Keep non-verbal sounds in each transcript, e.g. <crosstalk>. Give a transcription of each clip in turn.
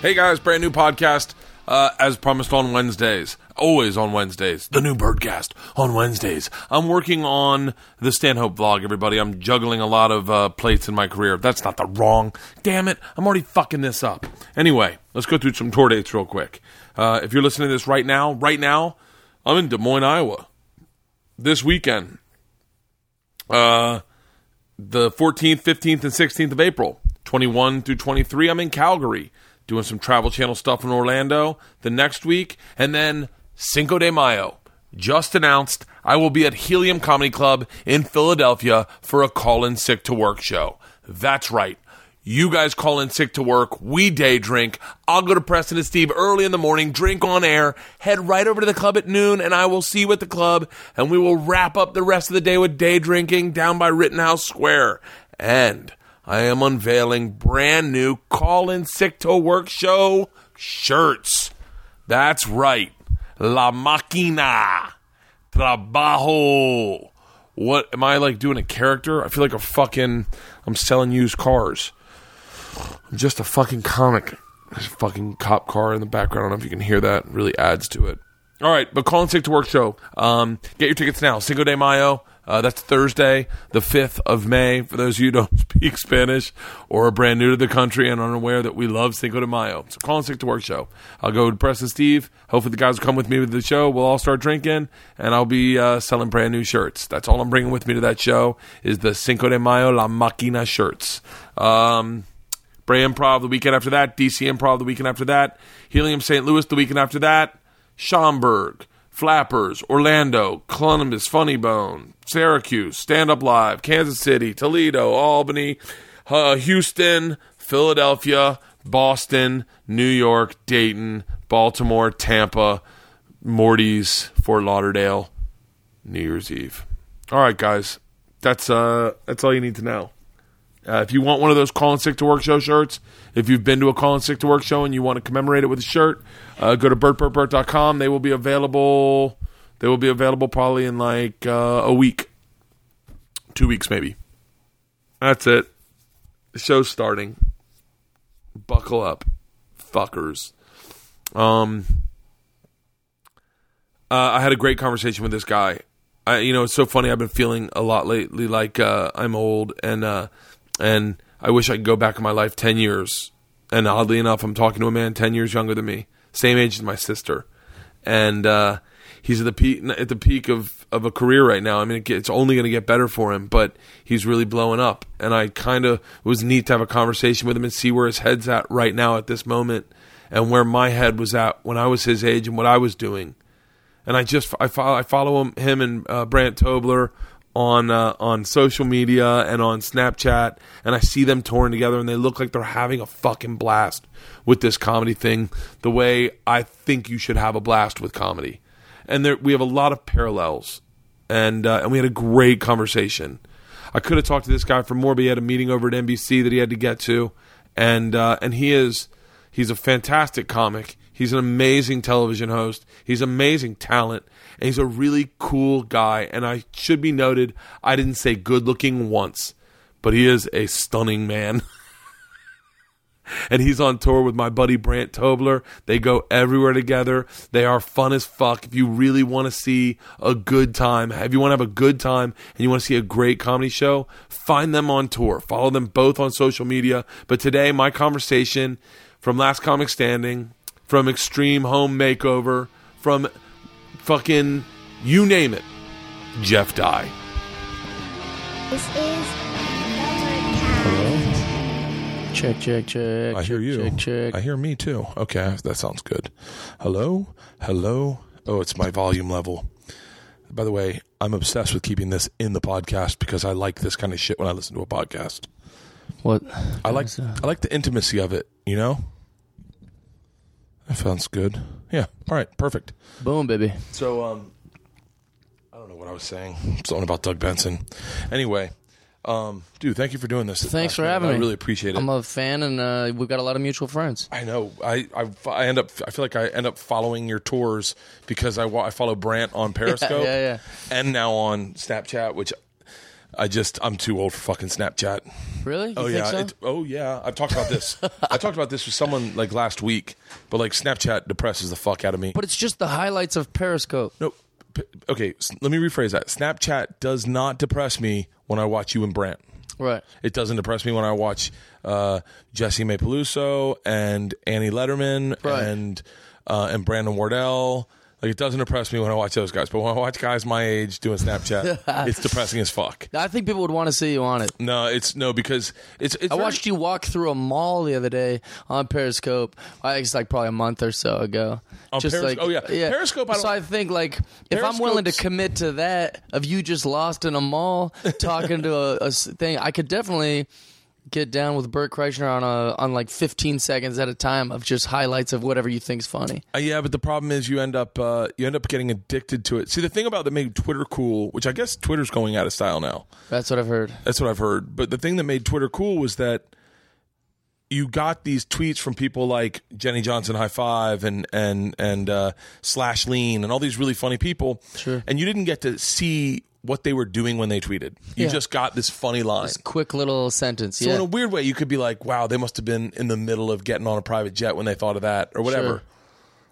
Hey guys, brand new podcast. Uh, as promised on Wednesdays, always on Wednesdays. The new Bertcast on Wednesdays. I'm working on the Stanhope vlog. Everybody, I'm juggling a lot of uh, plates in my career. That's not the wrong. Damn it! I'm already fucking this up. Anyway, let's go through some tour dates real quick. Uh, if you're listening to this right now, right now, I'm in Des Moines, Iowa. This weekend, uh, the 14th, 15th, and 16th of April, 21 through 23. I'm in Calgary doing some Travel Channel stuff in Orlando the next week. And then Cinco de Mayo, just announced, I will be at Helium Comedy Club in Philadelphia for a call in sick to work show. That's right. You guys call in sick to work. We day drink. I'll go to Preston and Steve early in the morning, drink on air, head right over to the club at noon, and I will see you at the club. And we will wrap up the rest of the day with day drinking down by Rittenhouse Square. And I am unveiling brand new call in sick to work show shirts. That's right. La Máquina. Trabajo. What am I like doing a character? I feel like a fucking I'm selling used cars. Just a fucking comic. There's a fucking cop car in the background. I don't know if you can hear that. It really adds to it. All right, but call and sick to work show. Um, get your tickets now. Cinco de Mayo. Uh, that's Thursday, the 5th of May. For those of you who don't <laughs> speak Spanish or are brand new to the country and unaware that we love Cinco de Mayo. So call and sick to work show. I'll go to Preston Steve. Hopefully the guys will come with me to the show. We'll all start drinking and I'll be uh, selling brand new shirts. That's all I'm bringing with me to that show is the Cinco de Mayo La Máquina shirts. Um, Brea Improv the weekend after that, DC Improv the weekend after that, Helium St. Louis the weekend after that, Schaumburg, Flappers, Orlando, Columbus, Funny Bone, Syracuse, Stand Up Live, Kansas City, Toledo, Albany, uh, Houston, Philadelphia, Boston, New York, Dayton, Baltimore, Tampa, Morty's, Fort Lauderdale, New Year's Eve. All right, guys, that's uh, that's all you need to know. Uh, if you want one of those Call and Sick to Work show shirts, if you've been to a Call and Sick to Work show and you want to commemorate it with a shirt, uh, go to bertbertbert.com. They will be available. They will be available probably in like uh, a week, two weeks maybe. That's it. The show's starting. Buckle up, fuckers. Um, uh, I had a great conversation with this guy. I, you know, it's so funny. I've been feeling a lot lately like uh, I'm old, and uh, and I wish I could go back in my life ten years. And oddly enough, I'm talking to a man ten years younger than me, same age as my sister, and uh, he's at the peak at the peak of of a career right now. I mean, it's only going to get better for him, but he's really blowing up. And I kind of was neat to have a conversation with him and see where his head's at right now at this moment, and where my head was at when I was his age and what I was doing and I just I follow I follow him him and uh, Brandt Tobler on uh, on social media and on Snapchat, and I see them touring together, and they look like they're having a fucking blast with this comedy thing, the way I think you should have a blast with comedy, and there we have a lot of parallels, and uh, and we had a great conversation. I could have talked to this guy for more, but he had a meeting over at NBC that he had to get to, and uh, and he is he's a fantastic comic. He's an amazing television host. He's amazing talent, and he's a really cool guy. And I should be noted, I didn't say good looking once, but he is a stunning man. <laughs> and he's on tour with my buddy Brandt Tobler. They go everywhere together. They are fun as fuck. If you really want to see a good time, if you want to have a good time and you want to see a great comedy show, find them on tour. Follow them both on social media. But today, my conversation from Last Comic Standing, from Extreme Home Makeover, from fucking you name it, Jeff Dye. This is Bertcast. Check, check, check. I hear check, you. Check, check. I hear me too. Okay, that sounds good. Hello? Hello? Oh, it's my volume level. By the way, I'm obsessed with keeping this in the podcast because I like this kind of shit when I listen to a podcast. What? I like I like the intimacy of it, you know? That sounds good. Yeah. All right, perfect. Boom, baby. So um I don't know what I was saying. Something about Doug Benson. Anyway, Um, dude, thank you for doing this. Thanks for having me. I really appreciate it. I'm a fan, and uh, we've got a lot of mutual friends. I know. I, I I end up. I feel like I end up following your tours because I wa- I follow Brandt on Periscope. <laughs> yeah, yeah. And now on Snapchat, which I just I'm too old for fucking Snapchat. Really? You Oh yeah. so? It, oh yeah. I've talked about this. <laughs> I talked about this with someone like last week. But like Snapchat depresses the fuck out of me. but it's just the highlights of Periscope. no. p- Okay. s- Let me rephrase that. Snapchat does not depress me when I watch you and Brandt. Right. It doesn't depress me when I watch uh, Jessimae Peluso and Annie Lederman Right. and uh, and Brandon Wardell. Like it doesn't depress me when I watch those guys, but when I watch guys my age doing Snapchat, <laughs> it's depressing as fuck. I think people would want to see you on it. No, it's no because it's. it's I very- watched you walk through a mall the other day on Periscope. I it's like probably a month or so ago. On just Peris- like oh, yeah. Periscope, I so I think like if I'm willing to commit to that of you just lost in a mall talking to a thing, I could definitely get down with Bert Kreischer on a on like 15 seconds at a time of just highlights of whatever you think's funny. Uh, yeah, but the problem is you end up uh, you end up getting addicted to it. See, the thing about that made Twitter cool, which I guess Twitter's going out of style now. That's what I've heard. That's what I've heard. But the thing that made Twitter cool was that you got these tweets from people like Jenny Johnson High Five and and and uh, Slash Lean and all these really funny people. Sure. And you didn't get to see what they were doing when they tweeted. You Yeah. just got this funny line. This quick little sentence. So yeah. in a weird way, you could be like, "Wow, they must have been in the middle of getting on a private jet when they thought of that, or whatever." Sure.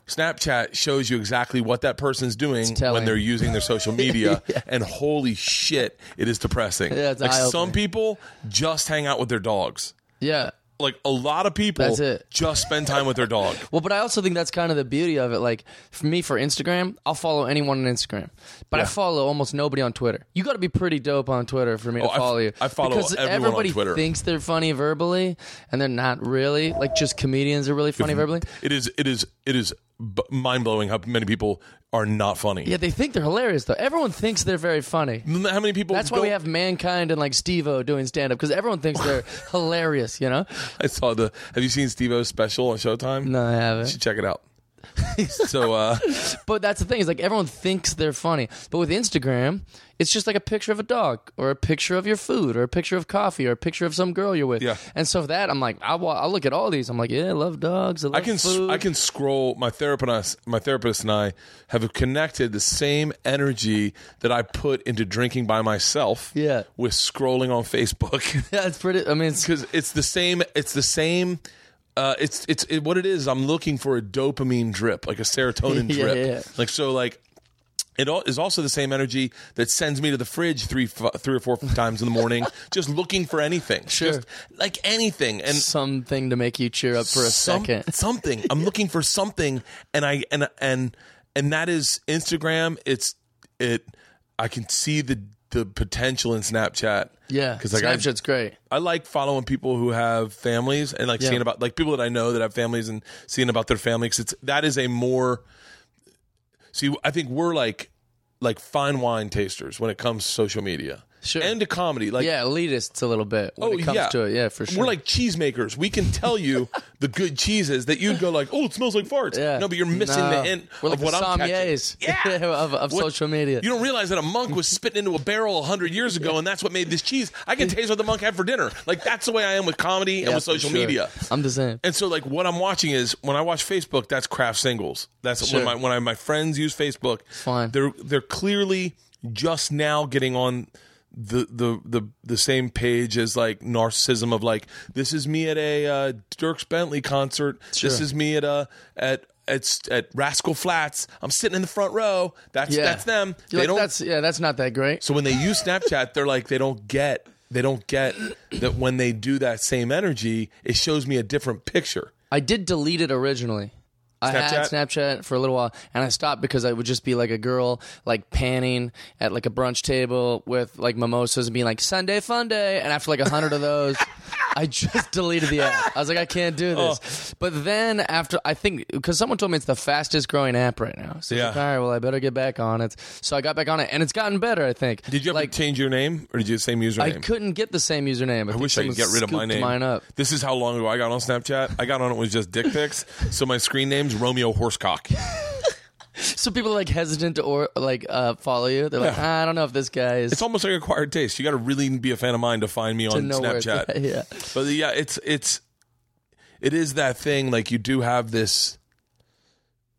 Snapchat shows you exactly what that person's doing when they're using their social <laughs> media, and holy shit, it is depressing. Yeah, it's like some people just hang out with their dogs. yeah. Like a lot of people That's it. just spend time with their dog. <laughs> Well, but I also think that's kind of the beauty of it. Like for me, for Instagram, I'll follow anyone on Instagram, but I follow almost nobody on Twitter. You got to be pretty dope on Twitter for me Oh, to I follow you. I follow because everybody thinks they're funny verbally, and they're not really. Like just comedians are really funny verbally. It is it is it is b- mind blowing how many people are not funny. Yeah, they think they're hilarious though. Everyone thinks they're very funny. How many people? That's why we have mankind and like Steve-O doing stand up because everyone thinks they're <laughs> hilarious. You know? I saw the. Have you seen Steve O's special on Showtime? No, I haven't. should check it out. <laughs> so uh, But that's the thing is like everyone thinks they're funny, but with Instagram, it's just like a picture of a dog or a picture of your food or a picture of coffee or a picture of some girl you're with. Yeah. And so that, I'm like, I I look at all these. I'm like, yeah, I love dogs. I, love I can food. I can scroll. My therapist, my therapist, and I have connected the same energy that I put into drinking by myself. Yeah. with scrolling on Facebook <laughs> Yeah, it's pretty. I mean, it's, <laughs> because it's the same. It's the same. Uh, it's it's it, what it is. I'm looking for a dopamine drip, like a serotonin <laughs> Yeah, drip. yeah. Like so, like it al- is also the same energy that sends me to the fridge three f- three or four <laughs> times in the morning, just looking for anything, Sure. just like anything, and something to make you cheer up for a some- second. <laughs> something. I'm looking for something, and I and and and that is Instagram. It's it. I can see the the potential in Snapchat. Yeah, because like I, Snapchat's great. I like following people who have families and like Yeah. seeing about like people that I know that have families and seeing about their family. Because it's that is a more. See, I think we're like like fine wine tasters when it comes to social media. Sure. And to comedy, like Yeah, elitists a little bit when oh, it comes to it. Yeah, for sure. Oh, We're like cheesemakers. We can tell you <laughs> the good cheeses that you'd go like, oh, it smells like farts. yeah. No, but you're missing No. the hint We're like of what I'm catching. Yeah. <laughs> of, of What- social media. You don't realize that a monk was spitting into a barrel hundred years ago, and that's what made this cheese. I can taste what the monk had for dinner. Like that's the way I am with comedy and Yeah, with social sure. media. I'm the same. And so, like, what I'm watching is when I watch Facebook, that's Kraft Singles. That's Sure. when my when I, my friends use Facebook. Fine. They're they're clearly just now getting on the the the the same page as like narcissism of like this is me at a uh, Dierks Bentley concert. Sure. This is me at a at. At, at Rascal Flatts, I'm sitting in the front row. That's Yeah, that's them. You're like, that's yeah, that's not that great. So when they use Snapchat, they're like they don't get they don't get that when they do that same energy, it shows me a different picture. I did delete it originally. I had Snapchat? For a little while, and I stopped because I would just be like a girl, like panning at like a brunch table with like mimosas and being like Sunday fun day. And after like a hundred of those, <laughs> I just <laughs> deleted the app. I was like, I can't do this. Oh. But then after, I think because someone told me it's the fastest growing app right now. So I Yeah. like, all right, well, I better get back on it. So I got back on it, and it's gotten better. I think. Did you have like? to change your name, or did you have the same username? I couldn't get the same username. I wish I could get rid of my name. Mine up. This is how long ago I got on Snapchat. I got on it with just dick pics. So my screen name's Romeo Horsecock. <laughs> <laughs> So people are like hesitant to or like uh, follow you. They're like, Yeah. "Ah, I don't know if this guy is It's almost like acquired taste. You got to really be a fan of mine to find me on know where it's Snapchat. at." <laughs> Yeah. But yeah, it's it's it is that thing. Like you do have this.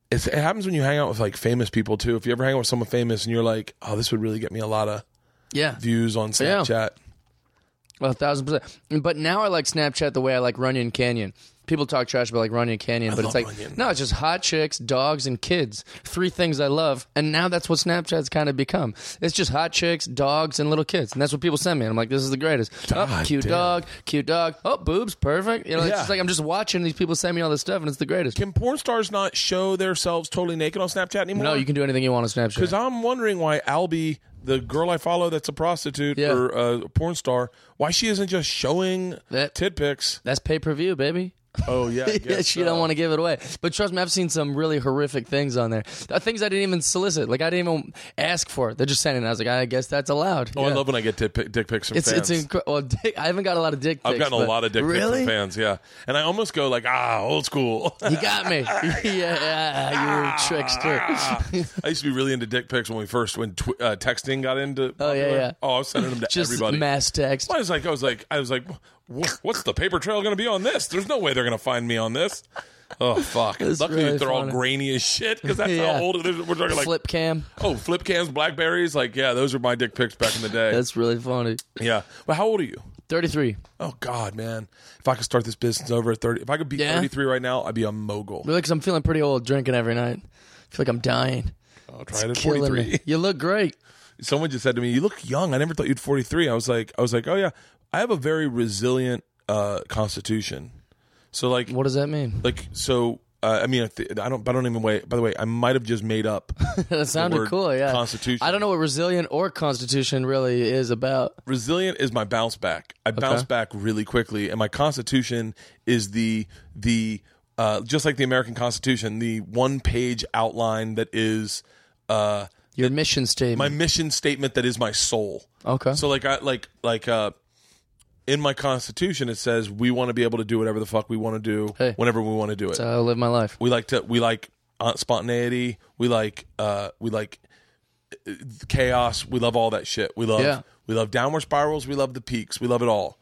It's, it happens when you hang out with like famous people too. If you ever hang out with someone famous and you're like, oh, this would really get me a lot of Yeah. views on Yeah. Snapchat. Well, a thousand percent. But now I like Snapchat the way I like Runyon Canyon. People talk trash about like Runyon Canyon, but it's like Runyon. no, it's just hot chicks, dogs, and kids. Three things I love, and now that's what Snapchat's kind of become. It's just hot chicks, dogs, and little kids, and that's what people send me. And I'm like, this is the greatest. Oh, cute damn. dog, cute dog. Oh, boobs, perfect. You know, it's Yeah. just like I'm just watching these people send me all this stuff, and it's the greatest. Can porn stars not show themselves totally naked on Snapchat anymore? No, you can do anything you want on Snapchat. Because I'm wondering why Albie, the girl I follow that's a prostitute Yeah. or a porn star, why she isn't just showing That- tit pics. That's pay per view, baby. <laughs> Oh yeah, <laughs> yeah, she so. don't want to give it away. But trust me, I've seen some really horrific things on there. Uh, Things I didn't even solicit. Like I didn't even ask for. They're just sending. it. I was like, I guess that's allowed. Oh, I love when I get dick, dick pics from It's fans. it's incredible. Well, dick, I haven't got a lot of dick. Pics, I've gotten a lot of dick pics from fans, yeah. And I almost go like, ah, old school. You got me. <laughs> yeah, you trickster. I used to be really into dick pics when we first when tw- uh, texting got into. Oh, yeah, popular. yeah. Oh, I was sending them to Just everybody. mass text. I was like, I was like, I was like, "Wh- what's the paper trail going to be on this? There's no way they're going to find me on this. Oh fuck! That's Luckily, really they're all grainy as shit because that's Yeah. how old it is. We're talking like Flip cam. oh, flip cams, Blackberries. Like, yeah, those are my dick pics back in the day. That's really funny. yeah. But how old are you? Thirty-three. Oh God, man! If I could start this business over at thirty, if I could be Yeah. thirty-three right now, I'd be a mogul. Really, because I'm feeling pretty old, drinking every night. I feel like I'm dying. I'll try it at forty-three. You look great. someone just said to me, "You look young. I never thought you'd 43." I was like, I was like, "Oh yeah, I have a very resilient uh, constitution." So like, What does that mean? like so. Uh, I mean, I, th- I don't. I don't even wait. By the way, I might have just made up <laughs> that sounded cool. Yeah. constitution. I don't know what resilient or constitution really is about. resilient is my bounce back. I bounce back really quickly, and my constitution is the the uh, just like the American Constitution, the one page outline that is uh, Your mission statement. my mission statement that is my soul. Okay. So like I like like uh in my constitution it says we want to be able to do whatever the fuck we want to do Hey. whenever we want to do it. That's how I live my life. we like to we like uh, spontaneity, we like uh we like uh, chaos, we love all that shit. We love Yeah. we love downward spirals, we love the peaks, we love it all.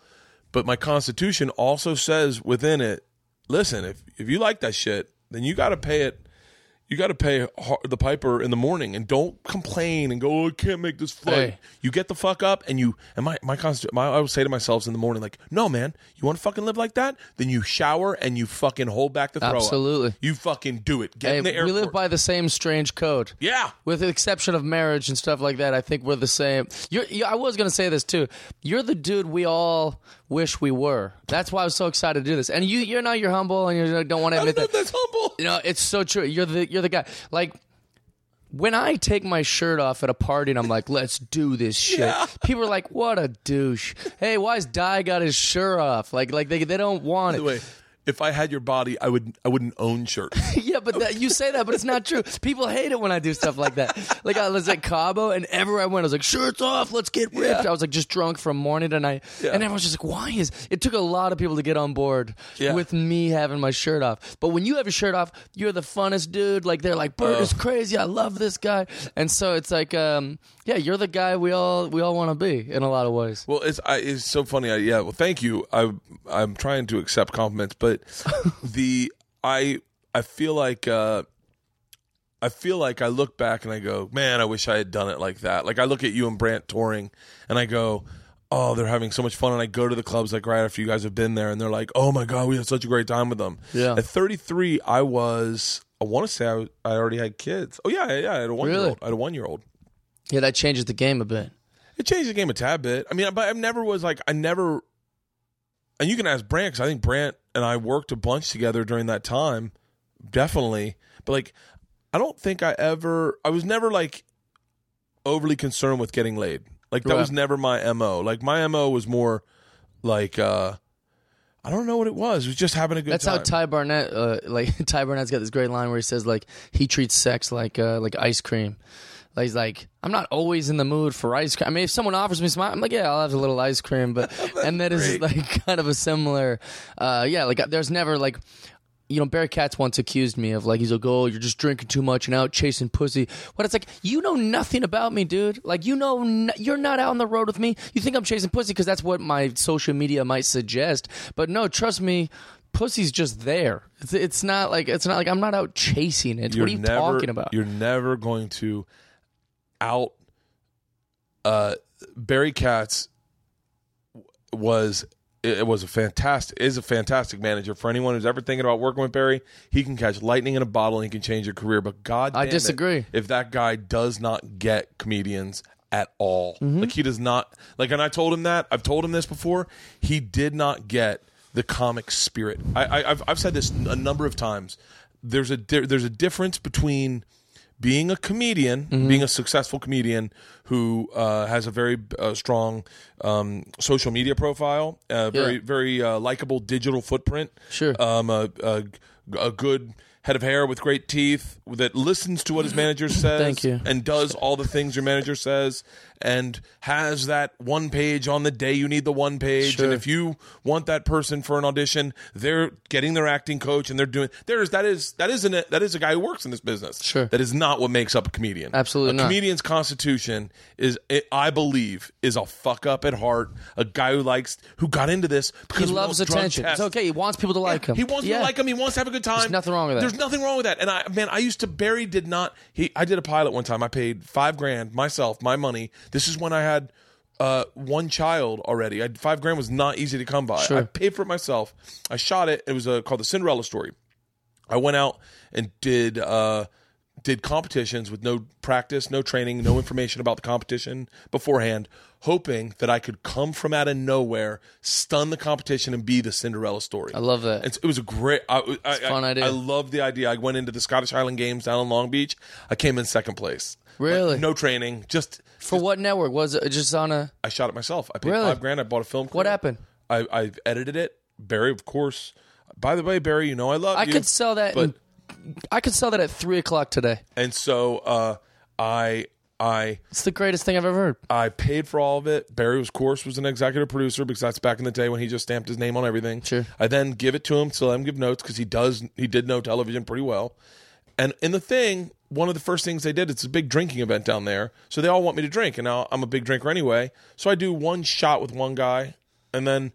But my constitution also says within it, listen, if if you like that shit, then you got to pay it you got to pay the piper in the morning and don't complain and go, oh, I can't make this flight. Hey. You get the fuck up and you, and my, my, constitu- my, I would say to myself in the morning, like, no, man, you want to fucking live like that? Then you shower and you fucking hold back the throw up. Absolutely. You fucking do it. Get Hey, in the we live by the same strange code. yeah. With the exception of marriage and stuff like that, I think we're the same. You're, you, I was going to say this too. You're the dude we all wish we were. That's why I was so excited to do this. And you, you're not. You're humble, and you don't want to admit that. that's humble. You know, it's so true. You're the you're the guy. Like when I take my shirt off at a party and I'm like, "Let's do this shit." Yeah. People are like, "What a douche!" Hey, why's Dye got his shirt off? Like, like they they don't want it. the way, if I had your body, I would I wouldn't own shirts. <laughs> yeah, but that, you say that, but it's not true. People hate it when I do stuff like that. Like I was at Cabo, and everywhere I went, I was like, "Shirts off, let's get ripped." I was like, just drunk from morning to night, Yeah. and everyone's just like, "Why is?" It took a lot of people to get on board Yeah. with me having my shirt off. But when you have your shirt off, you're the funnest dude. Like they're like, "Bert is crazy. I love this guy," and so it's like, um, yeah, you're the guy we all we all want to be in a lot of ways. Well, it's I, it's so funny. I, yeah, well, thank you. I I'm trying to accept compliments, but the I I feel like uh, I feel like I look back and I go, man, I wish I had done it like that. Like I look at you and Brandt touring, and I go. Oh, they're having so much fun, and I go to the clubs like right after you guys have been there, and they're like, "Oh my god, we had such a great time with them." Yeah. At 33, I was. I want to say I, I already had kids. Oh yeah, yeah, I had a one year Really? old. I had a one year old. Yeah, that changes the game a bit. It changed the game a tad bit. I mean, but I never was like I never. And you can ask Brandt because I think Brandt and I worked a bunch together during that time, definitely. But like, I don't think I ever. I was never like overly concerned with getting laid. Like that Right. was never my mo. Like my mo was more like uh I don't know what it was. It was just having a good time. That's time. how Ty Barnett, uh, <laughs> like Ty Barnett's got this great line where he says like he treats sex like uh, like ice cream. Like he's like, I'm not always in the mood for ice cream. I mean, if someone offers me some, I'm like, yeah, I'll have a little ice cream. But <laughs> and that is like <laughs> kind of a similar, uh, yeah. Like there's never like you know, Barry Katz once accused me of like he's like, oh, you're just drinking too much and out chasing pussy. But it's like you know nothing about me, dude. Like you know, n- you're not out on the road with me. You think I'm chasing pussy because that's what my social media might suggest. But no, trust me, pussy's just there. It's, it's not like it's not like I'm not out chasing it. what are you never, talking about? You're never going to out. Uh, Barry Katz was it was a fantastic is a fantastic manager for anyone who's ever thinking about working with Barry. He can catch lightning in a bottle and he can change your career. But God, I damn it, disagree. if that guy does not get comedians at all, Mm-hmm. like he does not like. And I told him that I've told him this before. He did not get the comic spirit. I, I I've I've said this a number of times. There's a di- there's a difference between being a comedian, Mm-hmm. being a successful comedian who uh, has a very uh, strong um, social media profile, uh, very Yeah. very uh, likable digital footprint, Sure. um, a, a, a good head of hair with great teeth that listens to what his manager <coughs> says, Thank you. and does all the things your manager says, and has that one page on the day you need the one page, Sure. and if you want that person for an audition, they're getting their acting coach and they're doing there's that is that isn't it that is a guy who works in this business. Sure. That is not what makes up a comedian. Absolutely a not. comedian's constitution is it, I believe is a fuck up at heart, a guy who likes who got into this because we loves attention. test. It's okay. He wants people to like him. He wants yeah. to like him. He wants to have a good time. There's nothing wrong with that. There's nothing wrong with that. And I, man, I used to. Barry did not. He. I did a pilot one time. I paid five grand myself, my money. This is when I had uh, one child already. I, five grand was not easy to come by. Sure. I paid for it myself. I shot it. It was uh, called the Cinderella Story. I went out and did uh, did competitions with no practice, no training, no information about the competition beforehand, hoping that I could come from out of nowhere, stun the competition, and be the Cinderella story. I love that. It's, it was a great. I, I, fun I, idea. I love the idea. I went into the Scottish Highland Games down in Long Beach. I came in second place. Really? Like, no training. Just For what network was it? Just on a. I shot it myself. I paid Really? five grand. I bought a film. What happened? I I edited it. Barry, of course. By the way, Barry, you know I love I you. could sell that. in, I could sell that at three o'clock today. And so uh, I I It's the greatest thing I've ever heard. I paid for all of it. Barry, of course, was an executive producer because that's back in the day when he just stamped his name on everything. Sure. I then give it to him to let him give notes because he does he did know television pretty well. And in the thing, one of the first things they did, it's a big drinking event down there. So they all want me to drink. And now I'm a big drinker anyway. So I do one shot with one guy. And then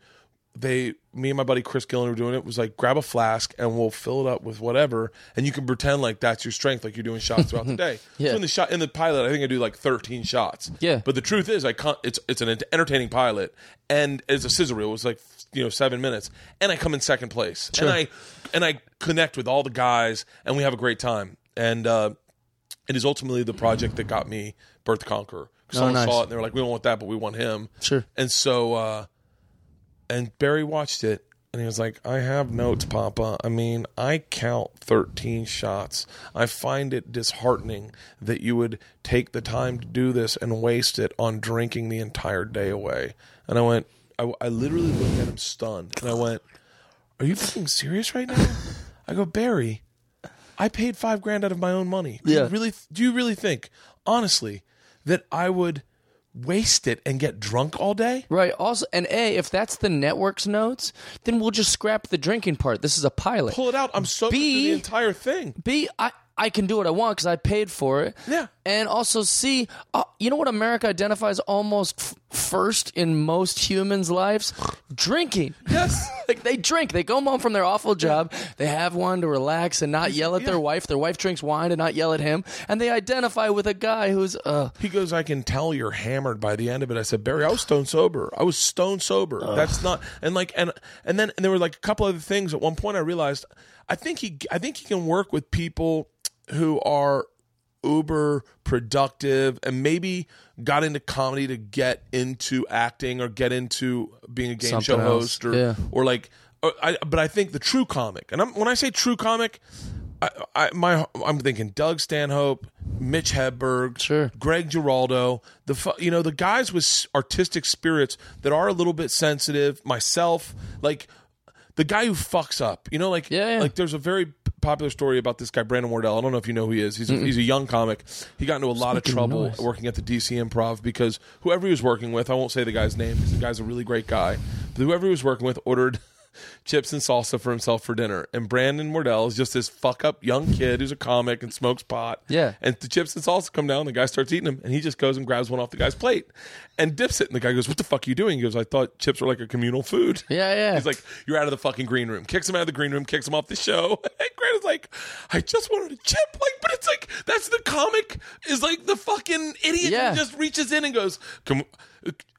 they, me and my buddy Chris Gillen were doing it, was like, grab a flask and we'll fill it up with whatever. And you can pretend like that's your strength, like you're doing shots throughout the day. Yeah. <laughs> So in the shot, in the pilot, I think I do like 13 shots. Yeah. But the truth is, I can't, it's, it's an entertaining pilot. And it's a scissor reel. It was like, you know, seven minutes. And I come in second place. And I, and I connect with all the guys and we have a great time. And, uh, it is ultimately the project that got me Bert the Conqueror. Someone nice. saw it and they were like, "We don't want that, but we want him." Sure. And so, uh, and Barry watched it and he was like, "I have notes, Papa. I mean, I count thirteen shots. I find it disheartening that you would take the time to do this and waste it on drinking the entire day away." And I went, I, I literally looked at him stunned, and I went, "Are you fucking serious right now?" I go, Barry. I paid five grand out of my own money. Do Yeah. you really? Do you really think, honestly, that I would waste it and get drunk all day? Right. Also, and A, if that's the network's notes, then we'll just scrap the drinking part. This is a pilot. Pull it out. I'm so B- the entire thing. B, I, I can do what I want because I paid for it. Yeah. And also see, uh, you know what America identifies almost f- first in most humans' lives? Drinking. <laughs> Yes. <laughs> like they drink. They go home from their awful job. They have one to relax and not yell at Yeah. their wife. Their wife drinks wine and not yell at him. And they identify with a guy who's uh He goes, I can tell you're hammered by the end of it. I said, Barry, I was stone sober. I was stone sober. That's not and like and and then and there were like a couple other things. At one point, I realized I think he I think he can work with people who are uber productive and maybe got into comedy to get into acting or get into being a game Something show else. host or Yeah. or like or I, but I think the true comic and I'm, when I say true comic I, I my I'm thinking Doug Stanhope, Mitch Hedberg, Sure. Greg Giraldo, the you know the guys with artistic spirits that are a little bit sensitive. Myself, like the guy who fucks up, you know, like Yeah, yeah. like there's a very popular story about this guy Brandon Wardell. I don't know if you know who he is. He's a, he's a young comic. He got into a lot of trouble noise. working at the DC Improv because whoever he was working with, I won't say the guy's name because the guy's a really great guy, but whoever he was working with ordered chips and salsa for himself for dinner, and Brandon Wardell is just this fuck up young kid who's a comic and smokes pot. Yeah. and the chips and salsa come down. The guy starts eating them, and he just goes and grabs one off the guy's plate and dips it. And the guy goes, "What the fuck are you doing?" He goes, "I thought chips were like a communal food." Yeah, yeah. He's like, "You're out of the fucking green room." Kicks him out of the green room. Kicks him off the show. <laughs> And Grant is like, "I just wanted a chip." Like, but it's like that's the comic is like the fucking idiot Yeah. who just reaches in and goes, "Come."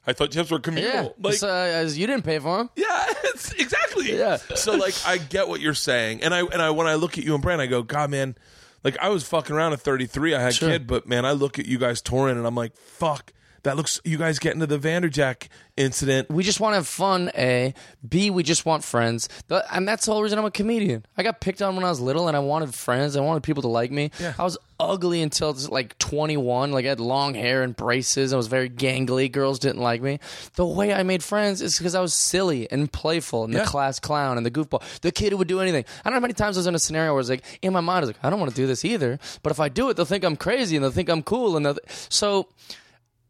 I thought chips were communal. yeah. Like, So, uh, as you didn't pay for them. yeah, <laughs> it's exactly. Yeah. So like I get what you're saying. And I and I when I look at you and Brandt, I go, God man, like I was fucking around at 33, I had Sure. a kid, but man, I look at you guys touring and I'm like, fuck. That looks you guys get into the Vanderjagt incident. We just want to have fun. A, B. We just want friends, Th- and that's the whole reason I'm a comedian. I got picked on when I was little, and I wanted friends. I wanted people to like me. I was ugly until like 21. Like I had long hair and braces. I was very gangly. Girls didn't like me. The way I made friends is because I was silly and playful, and Yeah. the class clown and the goofball, the kid who would do anything. I don't know how many times I was in a scenario where I was like, in my mind, I was like, I don't want to do this either. But if I do it, they'll think I'm crazy, and they'll think I'm cool, and they'll so.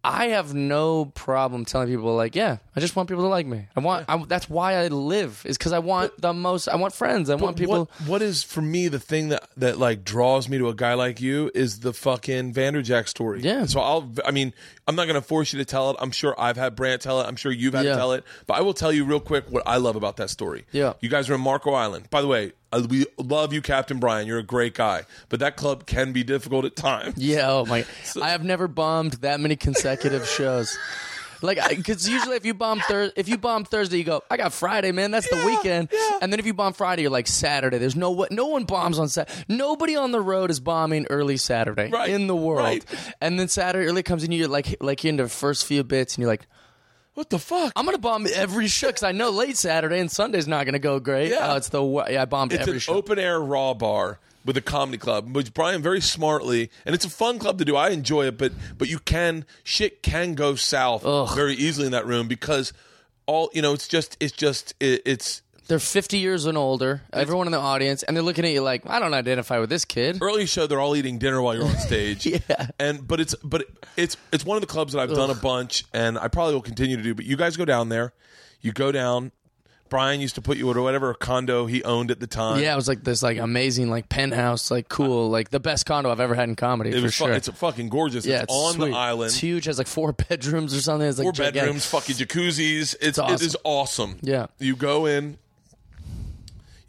I have no problem telling people like, yeah, I just want people to like me. I want. I, that's why I live is because I want the most. I want friends. I want people. What, what is for me the thing that that like draws me to a guy like you is the fucking Vanderjagt story. Yeah. So I'll. I mean, I'm not gonna force you to tell it. I'm sure I've had Brandt tell it. I'm sure you've had Yeah. to tell it. But I will tell you real quick what I love about that story. Yeah. You guys are in Marco Island. By the way, Uh, we love you, Captain Brian. You're a great guy. But that club can be difficult at times. <laughs> Yeah. Oh my. I have never bombed that many consecutive shows. Like, because usually if you bomb Thurs, if you bomb Thursday, you go, I got Friday, man. That's the Yeah, weekend. yeah. And then if you bomb Friday, you're like Saturday. There's no what. No one bombs on Saturday. Nobody on the road is bombing early Saturday Right, in the world. right. And then Saturday early comes in, you're like, like you're in the first few bits, and you're like, What the fuck? I'm gonna bomb every show because I know late Saturday and Sunday's not gonna go great. Yeah. Oh, it's the yeah. I bombed it's every an show. open air raw bar with a comedy club, which Brian very smartly, and it's a fun club to do. I enjoy it, but but you can shit can go south very easily in that room because all you know. It's just it's just it, it's They're 50 years and older. Everyone in the audience, and they're looking at you like, I don't identify with this kid. early show. They're all eating dinner while you're on <laughs> stage. Yeah. and but it's but it's it's one of the clubs that I've done a bunch, and I probably will continue to do. But you guys go down there, you go down. Brian used to put you at whatever condo he owned at the time. Yeah, it was like this like amazing like penthouse, like cool, like the best condo I've ever had in comedy it for was fu- sure. it's fucking gorgeous. yeah, it's, on sweet. the island. It's huge. Has like four <laughs> bedrooms or something. It's like four gigantic. bedrooms, fucking jacuzzis. It's, awesome. it is awesome. Yeah. you go in.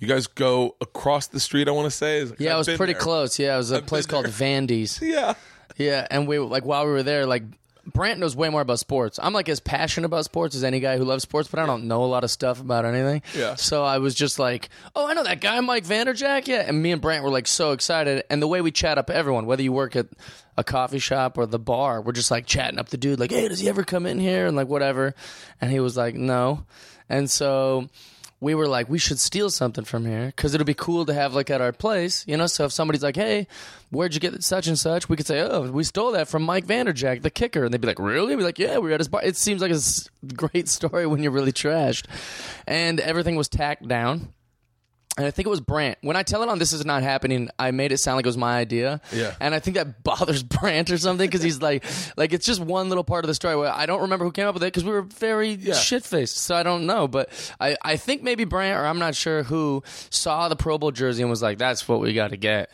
You guys go across the street. I want to say. Is- Yeah, it I've was pretty there. close. Yeah, it was a I've place called. Vandy's. <laughs> Yeah, Yeah, and we like while we were there, like Brandt knows way more about sports. I'm like as passionate about sports as any guy who loves sports, but I don't know a lot of stuff about anything. Yeah. So I was just like, oh, I know that guy, Mike Vanderjagt. Yeah, and me and Brandt were like so excited, and the way we chat up everyone, whether you work at a coffee shop or the bar, we're just like chatting up the dude, like, hey, does he ever come in here and like whatever, and he was like, no, and so we were like, we should steal something from here because it'll be cool to have like at our place, you know. So if somebody's like, hey, where'd you get such and such? We could say, oh, we stole that from Mike Vanderjagt, the kicker, and they'd be like, really? We'd be like, yeah, we were at his bar. It seems like a great <laughs> story when you're really trashed, and everything was tacked down. And I think it was Brandt. When I tell it on This Is Not Happening, I made it sound like it was my idea. Yeah. And I think that bothers <laughs> Brandt or something because he's like, like it's just one little part of the story I don't remember who came up with it because we were very shit faced. So I don't know. But I, I think maybe Brandt or I'm not sure who saw the Pro Bowl jersey and was like, that's what we got to get.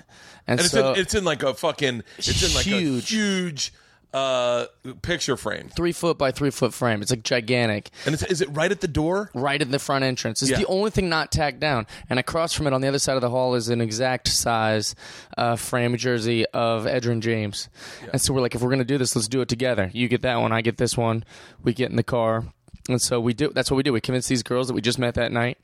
And, and it's so in, it's in like a fucking it's in like Huge. a huge uh picture frame, three foot by three foot frame. It's like gigantic. and it's, is it right at the door? right in the front entrance. It's Yeah. the only thing not tacked down. And across from it on the other side of the hall is an exact size uh, frame jersey of Edgerrin James. And so we're like, if we're going to do this, let's do it together. You get that one, I get this one. We get in the car. And so we do. That's what we do. We convince these girls that we just met that night.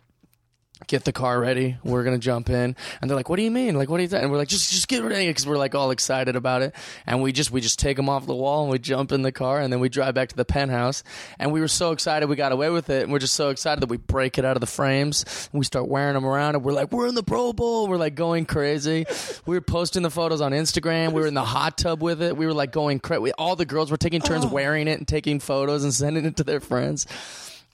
Get the car ready. We're gonna jump in, and they're like, "What do you mean? Like, what do you?" Th-? And we're like, "Just, just get ready," because we're like all excited about it. And we just, we just take them off the wall, and we jump in the car, and then we drive back to the penthouse. And we were so excited we got away with it, and we're just so excited that we break it out of the frames, and we start wearing them around, and we're like, "We're in the Pro Bowl." We're like going crazy. We were posting the photos on Instagram. We were in the hot tub with it. We were like going crazy. All the girls were taking turns oh. wearing it and taking photos and sending it to their friends.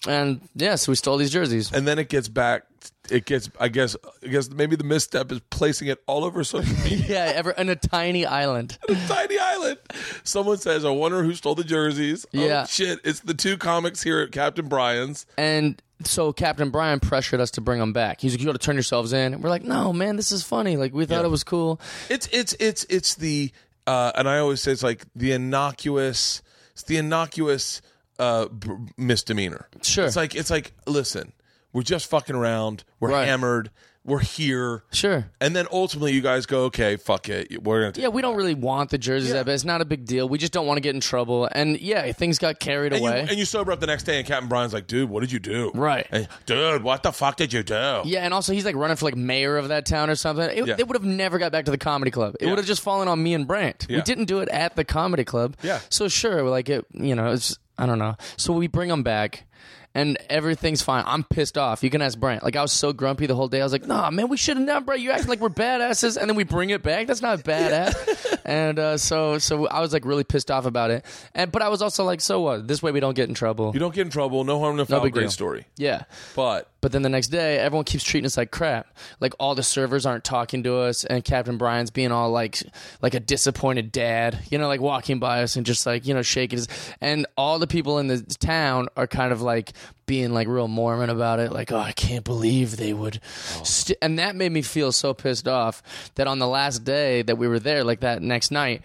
And yeah, so we stole these jerseys. and then it gets back. It gets. I guess. I guess maybe the misstep is placing it all over social <laughs> media. Yeah, ever in a tiny island. <laughs> Tiny Island. Someone says, "I wonder who stole the jerseys." Yeah. Oh, shit! It's the two comics here at Captain Brian's. And so Captain Brian pressured us to bring them back. He's like, "You got to turn yourselves in." And we're like, "No, man, this is funny. Like we thought Yeah. it was cool." It's it's it's it's the uh, and I always say it's like the innocuous. It's the innocuous uh, b- misdemeanor. Sure. It's like it's like listen, we're just fucking around. We're Right. hammered. We're here. Sure. And then ultimately, you guys go, okay, fuck it. We're gonna. Yeah, we don't really want the jerseys Yeah. that bad. It's not a big deal. We just don't want to get in trouble. And yeah, things got carried and you, away. and you sober up the next day, and Captain Brian's like, "Dude, what did you do?" Right. And, Dude, what the fuck did you do? yeah, and also he's like running for like mayor of that town or something. It, Yeah. They would have never got back to the comedy club. It Yeah. would have just fallen on me and Brandt. Yeah. We didn't do it at the comedy club. Yeah. So sure, like it, you know, it's I don't know. So we bring them back. And everything's fine. I'm pissed off. You can ask Brandt. Like I was so grumpy the whole day. I was like, "Nah, man, we should have done, Brandt. You acting like we're badasses, and then we bring it back. That's not badass." <laughs> and uh, so, so I was like really pissed off about it. And but I was also like, "So what? This way we don't get in trouble." You don't get in trouble. No harm, no foul. big great deal. story. Yeah. But But then the next day, everyone keeps treating us like crap. Like all the servers aren't talking to us, and Captain Brian's being all like, like a disappointed dad, you know, like walking by us and just like you know shaking his. And all the people in the town are kind of like being like real Mormon about it, like, oh, I can't believe they would. Oh. St-. And that made me feel so pissed off that on the last day that we were there, like that next night.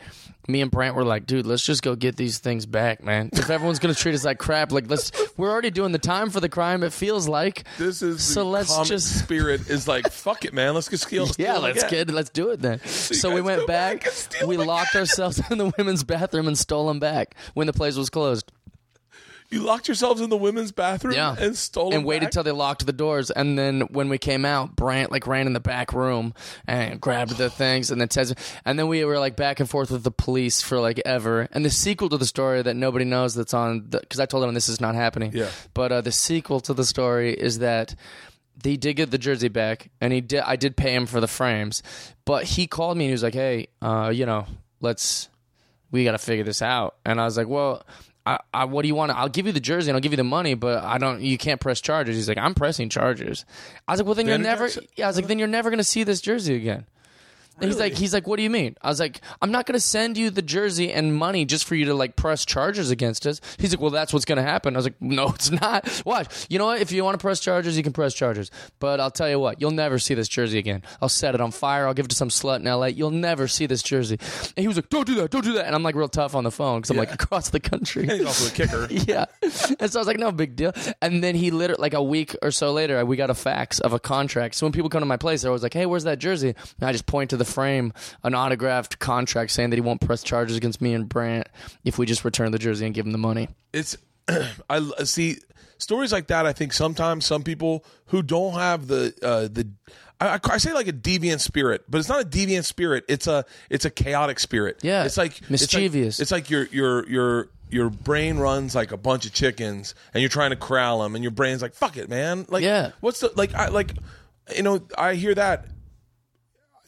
Me and Brandt were like, dude, let's just go get these things back, man. If everyone's gonna treat us like crap, like let's. We're already doing the time for the crime. It feels like this is so the let's just spirit is like, <laughs> fuck it, man. Let's get steal. yeah let's get let's do it then so we went back back we locked ourselves <laughs> in the women's bathroom and stole them back when the place was closed You locked yourselves in the women's bathroom yeah and stole it. and waited back? till they locked the doors and then when we came out brandt like ran in the back room and grabbed the things and then says and then we were like back and forth with the police for like ever and the sequel to the story that nobody knows that's on because i told them this is not happening Yeah. but uh, the sequel to the story is that they did get the jersey back, and he did. I did pay him for the frames, but he called me and he was like, "Hey, uh, you know, let's we got to figure this out." And I was like, "Well." I, I, what do you want? I'll give you the jersey and I'll give you the money, but I don't. You can't press charges. He's like, I'm pressing charges. I was like, well, then you're never. Yeah, I was like, then you're never gonna see this jersey again. And he's like, he's like, what do you mean? I was like, I'm not going to send you the jersey and money just for you to like press charges against us. He's like, well, that's what's going to happen. I was like, no, <laughs> it's not. Watch. You know what? If you want to press charges, you can press charges. But I'll tell you what, you'll never see this jersey again. I'll set it on fire. I'll give it to some slut in LA. You'll never see this jersey. And he was like, don't do that, don't do that. And I'm like real tough on the phone because I'm like across the country. And he's also a kicker. <laughs> yeah. And so I was like, no big deal. And then he literally, like a week or so later, we got a fax of a contract. So when people come to my place, they're always like, hey, where's that jersey? And I just point to the frame, an autographed contract saying that he won't press charges against me and Brandt if we just return the jersey and give him the money. it's <clears throat> I see stories like that. I think sometimes some people who don't have the uh, the I, I say like a deviant spirit, but it's not a deviant spirit. It's a it's a chaotic spirit. Yeah, it's like it's like- mischievous. It's like, your your your your brain runs like a bunch of chickens, and you're trying to corral them, and your brain's like, "Fuck it, man!" Like, Yeah. what's the like? I like, you know, I hear that.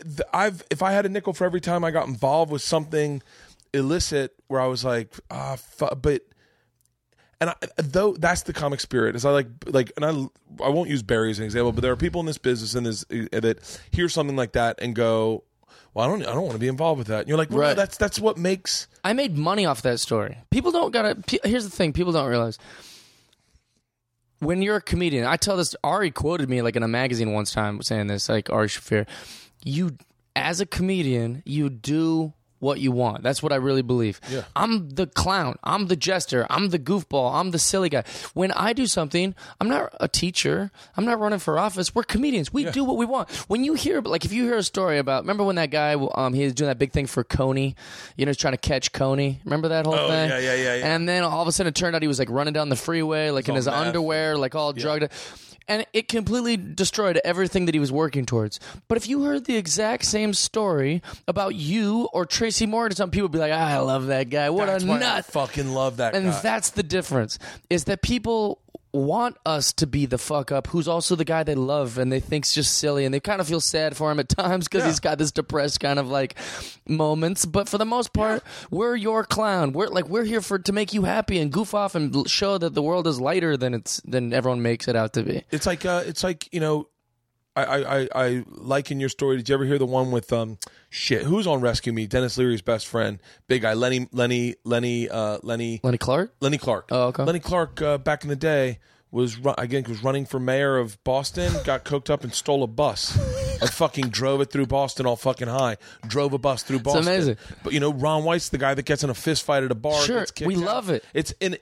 Th- I've if I had a nickel for every time I got involved with something illicit, where I was like, ah, fu-, but and I, though that's the comic spirit is I like like and I I won't use Barry as an example, but there are people in this business and this uh, that hear something like that and go, well, I don't I don't want to be involved with that. And you're like, well, no, Right. that's that's what makes I made money off that story. People don't gotta. pe- Here's the thing: people don't realize when you're a comedian. I tell this. Ari quoted me like in a magazine once time saying this. Like Ari Shaffir, you as a comedian, you do what you want. That's what I really believe. Yeah. I'm the clown. I'm the jester. I'm the goofball. I'm the silly guy. When I do something, I'm not a teacher. I'm not running for office. We're comedians. We do what we want. When you hear, like, if you hear a story about, remember when that guy, um, he was doing that big thing for Kony, you know, he's trying to catch Kony. Remember that whole Oh, thing? yeah, yeah, yeah, yeah. And then all of a sudden, it turned out he was like running down the freeway, like in his meth. underwear, like all drugged. And it completely destroyed everything that he was working towards. But if you heard the exact same story about you or Tracy Morgan, some people would be like, ah, "I love that guy. What that's a why I nut!" fucking love that guy. and guy. that's the difference is that people want us to be the fuck up who's also the guy they love and they think's just silly and they kind of feel sad for him at <laughs> times because Yeah. he's got this depressed kind of like moments. But for the most part, we're your clown. We're like we're here for to make you happy and goof off and show that the world is lighter than it's than everyone makes it out to be. It's like uh, it's like you know, I, I I I like in your story. Did you ever hear the one with um shit? Who's on Rescue Me? Denis Leary's best friend, big guy, Lenny Lenny Lenny uh Lenny Lenny Clarke. Lenny Clarke. Oh, okay. Lenny Clarke uh, back in the day was again was running for mayor of Boston. got coked up and stole a bus and fucking drove it through Boston all fucking high. Drove a bus through Boston. It's amazing. But you know, Ron White's the guy that gets in a fist fight at a bar. Sure, we out. love it. It's in.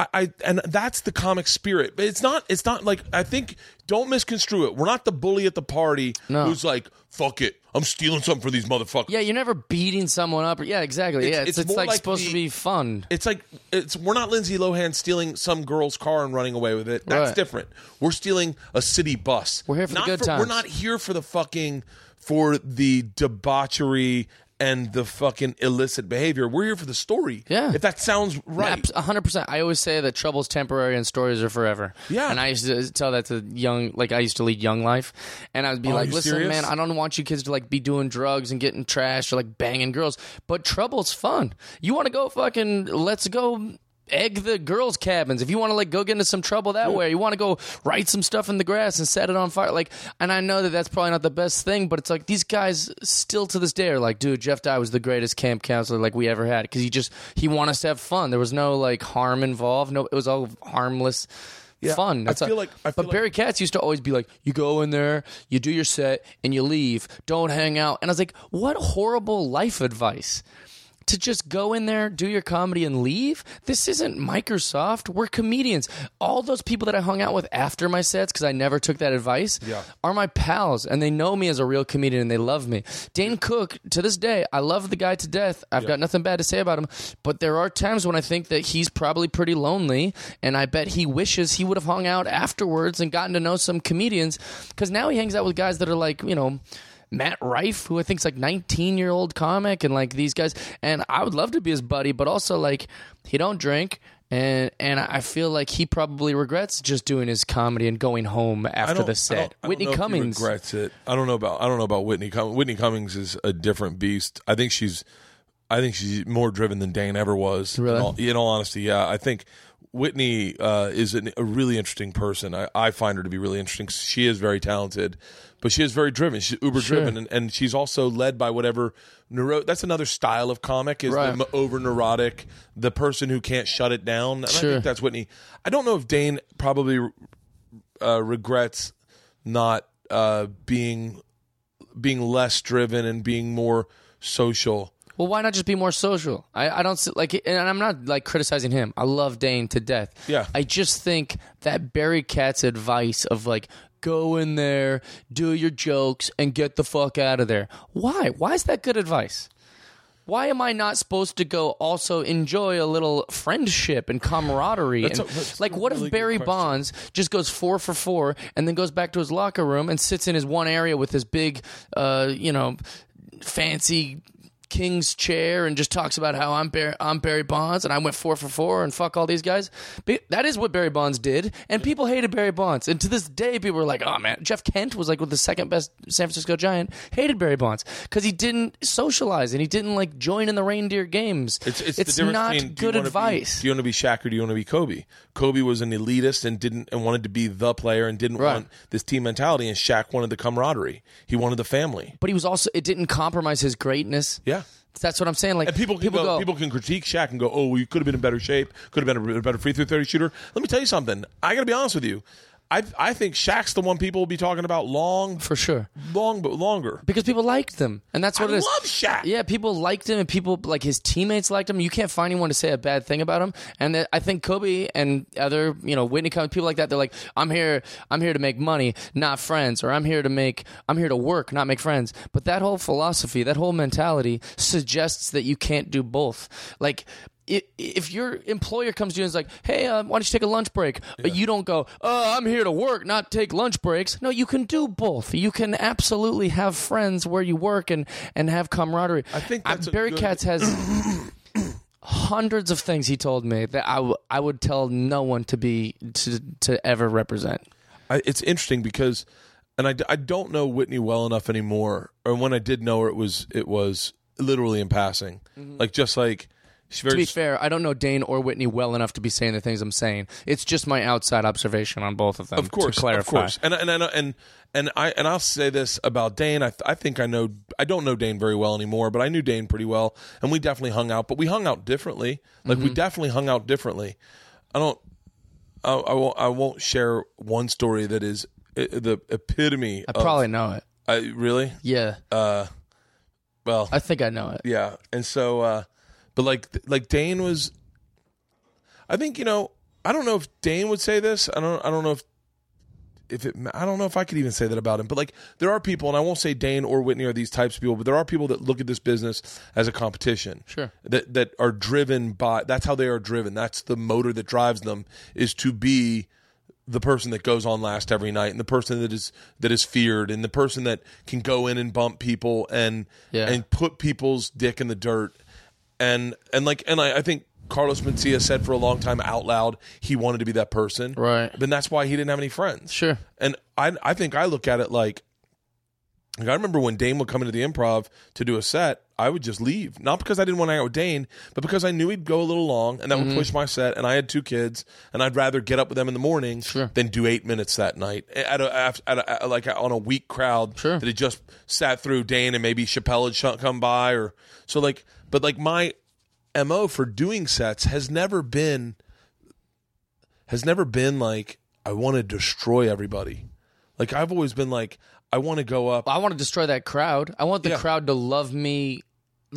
I, I and that's the comic spirit, but it's not. It's not like I think. Don't misconstrue it. We're not the bully at the party No. who's like, "Fuck it, I'm stealing something for these motherfuckers." Yeah, you're never beating someone up. Yeah, exactly. It's- yeah, it's, it's it's, more like, like supposed the- to be fun. It's like it's we're not Lindsay Lohan stealing some girl's car and running away with it. That's Right. different. We're stealing a city bus. We're here for the Not good We're not here for the fucking for the debauchery and the fucking illicit behavior. We're here for the story. Yeah. If that sounds right. Abs- A hundred percent. I always say that trouble's temporary and stories are forever. Yeah. And I used to tell that to young, like I used to lead young life, and I'd be Oh, like, "Listen, serious? man, I don't want you kids to like be doing drugs and getting trashed or like banging girls, but trouble's fun. You want to go fucking? Let's go." Egg the girls' cabins. If you want to like go get into some trouble that way, you want to go write some stuff in the grass and set it on fire. Like, and I know that that's probably not the best thing, but it's like these guys still to this day are like, dude, Jeff Dye was the greatest camp counselor like we ever had because he just he wanted us to have fun. There was no like harm involved. No, it was all harmless. Yeah, Fun. I That's feel a- like- I feel but like- Barry Katz used to always be like, "You go in there, you do your set, and you leave. Don't hang out." And I was like, "What horrible life advice." To just go in there, do your comedy, and leave. This isn't Microsoft. We're comedians. All those people that I hung out with after my sets, because I never took that advice, Yeah. are my pals, and they know me as a real comedian, and they love me. Dane Cook, to this day, I love the guy to death. I've got nothing bad to say about him, but there are times when I think that he's probably pretty lonely, and I bet he wishes he would have hung out afterwards and gotten to know some comedians, because now he hangs out with guys that are like, you know, Matt Rife, who I think's like 19 year old comic, and like these guys, and I would love to be his buddy, but also like he don't drink, and and I feel like he probably regrets just doing his comedy and going home after the I set. don't- I don't Whitney know if he Cummings, regrets it. I don't know about. I don't know about Whitney. Cummings. Whitney Cummings is a different beast. I think she's. I think she's more driven than Dane ever was. Really? In all, in all honesty, yeah. I think Whitney uh, is an, a really interesting person. I, I find her to be really interesting. She is very talented, but she is very driven. She's uber driven, and, and she's also led by whatever neuro. That's another style of comic is Right. the over neurotic, the person who can't shut it down. And I think that's Whitney. I don't know if Dane probably uh, regrets not uh, being being less driven and being more social. Well, why not just be more social? I, I don't like, and I'm not like criticizing him. I love Dane to death. Yeah. I just think that Barry Katz advice of like, go in there, do your jokes, and get the fuck out of there. Why? Why is that good advice? Why am I not supposed to go also enjoy a little friendship and camaraderie? That's and, a- that's like, what really if Barry. Bonds just goes four for four and then goes back to his locker room and sits in his one area with his big, uh, you know, fancy king's chair and just talks about how I'm Barry, I'm Barry Bonds and I went four for four and fuck all these guys. But that is what Barry Bonds did, and people hated Barry Bonds. And to this day, people are like, "Oh man, Jeff Kent was like with the second best San Francisco Giant, hated Barry Bonds because he didn't socialize and he didn't like join in the reindeer games. It's it's, difference not between, good advice. Be, do you want to be Shaq or do you want to be Kobe? Kobe was an elitist and didn't and wanted to be the player and didn't Right. want this team mentality. And Shaq wanted the camaraderie. He wanted the family. but he was also it didn't compromise his greatness. Yeah. That's what I'm saying. Like And people can people go, go, people can critique Shaq and go, "Oh, you could have been in better shape. Could have been a, better free throw thirty shooter." Let me tell you something. I got to be honest with you. I I think Shaq's the one people will be talking about long for sure. long but longer. because people liked them, and that's what I it is. love Shaq. Yeah, people liked him, and people like his teammates liked him. You can't find anyone to say a bad thing about him. And I think Kobe and other, you know, Whitney Cummings, people like that, they're like, I'm here, I'm here to make money, not friends, or I'm here to make, I'm here to work, not make friends. But that whole philosophy, that whole mentality suggests that you can't do both. Like. If your employer comes to you and is like, "Hey, uh, why don't you take a lunch break?" But you don't go, "Oh, I'm here to work, not take lunch breaks." No, you can do both. You can absolutely have friends where you work and and have camaraderie. I think Uh, that's Barry good- Katz has <coughs> hundreds of things he told me that I, w- I would tell no one to be to to ever represent. I, it's interesting because, and I, I don't know Whitney well enough anymore. Or when I did know her, it was it was literally in passing, like just like To be fair, I don't know Dane or Whitney well enough to be saying the things I'm saying. It's just my outside observation on both of them. of course, to clarify. of course, and and and and and I and I'll say this about Dane. I I think I know I don't know Dane very well anymore, but I knew Dane pretty well, and we definitely hung out. But we hung out differently. Like Mm-hmm. we definitely hung out differently. I don't. I, I won't. I won't share one story that is the epitome. I probably know it. I really. Yeah, Uh. Well, I think I know it. yeah, and so, uh, but like, like Dane was. I think you know. I don't know if Dane would say this. I don't. I don't know if. If it, I don't know if I could even say that about him, but like there are people, and I won't say Dane or Whitney are these types of people, but there are people that look at this business as a competition. Sure. That that are driven by. That's how they are driven. That's the motor that drives them is to be the person that goes on last every night and the person that is that is feared and the person that can go in and bump people and Yeah. and put people's dick in the dirt and and like and I, I think Carlos Mencia said for a long time out loud he wanted to be that person Right. then that's why he didn't have any friends Sure. and I I think I look at it like like, I remember when Dane would come into the improv to do a set, I would just leave. Not because I didn't want to hang out with Dane, but because I knew he'd go a little long and that Mm-hmm. would push my set. And I had two kids, and I'd rather get up with them in the morning Sure. than do eight minutes that night at a, at a, at like on a weak crowd Sure. that had just sat through Dane and maybe Chappelle had come by or so like. But like my mo for doing sets has never been has never been like I want to destroy everybody. Like I've always been like I want to go up. I want to destroy that crowd. I want the Yeah. crowd to love me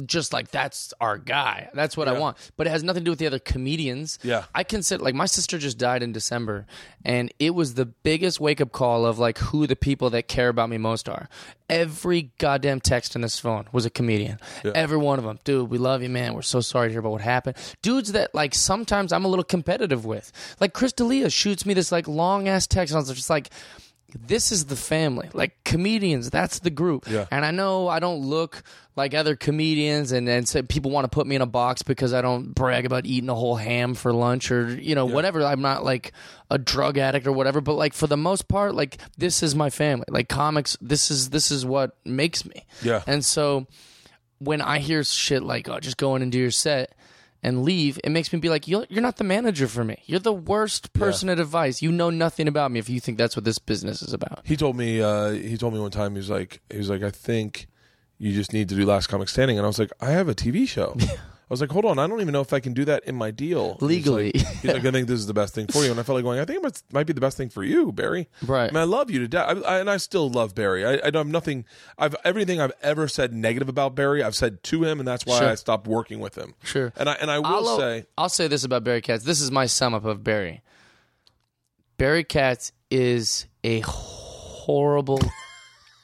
just like that's our guy. That's what I want. But it has nothing to do with the other comedians. Yeah. I consider like my sister just died in December and it was the biggest wake up call of like who the people that care about me most are. Every goddamn text in this phone was a comedian. Every one of them. Dude, we love you, man. We're so sorry to hear about what happened. Dudes that like sometimes I'm a little competitive with. Like Chris D'Elia shoots me this like long ass text and I was just like this is the family. Like comedians, that's the group. Yeah. And I know I don't look like other comedians and, and say people want to put me in a box because I don't brag about eating a whole ham for lunch or, you know, whatever. I'm not like a drug addict or whatever, but like for the most part, like this is my family. Like comics, this is this is what makes me. Yeah. And so when I hear shit like, oh, just go in and do your set and leave, it makes me be like, you're, you're not the manager for me. You're the worst person at advice. You know nothing about me if you think that's what this business is about. He told me. Uh, he told me one time. He was like. He was like. I think you just need to do Last Comic Standing. And I was like. I have a TV show. <laughs> I was like, hold on, I don't even know if I can do that in my deal He's Legally. like- He's like, I think this is the best thing for you, and I felt like going, I think it might be the best thing for you, Barry. Right. I mean, I love you to death, I, I, and I still love Barry. I, I don't have nothing. I've everything I've ever said negative about Barry. I've said to him, and that's why Sure. I stopped working with him. Sure. And I and I will I'll, say, I'll say this about Barry Katz. This is my sum up of Barry. Barry Katz is a horrible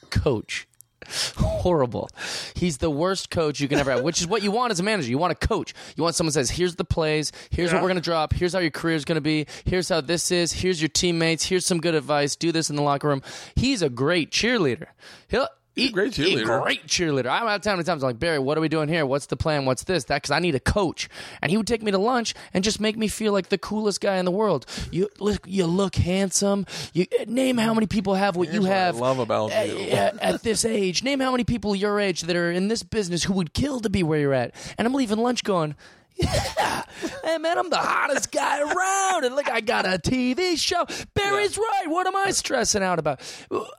coach. <laughs> Horrible. He's the worst coach you can ever have, which is what you want as a manager. You want a coach. You want someone says, here's the plays, here's what we're going to drop, here's how your career is going to be, here's how this is, here's your teammates, here's some good advice, do this in the locker room. He's a great cheerleader. He'll, He's a great he- he- cheerleader. great cheerleader. I'm out of time. Times I'm like Barry, what are we doing here? What's the plan? What's this? That because I need a coach, and he would take me to lunch and just make me feel like the coolest guy in the world. You look, you look handsome. You name how many people have what you what I have. love about at, you. at, at this age. Name how many people your age that are in this business who would kill to be where you're at. And I'm leaving lunch going. <laughs> Yeah, hey man, I'm the hottest guy around, and look, I got a TV show. Barry's right. What am I stressing out about?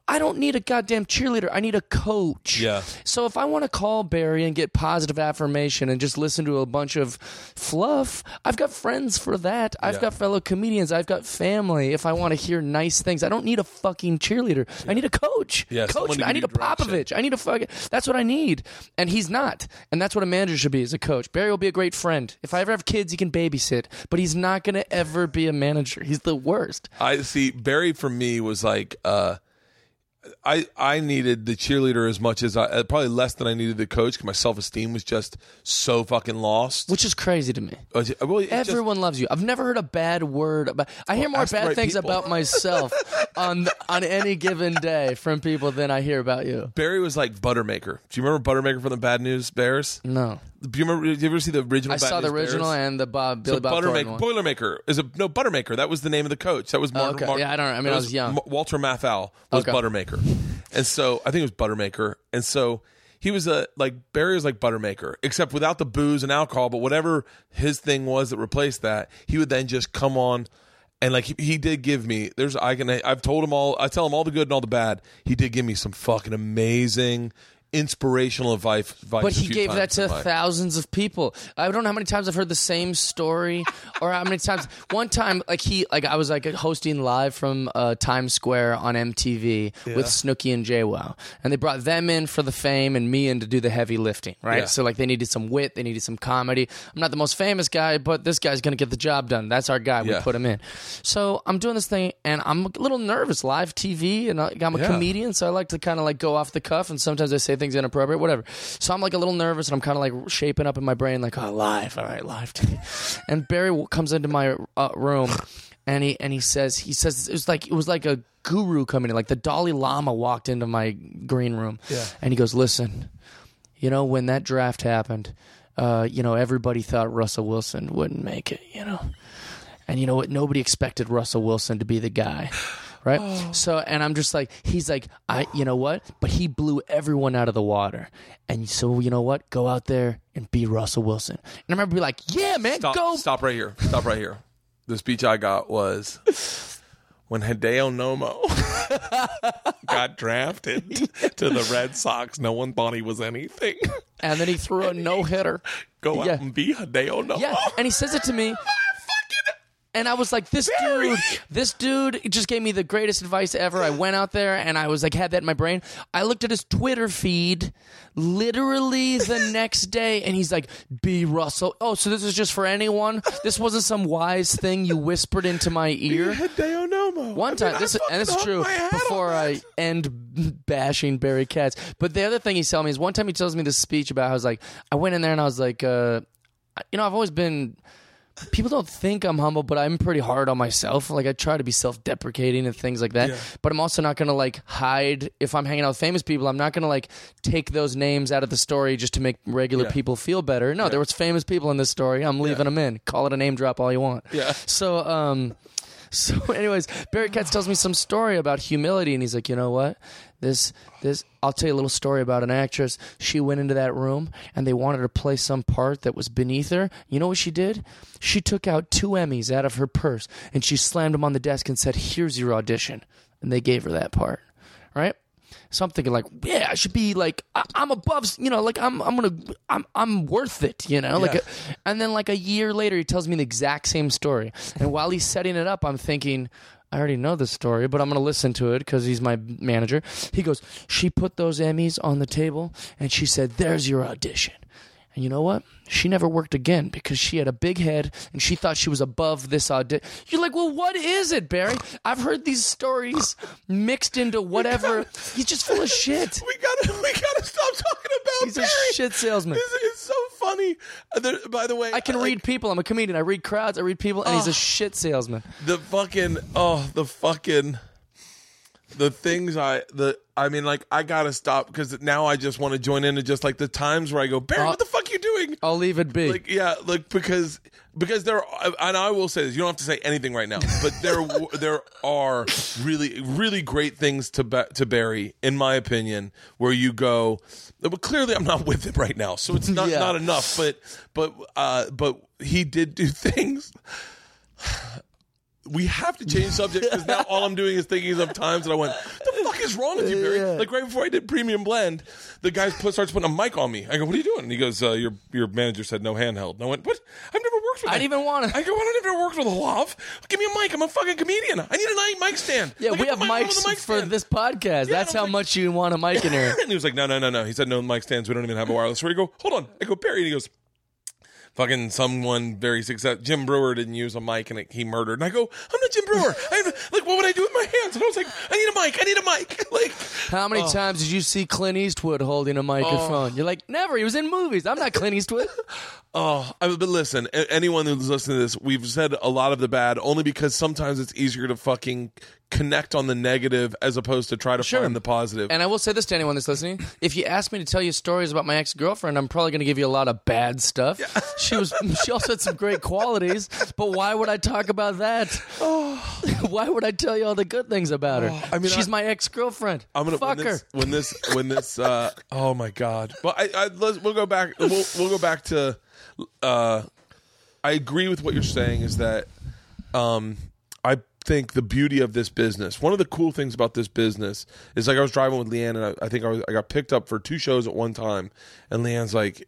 I don't need a goddamn cheerleader. I need a coach. Yeah. So if I want to call Barry and get positive affirmation and just listen to a bunch of fluff, I've got friends for that. I've Yeah. got fellow comedians. I've got family. If I want to hear nice things, I don't need a fucking cheerleader. I need a coach. Yeah, coach. me. I need a direction. Popovich. I need a fucking. That's what I need. And he's not. And that's what a manager should be as a coach. Barry will be a great friend. If I ever have kids, he can babysit. But he's not going to ever be a manager. He's the worst. I see Barry for me was like uh I I needed the cheerleader as much as I uh, probably less than I needed the coach because my self esteem was just so fucking lost. which is crazy to me. Uh, well, it just- Everyone loves you. I've never heard a bad word about. I hear more bad right things people. about myself <laughs> on on any given day from people than I hear about you. Barry was like Buttermaker. Do you remember Buttermaker from the Bad News Bears? No, Do you remember? Did you ever see the original? I Bad saw the News original Bears? and the Bob Billy So Bob Thornton Buttermaker, one. Boilermaker is a no Buttermaker. That was the name of the coach. That was oh, Mark. okay. Mark- Yeah, I don't know. I mean, that I was young. M- Walter Matthau was Okay. Buttermaker, and so I think it was Buttermaker, and so he was a like Barry was like Buttermaker, except without the booze and alcohol. But whatever his thing was that replaced that, he would then just come on. And like he, he did give me, there's I can I've told him all I tell him all the good and all the bad. He did give me some fucking amazing, inspirational advice. advice But he gave that to thousands of people. I don't know how many times I've heard the same story, <laughs> or how many times. One time, like he, like I was like hosting live from uh, Times Square on MTV with Snooki and JWoww, and they brought them in for the fame and me in to do the heavy lifting, right? Yeah. So like they needed some wit, they needed some comedy. I'm not the most famous guy, but this guy's gonna get the job done. That's our guy. We put him in. So I'm doing this thing, and I'm a little nervous. Live TV, and I- I'm a Yeah. comedian, so I like to kind of like go off the cuff, and sometimes I say things inappropriate, whatever. So I'm like a little nervous, and I'm kind of like shaping up in my brain, like, oh, live, all right, live <laughs> and Barry comes into my uh, room, and he and he says, he says it was like it was like a guru coming in, like the Dalai Lama walked into my green room, Yeah. and he goes, listen, you know, when that draft happened, uh, you know, everybody thought Russell Wilson wouldn't make it, you know. And you know what? Nobody expected Russell Wilson to be the guy. Right. Oh. So, and I'm just like, he's like, I, you know what? But he blew everyone out of the water. And so, you know what? Go out there and be Russell Wilson. And I remember being like, yeah, man, Stop, go. stop right here. Stop right here. The speech I got was when Hideo Nomo <laughs> got drafted to the Red Sox. No one thought he was anything. And then he threw a no hitter. Go out Yeah. and be Hideo Nomo. Yeah. And he says it to me. And I was like, this dude, this dude just gave me the greatest advice ever. I went out there and I was like, had that in my brain. I looked at his Twitter feed literally the <laughs> next day and he's like, be Russell. Oh, so this is just for anyone? This wasn't some wise thing you whispered into my <laughs> ear? One time, this and this is true. hung my hat on Before. I end bashing Barry Katz, but the other thing he's telling me is one time he tells me this speech about how I was like, I went in there and I was like, uh, you know, I've always been. People don't think I'm humble, but I'm pretty hard on myself. Like I try to be self-deprecating and things like that. Yeah. But I'm also not gonna like hide if I'm hanging out with famous people. I'm not gonna like take those names out of the story just to make regular Yeah. people feel better. No, there was famous people in this story. I'm leaving them in. Call it a name drop all you want. Yeah. So, um, <laughs> so anyways, Barry Katz tells me some story about humility, and he's like, you know what? This, this, I'll tell you a little story about an actress. She went into that room, and they wanted her to play some part that was beneath her. You know what she did? She took out two Emmys out of her purse, and she slammed them on the desk and said, "Here's your audition." And they gave her that part, right? So I'm thinking like, yeah, I should be like, I, I'm above, you know, like I'm, I'm gonna, I'm, I'm worth it, you know, like, a, and then like a year later, he tells me the exact same story, and while he's setting it up, I'm thinking. I already know this story, but I'm going to listen to it because he's my manager. He goes, She put those Emmys on the table and she said, There's your audition. And you know what? She never worked again because she had a big head and she thought she was above this audition. You're like, well, what is it, Barry? I've heard these stories mixed into whatever. He's just full of shit. We gotta, we gotta stop talking about this He's a shit salesman. Is funny. There- by the way, I can like, read people. I'm a comedian. I read crowds. I read people, and he's a ah. shit salesman. the fucking oh the fucking the things I the I mean like I gotta stop because now I just want to join in and just like the times where I go Barry, Uh, what the fuck you doing? I'll leave it be. Like yeah, like because because there are, and I will say this, you don't have to say anything right now, but there <laughs> there are really really great things to Ba- to Barry in my opinion where you go. But clearly, I'm not <laughs> with him right now, so it's not Yeah. not enough. But but uh, but he did do <laughs> things we have to change subject because now all I'm doing is thinking of times that I went, the fuck is wrong with you, Barry? Yeah. Like right before I did premium blend, the guy put, starts putting a mic on me. I go, what are you doing? And he goes, uh, your your manager said no handheld. And I went, what? I've never worked with. I that." didn't even want it. I go, I don't even work with a lav. Give me a mic. I'm a fucking comedian. I need a night mic stand. yeah, Like, we have mics mic for this podcast. That's how like- much you want a mic in here. <laughs> And he was like, no, no, no, no. He said no mic stands. We don't even have a wireless. So I go, hold on. I go, Barry. And he goes, fucking someone very successful. Jim Breuer didn't use a mic and it, he murdered. And I go, I'm not Jim Breuer. I'm, like, what would I do with my hands? And I was like, I need a mic. I need a mic. <laughs> Like, How many oh. times did you see Clint Eastwood holding a microphone? Oh. You're like, never. He was in movies. I'm not Clint Eastwood. <laughs> oh, I, but listen, anyone who's listening to this, we've said a lot of the bad only because sometimes it's easier to fucking connect on the negative as opposed to try to Sure. find the positive. And I will say this to anyone that's listening: if you ask me to tell you stories about my ex girlfriend, I'm probably going to give you a lot of bad stuff. <laughs> She was. She also had some great qualities, but why would I talk about that? <sighs> why would I tell you all the good things about her? Oh, <sighs> I mean, she's I- my ex girlfriend. I'm gonna fuck when her. this, when this when this uh oh my god. But I, I let's, we'll go back we'll we'll go back to uh I agree with what you're saying is that um think the beauty of this business. One of the cool things about this business is like I was driving with Leanne and I, I think I was I got picked up for two shows at one time and Leanne's like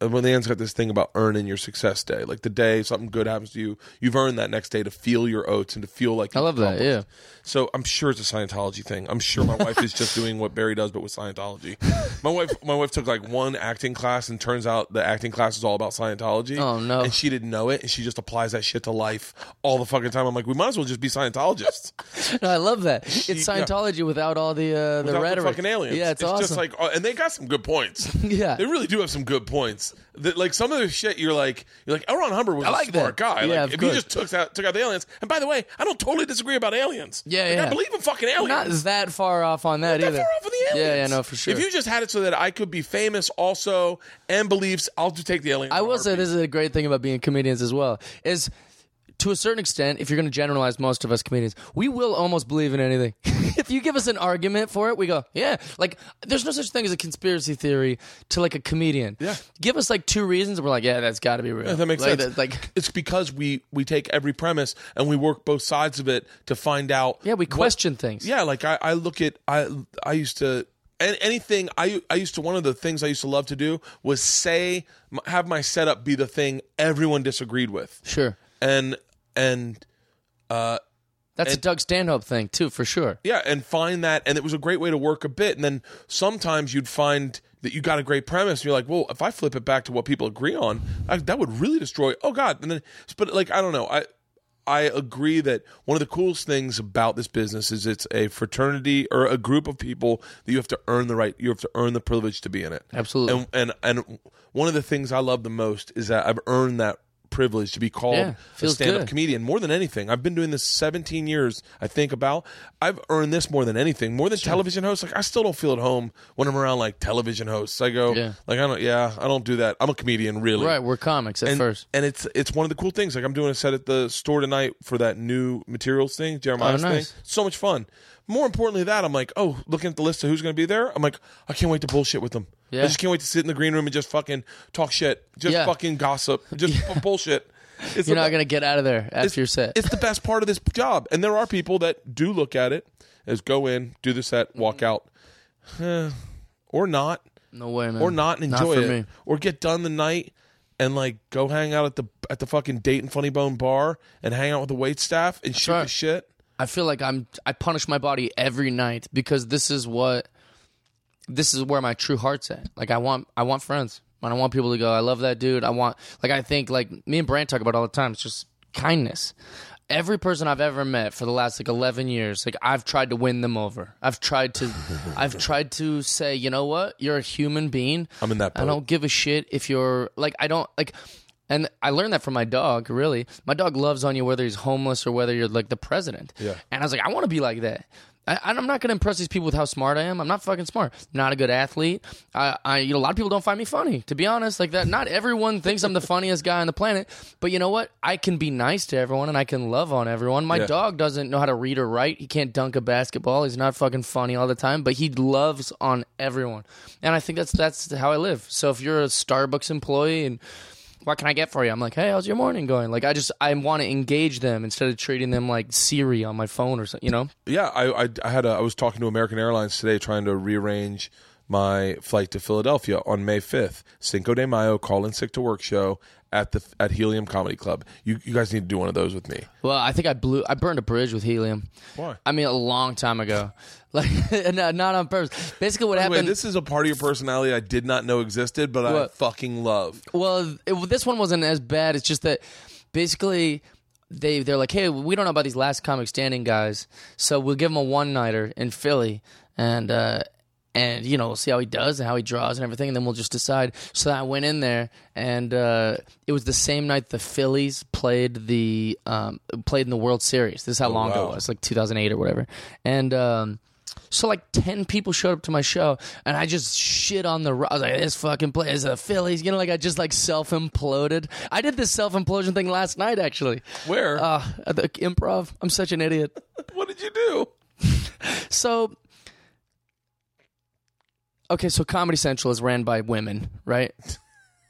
when Leanne's got this thing about earning your success day, like the day something good happens to you, you've earned that next day to feel your oats and to feel like I love that, yeah. So I'm sure it's a Scientology thing. I'm sure my wife is just doing what Barry does, but with Scientology. My wife, my wife took like one acting class, and turns out the acting class is all about Scientology. Oh, no. And she didn't know it, and she just applies that shit to life all the fucking time. I'm like, we might as well just be Scientologists. <laughs> No, I love that. It's yeah. Scientology without all the uh, the Without rhetoric. fucking aliens. Yeah, it's, awesome. just like, uh, and they got some good points. <laughs> Yeah. they really do have some good points. That, like some of the shit, you're like, you're like, L. Ron Hubbard was I a like smart that. guy. Yeah, like, of if he just took out took out the aliens. And by the way, I don't totally disagree about aliens. Yeah, Like, yeah. I believe in fucking aliens. not that far off on that Not either. that far off of the aliens. Yeah, yeah, no, for sure. If you just had it so that I could be famous also and beliefs, I'll just take the aliens. I will say this is a great thing about being comedians as well. Is to a certain extent, if you're going to generalize most of us comedians, we will almost believe in anything. <laughs> if you give us an argument for it, we go, yeah. Like, there's no such thing as a conspiracy theory to like a comedian. Yeah. Give us like two reasons, and we're like, yeah, that's got to be real. that makes like, sense. that- like, it's because we we take every premise and we work both sides of it to find out. yeah, we what- question things. Yeah, like I, I look at I I used to and anything I I used to one of the things I used to love to do was say have my setup be the thing everyone disagreed with. Sure. And and uh, That's a Doug Stanhope thing too, for sure. yeah, and find that and it was a great way to work a bit and then sometimes you'd find that you got a great premise and you're like, "Well, if I flip it back to what people agree on, I, that would really destroy." Oh god. And then but like I don't know. I I agree that one of the coolest things about this business is it's a fraternity or a group of people that you have to earn the right, you have to earn the privilege to be in it. Absolutely. And and and one of the things I love the most is that I've earned that privilege to be called Yeah, a stand-up good. comedian more than anything. I've been doing this 17 years. I think about. I've earned this more than anything, more than television hosts. Like I still don't feel at home when I'm around like television hosts. I go Yeah. like I don't. Yeah, I don't do that. I'm a comedian, really Right, we're comics at and, first. and it's it's one of the cool things. Like I'm doing a set at the store tonight for that new materials thing, Jeremiah's Oh, nice. thing. So much fun. More importantly, that I'm like, oh, looking at the list of who's going to be there, I'm like, I can't wait to bullshit with them. Yeah. I just can't wait to sit in the green room and just fucking talk shit, just Yeah. fucking gossip, just <laughs> bu- bullshit. It's You're the not be- to get out of there after your set. It's the best part of this job, and there are people that do look at it as go in, do the set, walk out, Eh, <sighs> or not no way, man. or not and enjoy for it, me. or get done the night and like go hang out at the at the fucking Dayton Funny Bone bar and hang out with the wait staff and shoot right. the shit. I feel like I'm I punish my body every night because this is what this is where my true heart's at. Like I want I want friends. And I want people to go, I love that dude. I want like I think like me and Brandt talk about all the time. It's just kindness. Every person I've ever met for the last like 11 years, like I've tried to win them over. I've tried to <laughs> I've tried to say, you know what? You're a human being. I'm in that I don't give a shit if you're like I don't like and I learned that from my dog, really. My dog loves on you whether he's homeless or whether you're like the president. Yeah. And I was like, I want to be like that. I, I'm not going to impress these people with how smart I am. I'm not fucking smart. Not a good athlete. I, I, you know, a lot of people don't find me funny, to be honest. Like that, not everyone thinks I'm the <laughs> funniest guy on the planet. But you know what? I can be nice to everyone and I can love on everyone. My Yeah. dog doesn't know how to read or write. He can't dunk a basketball. He's not fucking funny all the time, but he loves on everyone. And I think that's that's how I live. So if you're a Starbucks employee and what can I get for you? I'm like, hey, how's your morning going? Like, I just I want to engage them instead of treating them like Siri on my phone or something. You know? Yeah, I, I I had a I was talking to American Airlines today trying to rearrange my flight to Philadelphia on May 5th. Cinco de Mayo, call in sick to work show at the at Helium Comedy Club. You you guys need to do one of those with me. Well, I think I blew. I burned a bridge with helium. Why? I mean, a long time ago. <laughs> Like, <laughs> no, not on purpose. Basically, what By the way, happened? this is a part of your personality I did not know existed, but I What? fucking love. Well, it, this one wasn't as bad. It's just that basically they they're like, hey, we don't know about these last comic standing guys, so we'll give them a one nighter in Philly, and uh, and you know we'll see how he does and how he draws and everything, and then we'll just decide. So I went in there, and uh, it was the same night the Phillies played the um, played in the World Series. This is how long ago Oh, it was, like 2008 or whatever, and. Um, so like ten people showed up to my show, and I just shit on the. I was like, "This fucking place is a Phillies," you know, like I just like self imploded. I did this self implosion thing last night, actually. Where? Uh, at the improv. I'm such an idiot. <laughs> what did you do? <laughs> So, okay, so Comedy Central is ran by women, right?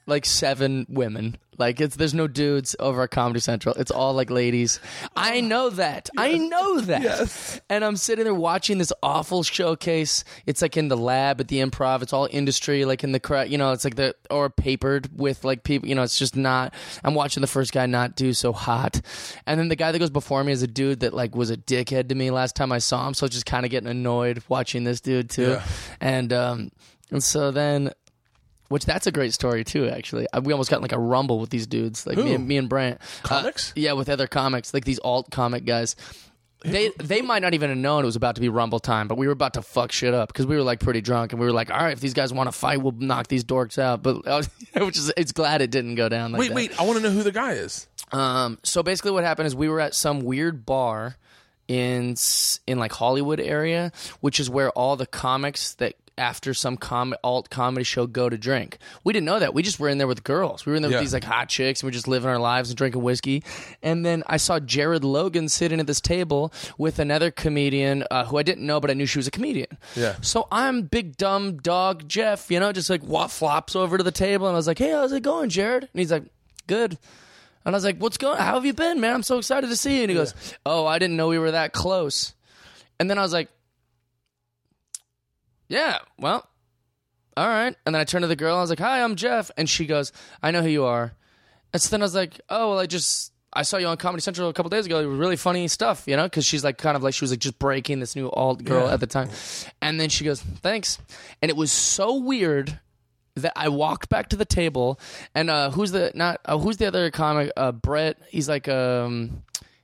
Like seven women. Like it's there's no dudes over at Comedy Central. It's all like ladies. I know that. I know that. Yes. And I'm sitting there watching this awful showcase. It's like in the lab at the improv. It's all industry, like in the crowd. You know, it's like the or papered with like people. You know, it's just not. I'm watching the first guy not do so hot, and then the guy that goes before me is a dude that like was a dickhead to me last time I saw him. So just kind of getting annoyed watching this dude too. Yeah. And um, and so then which that's a great story too. Actually, Uh, we almost got in, like a rumble with these dudes, like me and me and Brandt. Uh, Comics? yeah, with other comics, like these alt comic guys. They they might not even have known it was about to be rumble time, but we were about to fuck shit up because we were like pretty drunk and we were like, all right, if these guys want to fight, we'll knock these dorks out. But I was, <laughs> which is it's glad it didn't go down like Wait, that. wait. I want to know who the guy is. Um, so basically, what happened is we were at some weird bar in in like Hollywood area, which is where all the comics that after some com- alt comedy show go to drink. We didn't know that. We just were in there with girls. We were in there Yeah. with these like hot chicks, and we are just living our lives and drinking whiskey. And then I saw Jared Logan sitting at this table with another comedian uh, who I didn't know, but I knew she was a comedian. Yeah. So I'm big dumb dog Jeff, you know, just like what flops over to the table, and I was like, "Hey, how's it going, Jared?" And he's like, "Good." And I was like, "What's going? How have you been, man? I'm so excited to see you." And he goes, "Oh, I didn't know we were that close." And then I was like, "Yeah, well, all right." And then I turned to the girl. I was like, "Hi, I'm Jeff," and she goes, "I know who you are." And so then I was like, "Oh, well, I just." I saw you on Comedy Central a couple days ago. It was really funny stuff, you know, because she's like kind of like she was like just breaking this new alt girl Yeah. at the time. And then she goes, "Thanks," and it was so weird that I walked back to the table and uh, who's the not uh, who's the other comic? Uh, Brett. He's like um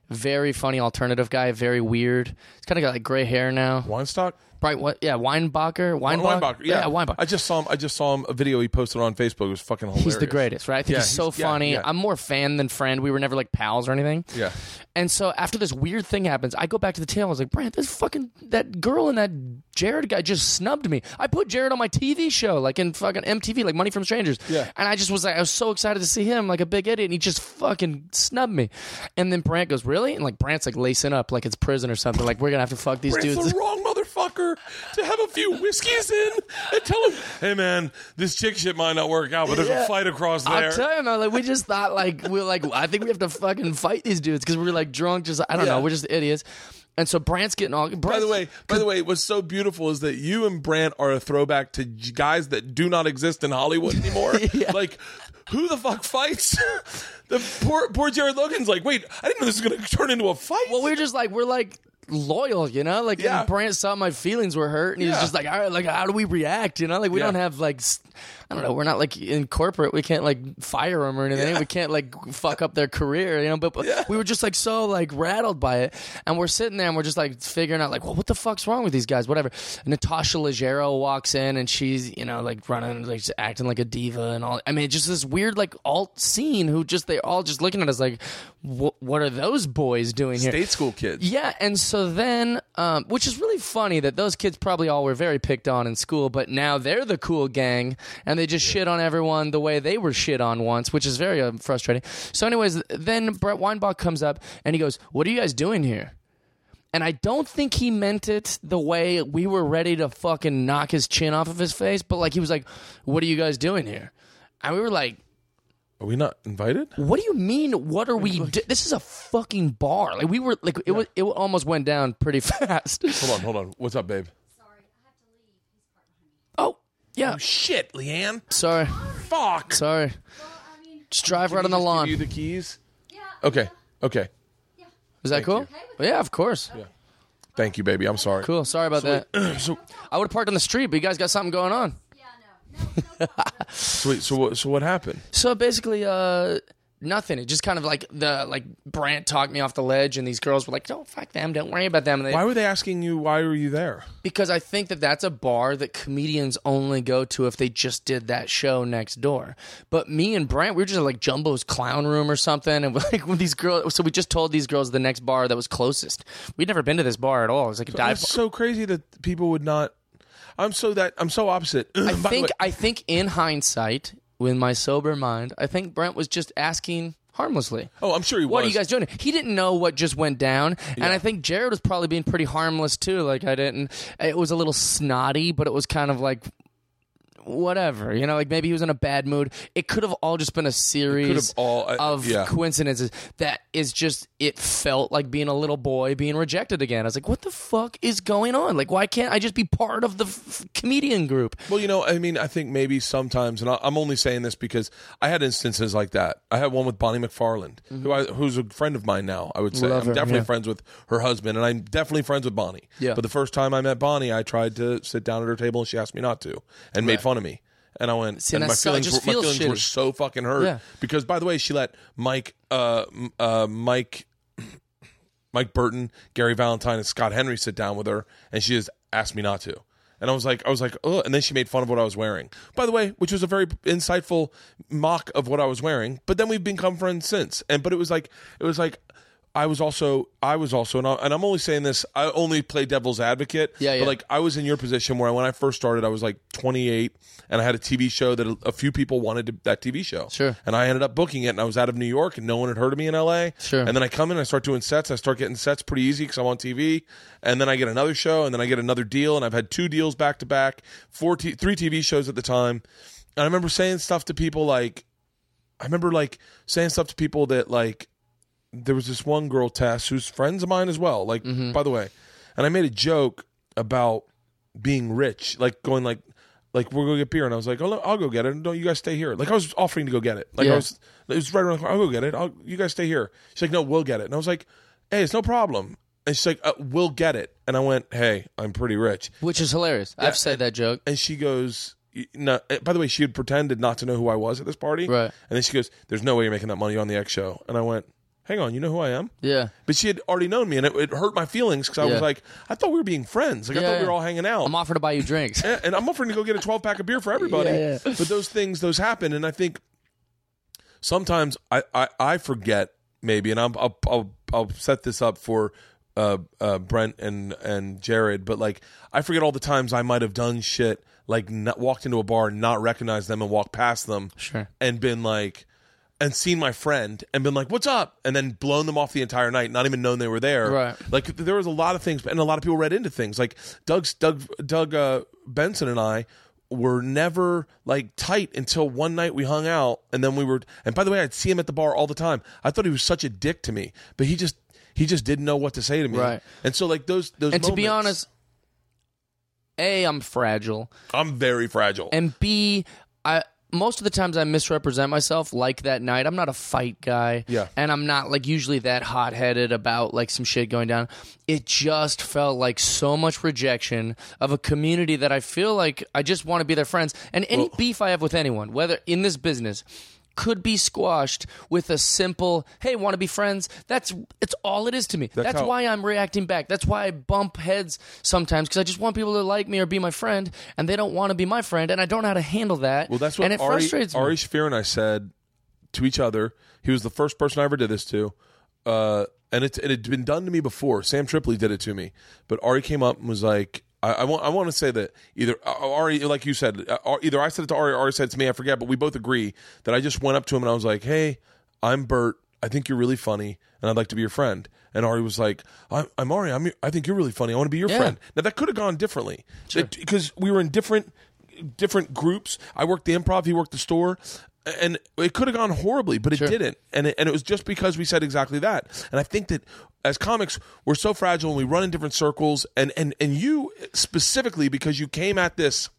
very funny alternative guy, very weird. He's kind of got like gray hair now. Weinstock. Right? What? Yeah, Weinbacher. Weinbacher. Weinbach. Yeah, Weinbacher. I just saw him. I just saw him a video he posted on Facebook. It was fucking hilarious. He's the greatest, right? I think Yeah, he's so he's- yeah, funny. yeah. I'm more fan than friend. We were never like pals or anything. Yeah. And so after this weird thing happens, I go back to the table. I was like, Brandt, this fucking that girl and that Jared guy just snubbed me. I put Jared on my TV show, like in fucking MTV, like Money from Strangers. Yeah. And I just was like, I was so excited to see him, like a big idiot, and he just fucking snubbed me. And then Brandt goes, really? And like Brandt's like lacing up like it's prison or something. Like we're gonna have to fuck these Brandt's dudes. the wrong motherfucker to have a few whiskeys in and tell him, "Hey man, this chick shit might not work out, but there's Yeah. a fight across there." I'll tell you, man. Like we just thought, like we're like, I think we have to fucking fight these dudes because we are like drunk. Just I don't Yeah. know, we're just idiots. And so Brandt's getting all. by the way, by the way, what's so beautiful is that you and Brandt are a throwback to guys that do not exist in Hollywood anymore. <laughs> Like, who the fuck fights? <laughs> the poor poor Jared Logan's like, wait, I didn't know this was going to turn into a fight. well, we're just like we're like loyal, you know. Like Yeah. and Brandt saw my feelings were hurt, and he was just like, all right, like how do we react? You know, like we Yeah. don't have like. I don't know. We're not like in corporate. We can't like fire them or anything. Yeah. We can't like fuck up their career, you know. But, but Yeah. we were just like so like rattled by it, and we're sitting there and we're just like figuring out like, well, what the fuck's wrong with these guys? Whatever. Natasha Leggero walks in and she's you know like running like acting like a diva and all. I mean, just this weird like alt scene who just they're all just looking at us like, what what are those boys doing here? State school kids. Yeah, and so then, um, which is really funny that those kids probably all were very picked on in school, but now they're the cool gang and they just shit on everyone the way they were shit on once, which is very uh, frustrating. So, anyways, then Brett Weinbach comes up and he goes, "What are you guys doing here?" And I don't think he meant it the way we were ready to fucking knock his chin off of his face, but like he was like, "What are you guys doing here?" And we were like, Are we not invited? what do you mean? What are we? Do- this is a fucking bar. Like we were, like it was. It almost went down pretty <laughs> fast. Hold on, hold on. What's up, babe? Yeah. Oh shit, Leanne. Sorry. Fuck. Sorry. Just drive right on the lawn. Give you the keys. Okay. Okay. Is that cool? Yeah, of course. Yeah. Thank you, baby. I'm sorry. Cool. Sorry about that. <clears throat> So I would have parked on the street, but you guys got something going on. Yeah, no. No. Sweet. <laughs> So what? So what happened? So basically, uh, nothing. It just kind of like the like Brandt talked me off the ledge, and these girls were like, "Don't fuck them. Don't worry about them." And they, Why were they asking you? Why were you there? because I think that that's a bar that comedians only go to if they just did that show next door. But me and Brandt, we were just at like Jumbo's Clown Room or something, and <laughs> like with these girls. So we just told these girls the next bar that was closest. We'd never been to this bar at all. It was like a dive. It's so crazy that people would not. I'm so that I'm so opposite. <clears throat> I think I think in hindsight, with my sober mind, I think Brent was just asking harmlessly. oh, I'm sure he was What was. are you guys doing? He didn't know what just went down, and I think Jared was probably being pretty harmless too. Like I didn't. It was a little snotty, but it was kind of like whatever. You know, like maybe he was in a bad mood. It could have all just been a series all- uh, of yeah. coincidences that is just. It felt like being a little boy being rejected again. I was like, what the fuck is going on? Like, why can't I just be part of the f- comedian group? Well, you know, I mean, I think maybe sometimes, and I- I'm only saying this because I had instances like that. I had one with Bonnie McFarlane, who I, who's a friend of mine now. I would say Mm-hmm. Love I'm her, definitely yeah. friends with her husband, and I'm definitely friends with Bonnie. Yeah. But the first time I met Bonnie, I tried to sit down at her table, and she asked me not to, and made fun of me. And I went, See, and my feelings, were, my feelings were so fucking hurt Yeah. because, by the way, she let Mike, uh, uh, Mike <clears throat> Mike Burton, Gary Valentine, and Scott Henry sit down with her, and she just asked me not to. And I was like, I was like, oh, and then she made fun of what I was wearing. By the way, which was a very insightful mock of what I was wearing. But then we've become friends since. And but it was like, it was like, I was also, I was also, and, I, and I'm only saying this, I only play devil's advocate. Yeah, yeah. But like, I was in your position where when I first started, I was like 28, and I had a TV show that a, a few people wanted to, that TV show. Sure. And I ended up booking it, and I was out of New York, and no one had heard of me in LA. Sure. And then I come in, I start doing sets. I start getting sets pretty easy because I'm on TV. And then I get another show, and then I get another deal, and I've had two deals back to back, four, t- three TV shows at the time. And I remember saying stuff to people like, I remember like saying stuff to people that like, there was this one girl, Tess, who's friends of mine as well. Like, Mm-hmm. by the way, and I made a joke about being rich, like going like. Like we're gonna get beer, and I was like, "Oh, no, I'll go get it. Don't you guys stay here?" Like I was offering to go get it. Like Yeah. I was, it was right around the corner. I'll go get it. I'll, you guys stay here. She's like, "No, we'll get it." And I was like, "Hey, it's no problem." And she's like, uh, "We'll get it." And I went, "Hey, I'm pretty rich." Which is hilarious. I've said that joke. And she goes, "No." uh, By the way, she had pretended not to know who I was at this party. Right. And then she goes, "There's no way you're making that money on the X show." And I went, "Hang on, you know who I am?" Yeah. But she had already known me, and it, it hurt my feelings because I Yeah. was like, I thought we were being friends. Like I Yeah, thought we were all hanging out. I'm offering to buy you drinks. Yeah, <laughs> and I'm offering to go get a 12 pack of beer for everybody. Yeah. But those things, those happen, and I think sometimes I I, I forget maybe, and I'm, I'll I'll I'll set this up for. Uh, uh, Brent and and Jared, but like I forget all the times I might have done shit like not, walked into a bar, and not recognized them, and walked past them, Sure. and been like, and seen my friend, and been like, "What's up?" and then blown them off the entire night, not even known they were there. Right. Like there was a lot of things, and a lot of people read into things. Like Doug's Doug Doug uh, Benson and I were never like tight until one night we hung out, and then we were. And by the way, I'd see him at the bar all the time. I thought he was such a dick to me, but he just he just didn't know what to say to me. Right. And so like those those And to be honest, A, I'm fragile. I'm very fragile. And B, I most of the times I misrepresent myself like that night. I'm not a fight guy. Yeah. And I'm not like usually that hot headed about like some shit going down. It just felt like so much rejection of a community that I feel like I just want to be their friends. And any beef I have with anyone, whether in this business, could be squashed with a simple hey want to be friends that's it's all it is to me that's, how- why i'm reacting back that's why i bump heads sometimes because i just want people to like me or be my friend and they don't want to be my friend and i don't know how to handle that Well, that's what and it Ari, frustrates me Ari Shaffir and I said to each other. He was the first person I ever did this to. Uh, and it, it had been done to me before. Sam Tripoli did it to me. But Ari came up and was like, I, I want I want to say that either uh, Ari, like you said, uh, either I said it to Ari, or Ari said it to me. I forget, but we both agree that I just went up to him and I was like, "Hey, I'm Bert. I think you're really funny, and I'd like to be your friend." And Ari was like, "I'm, I'm Ari. I'm, I think you're really funny. I want to be your Yeah. friend." Now that could have gone differently because we were in different different groups. I worked the improv. He worked the store. And it could have gone horribly, but it didn't. And it, and it was just because we said exactly that. And I think that as comics, we're so fragile and we run in different circles. And, and, and you specifically, because you came at this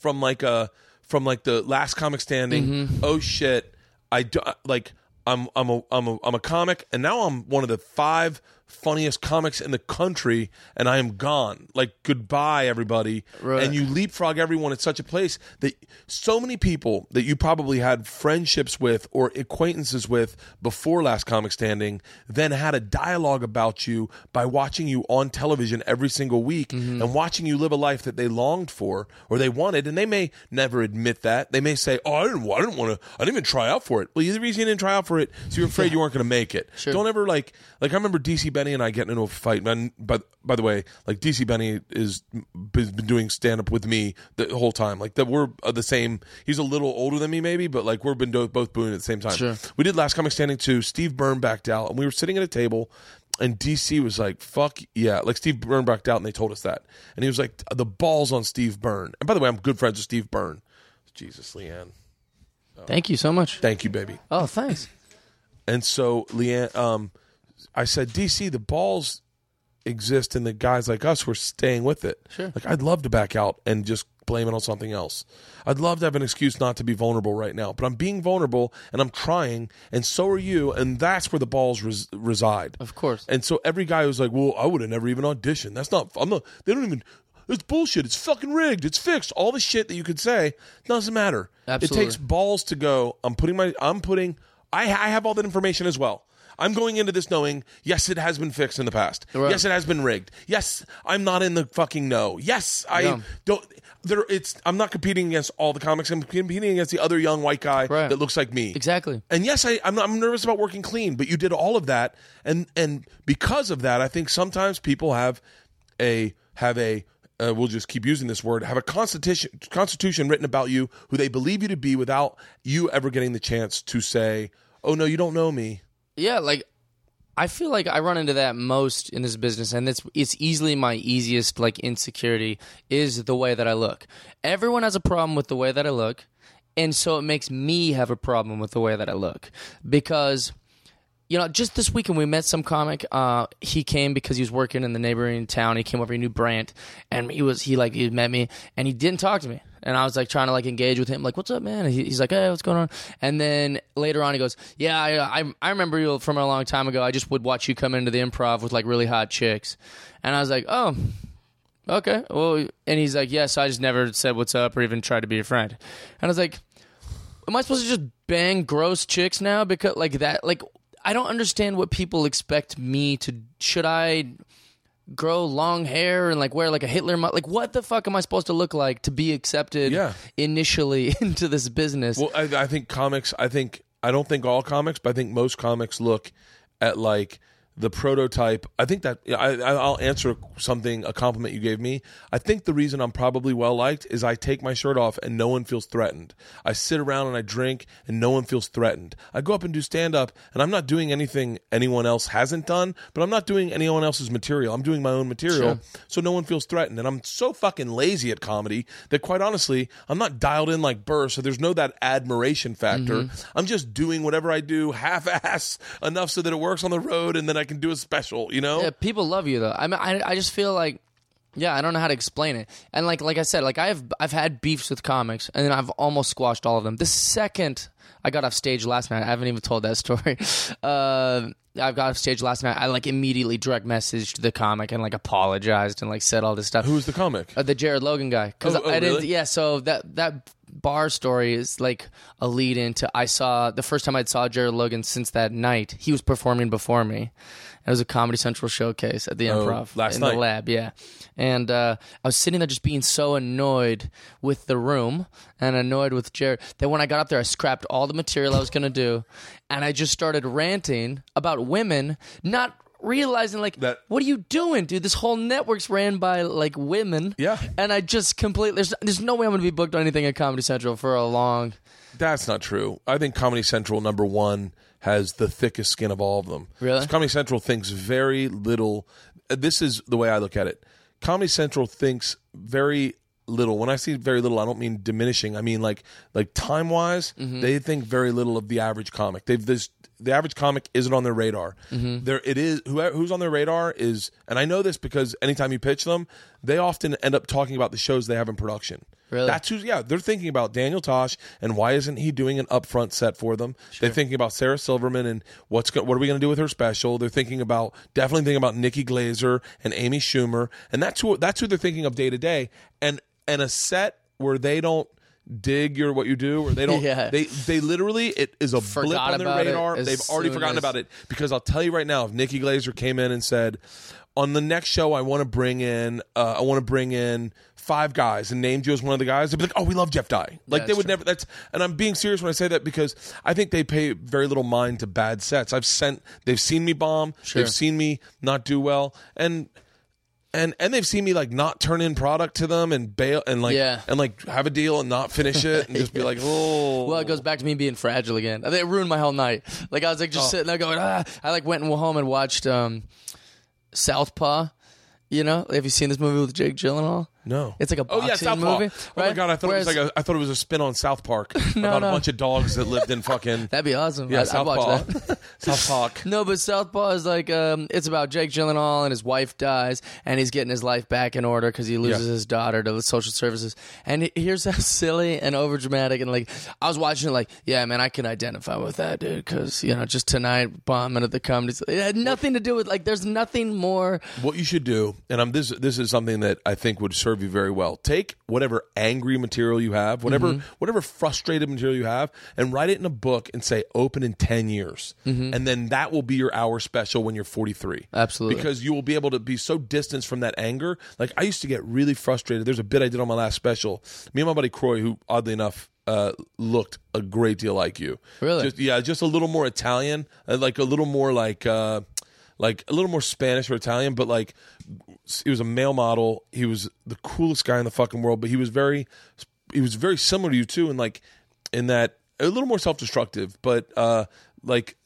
from like a from like the last comic standing. Mm-hmm. Oh shit! I do, like I'm I'm a I'm a I'm a comic, and now I'm one of the five funniest comics in the country, and I am gone. Like goodbye, everybody. Right. And you leapfrog everyone at such a place that so many people that you probably had friendships with or acquaintances with before Last Comic Standing then had a dialogue about you by watching you on television every single week mm-hmm. and watching you live a life that they longed for or they wanted, and they may never admit that. They may say, "Oh, I didn't, I didn't want to, I didn't even try out for it." Well, the reason you didn't try out for it so you're <laughs> afraid you weren't going to make it. Sure. Don't ever like, like I remember DC Benny and I getting into a fight. Man, but by the way, like DC Benny is has been doing stand up with me the whole time. Like that, we're uh, the same. He's a little older than me, maybe, but like we've been do- both booing at the same time. Sure. We did last comic standing too. Steve Byrne backed out, and we were sitting at a table. And DC was like, "Fuck yeah!" Like Steve Byrne backed out, and they told us that. And he was like, "The balls on Steve Byrne." And by the way, I'm good friends with Steve Byrne. Jesus, Leanne, Thank you so much. thank you, baby. Oh, thanks. And so Leanne, um, I said, DC, the balls exist and the guys like us who are staying with it. Sure. Like I'd love to back out and just blame it on something else. I'd love to have an excuse not to be vulnerable right now, but I'm being vulnerable and I'm trying, and so are you, and that's where the balls res- reside. Of course. And so every guy was like, "Well, I would have never even auditioned. That's not. I'm not. They don't even." It's bullshit. It's fucking rigged. It's fixed. All the shit that you could say doesn't matter. Absolutely. It takes balls to go. I'm putting my. I'm putting. I, I have all that information as well. I'm going into this knowing, yes, it has been fixed in the past. Right. Yes, it has been rigged. Yes, I'm not in the fucking know. Yes, I Yeah. don't. There, it's. I'm not competing against all the comics. I'm competing against the other young white guy Right. that looks like me. Exactly. And yes, I, I'm, I'm nervous about working clean, but you did all of that, and and because of that, I think sometimes people have a have a uh, we'll just keep using this word have a constitution constitution written about you who they believe you to be without you ever getting the chance to say, "Oh no, you don't know me." Yeah, like I feel like I run into that most in this business, and it's it's easily my easiest like insecurity is the way that I look. Everyone has a problem with the way that I look, and so it makes me have a problem with the way that I look because. You know, just this weekend we met some comic. Uh, he came because he was working in the neighboring town. He came over. He knew Brandt, and he was he like he met me, and he didn't talk to me. And I was like trying to like engage with him, like, "What's up, man?" He, he's like, "Hey, what's going on?" And then later on, he goes, "Yeah, I, I I remember you from a long time ago. I just would watch you come into the improv with like really hot chicks." And I was like, "Oh, okay." Well, and he's like, "Yes, I just never said what's up or even tried to be your friend." And I was like, am I supposed to just bang gross chicks now because like that like I don't understand what people expect me to should I grow long hair and like wear like a Hitler mu- like what the fuck am I supposed to look like to be accepted Yeah. initially <laughs> into this business Well, I, I think comics. I think I don't think all comics, but I think most comics look at like the prototype. I think that I, I'll answer something a compliment you gave me. I think the reason I'm probably well liked is I take my shirt off and no one feels threatened. I sit around and I drink and no one feels threatened. I go up and do stand up and I'm not doing anything anyone else hasn't done, but I'm not doing anyone else's material. I'm doing my own material, so no one feels threatened. And I'm so fucking lazy at comedy that quite honestly, I'm not dialed in like Burr, so there's no that admiration factor. Mm-hmm. I'm just doing whatever I do half ass <laughs> enough so that it works on the road and then I can do a special, you know? Yeah, people love you though. I mean, I, I just feel like, yeah, I don't know how to explain it. And like, like I said, like I have, I've had beefs with comics, and then I've almost squashed all of them. The second I got off stage last night, I haven't even told that <laughs> story. Uh, I got off stage last night. I like immediately direct messaged the comic and like apologized and like said all this stuff. Who's the comic? Uh, the Jared Logan guy. Because Oh, oh, I didn't. really? Yeah. So that that bar story is like a lead into. I saw the first time I saw Jared Logan since that night. He was performing before me. It was a Comedy Central showcase at the Improv last in night. the lab. Yeah, and uh, I was sitting there just being so annoyed with the room and annoyed with Jared that when I got up there, I scrapped all the material I was going to do, and I just started ranting about women, not realizing like That- what are you doing dude this whole network's ran by like women Yeah. and I just completely there's there's no way I'm going to be booked on anything at Comedy Central for a long. That's not true. I think Comedy Central number one has the thickest skin of all of them. Really? Comedy Central thinks very little. uh, This is the way I look at it. Comedy Central thinks very little. When I say very little, I don't mean diminishing. I mean like like time wise, Mm-hmm. they think very little of the average comic. They've this the average comic isn't on their radar. Mm-hmm. There it is. Who, who's on their radar is, and I know this because anytime you pitch them, they often end up talking about the shows they have in production. Really? That's who's yeah. They're thinking about Daniel Tosh and why isn't he doing an upfront set for them? They're thinking about Sarah Silverman and what's go- what are we going to do with her special? They're thinking about definitely thinking about Nikki Glazer and Amy Schumer, and that's who that's who they're thinking of day to day. And and a set where they don't dig your what you do or they don't <laughs> Yeah. they they literally it is a blip on their radar they've already forgotten as- about it because i'll tell you right now if nikki glazer came in and said on the next show i want to bring in uh, i want to bring in five guys and named you as one of the guys they'd be like oh we love jeff dye like they would true. never that's and i'm being serious when i say that because i think they pay very little mind to bad sets i've sent they've seen me bomb Sure. they've seen me not do well and and and they've seen me like not turn in product to them and bail and like Yeah. and like have a deal and not finish it and just be <laughs> like oh Well, it goes back to me being fragile again. It ruined my whole night. Like I was like just Oh. sitting there going, ah. I like went and home and watched um, Southpaw. You know, have you seen this movie with Jake Gyllenhaal? No. It's like a Oh yeah, Southpaw. movie. Oh my god, I thought Whereas- it was like a, I thought it was a spin on South Park <laughs> about no. a bunch of dogs that lived in fucking <laughs> That'd be awesome. yeah I'd, I'd watch Southpaw. that. <laughs> South Park. No, but Southpaw is like um, it's about Jake Gyllenhaal and his wife dies, and he's getting his life back in order because he loses Yeah. his daughter to the social services. And here's how silly and overdramatic and like I was watching it, like, yeah, man, I can identify with that, dude, because you know, just tonight bombing at the comedy. It had nothing to do with like, there's nothing more. What you should do, and I'm this this is something that I think would serve you very well. Take whatever angry material you have, whatever Mm-hmm. whatever frustrated material you have, and write it in a book and say open in ten years, and then that will be your hour special when you're 43. Mm-hmm. Absolutely. because you will be able to be so distanced from that anger. Like I used to get really frustrated. There's a bit I did on my last special. Me and my buddy Croy, who oddly enough. Uh, looked a great deal like you. Really? Just, yeah, just a little more Italian, uh, like a little more like uh, like a little more Spanish or Italian, but like he was a male model. He was the coolest guy in the fucking world, but he was very he was very similar to you too, and like in that a little more self destructive, but uh, like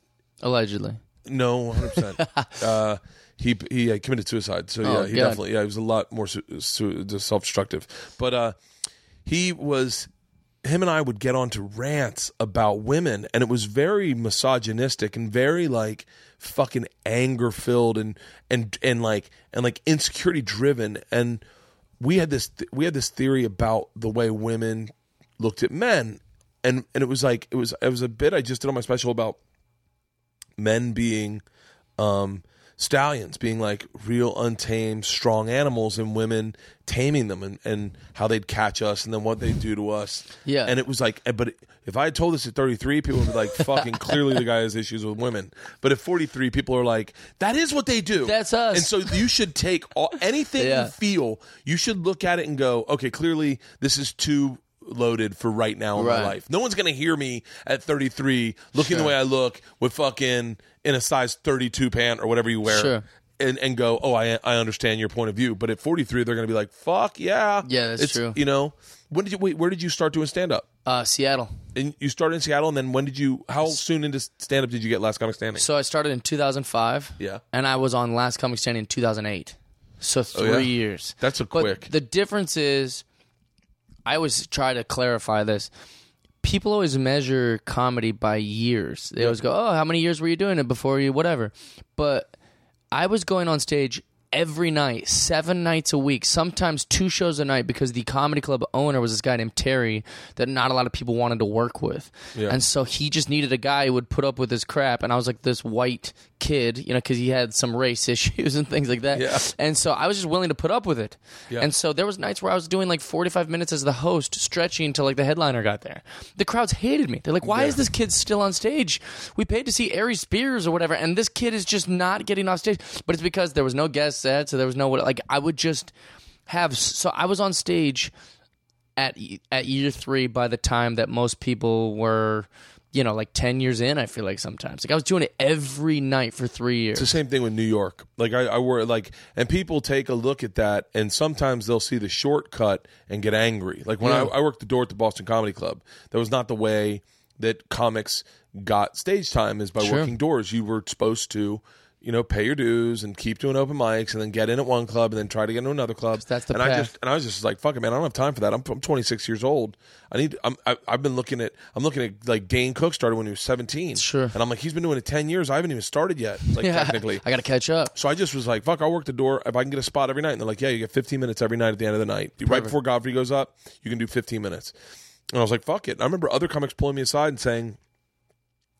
Allegedly. no, hundred percent. <laughs> Uh, he he uh, committed suicide, so yeah, Oh, he God. definitely yeah, he was a lot more su- su- self destructive. But uh, he was him and I would get on to rants about women, and it was very misogynistic and very like fucking anger filled and and and like and like insecurity driven. And we had this we had this theory about the way women looked at men, and and it was like it was it was a bit I just did on my special about men being um, stallions, being like real untamed, strong animals, and women taming them, and, and how they'd catch us, and then what they'd do to us. Yeah. and it was like, but if I had told this at 33, people would be like, <laughs> "Fucking clearly, the guy has issues with women." But at 43, people are like, "That is what they do." That's us. And so you should take all, anything Yeah. you feel. You should look at it and go, "Okay, clearly this is too." Loaded for right now in Right. my life. No one's gonna hear me at 33 looking the way I look with fucking in a size 32 pant or whatever you wear. Sure. And, and go, oh, I I understand your point of view. But at 43, they're going to be like, fuck yeah. Yeah, that's It's- true. You know, when did you, wait, where did you start doing stand up? Uh, Seattle. And you started in Seattle, and then when did you, how soon into stand up did you get Last Comic Standing? So I started in 2005. Yeah. And I was on Last Comic Standing in 2008. So three Oh, yeah? years. That's a But quick. The difference is, I always try to clarify this. People always measure comedy by years. They always go, "Oh, how many years were you doing it before you whatever?" But I was going on stage every night, seven nights a week, sometimes two shows a night, because the comedy club owner was this guy named Terry that not a lot of people wanted to work with, Yeah. and so he just needed a guy who would put up with his crap. And I was like this white kid, you know, because he had some race <laughs> issues and things like that. Yeah. And so I was just willing to put up with it. Yeah. And so there was nights where I was doing like 45 minutes as the host, stretching until like the headliner got there. The crowds hated me. They're like, "Why is this kid still on stage? We paid to see Ari Spears or whatever, and this kid is just not getting off stage." But it's because there was no guest set, so there was no. Like I would just have. So I was on stage at at year three by the time that most people were. You know, like ten years in, I feel like sometimes like I was doing it every night for three years. It's the same thing with New York. Like I, I worry, like, and people take a look at that, and sometimes they'll see the shortcut and get angry. Like when Yeah. I, I worked the door at the Boston Comedy Club, that was not the way that comics got stage time. Is by Sure. working doors. You were supposed to you know, pay your dues and keep doing open mics, and then get in at one club, and then try to get into another club. That's the and I path. just and I was just like, fuck it, man, I don't have time for that. I'm, I'm 26 years old. I need. I'm, I, I've been looking at. I'm looking at like Dane Cook started when he was 17. Sure. And I'm like, he's been doing it 10 years. I haven't even started yet. Like <laughs> Yeah. technically. I got to catch up. So I just was like, fuck, I'll work the door if I can get a spot every night. And they're like, yeah, you get 15 minutes every night at the end of the night. Right before Godfrey goes up, you can do 15 minutes. And I was like, fuck it. And I remember other comics pulling me aside and saying,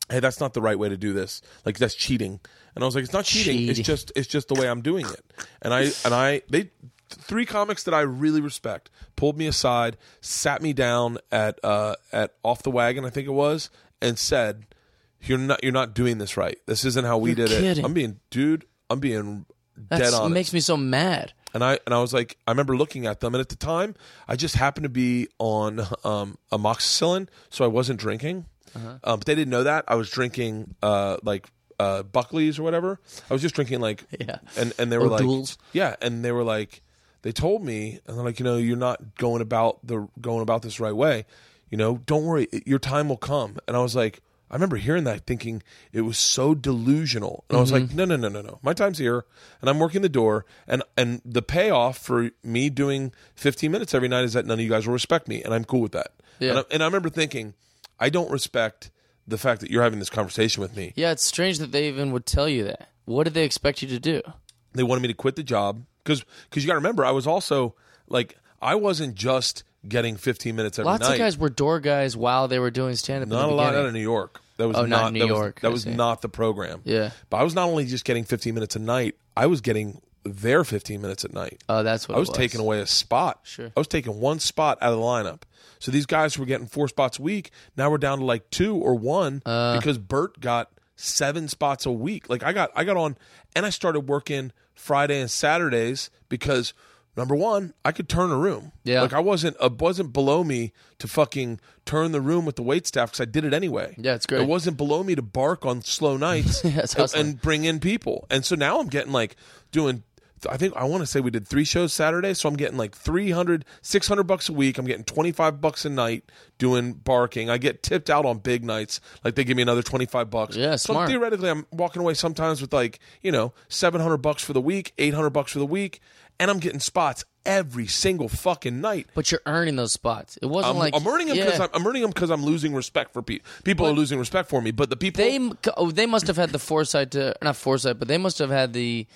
hey, that's not the right way to do this. Like that's cheating. And I was like, it's not cheating. It's just it's just the way I'm doing it. And I and I they three comics that I really respect pulled me aside, sat me down at uh at off the wagon, I think it was, and said, You're not you're not doing this right. This isn't how we You're did it. I'm being dude, I'm being dead That on. makes me so mad. And I and I was like, I remember looking at them, and at the time, I just happened to be on um, amoxicillin, so I wasn't drinking. Uh-huh. Um, but they didn't know that I was drinking uh, like uh, Buckley's or whatever. I was just drinking like, <laughs> Yeah. and and they were like, yeah, and they were like, they told me, and they're like, you know, you're not going about the going about this right way. You know, don't worry, your time will come. And I was like. I remember hearing that, thinking it was so delusional, and I was like, Mm-hmm. "No, no, no, no, no! My time's here, and I'm working the door, and and the payoff for me doing 15 minutes every night is that none of you guys will respect me, and I'm cool with that." Yeah. And, I, and I remember thinking, I don't respect the fact that you're having this conversation with me. Yeah, it's strange that they even would tell you that. What did they expect you to do? They wanted me to quit the job because because you got to remember, I was also like, I wasn't just getting 15 minutes every Lots night. of guys were door guys while they were doing stand up. Not a lot out of New York. That was Oh, not not, New that was- York, that I was see. not the program. Yeah. but I was not only just getting 15 minutes a night. I was getting their 15 minutes at night. Oh, that's what I it was, was. taking away a spot. Sure. I was taking one spot out of the lineup. So these guys were getting four spots a week, now we're down to like two or one Uh. because Bert got seven spots a week. Like I got I got on and I started working Friday and Saturdays because number one, I could turn a room. Yeah. Like I wasn't it wasn't below me to fucking turn the room with the wait staff because I did it anyway. Yeah, it's great. It wasn't below me to bark on slow nights <laughs> Yeah, and, and bring in people. And so now I'm getting like doing I think I want to say we did three shows Saturday, so I'm getting like 300 600 bucks a week. I'm getting 25 bucks a night doing barking. I get tipped out on big nights. Like they give me another 25 bucks. Yeah, so smart. theoretically I'm walking away sometimes with like, you know, 700 bucks for the week, 800 bucks for the week, and I'm getting spots every single fucking night. But you're earning those spots. It wasn't I'm, like I'm earning them because yeah. I'm, I'm earning them because I'm losing respect for people. People are losing respect for me, but the people they oh, they must have had the foresight to not foresight, but they must have had the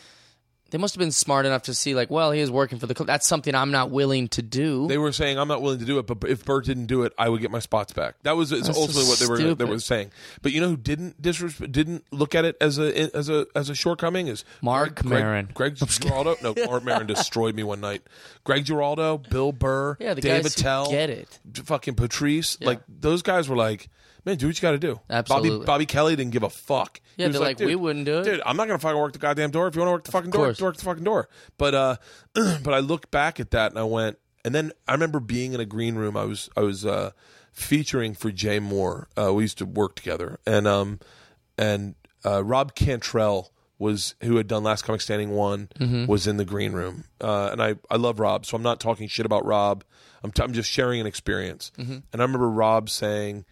they must have been smart enough to see like, well, he is working for the club. That's something I'm not willing to do. They were saying I'm not willing to do it, but if Bert didn't do it, I would get my spots back. That was That's so what they were they were saying. But you know who didn't disres- didn't look at it as a as a as a shortcoming is Marc Greg, Maron. Greg, Greg Giraldo. No, Marc Maron destroyed me one night. Greg Giraldo, Bill Burr, yeah, the guys who get it. fucking Patrice. Like those guys were like, man, do what you got to do. Absolutely. Bobby Bobby Kelly didn't give a fuck. Yeah, He was they're like, dude, we wouldn't do it. Dude, I'm not gonna fucking work the goddamn door. If you want to work the fucking door, course. work the fucking door. But uh, <clears throat> but I look back at that and I went, and then I remember being in a green room. I was I was uh, featuring for Jay Mohr. Uh, we used to work together, and um, and uh, Rob Cantrell was who had done Last Comic Standing one was in the green room, uh, and I I love Rob, so I'm not talking shit about Rob. I'm t- I'm just sharing an experience, and I remember Rob saying,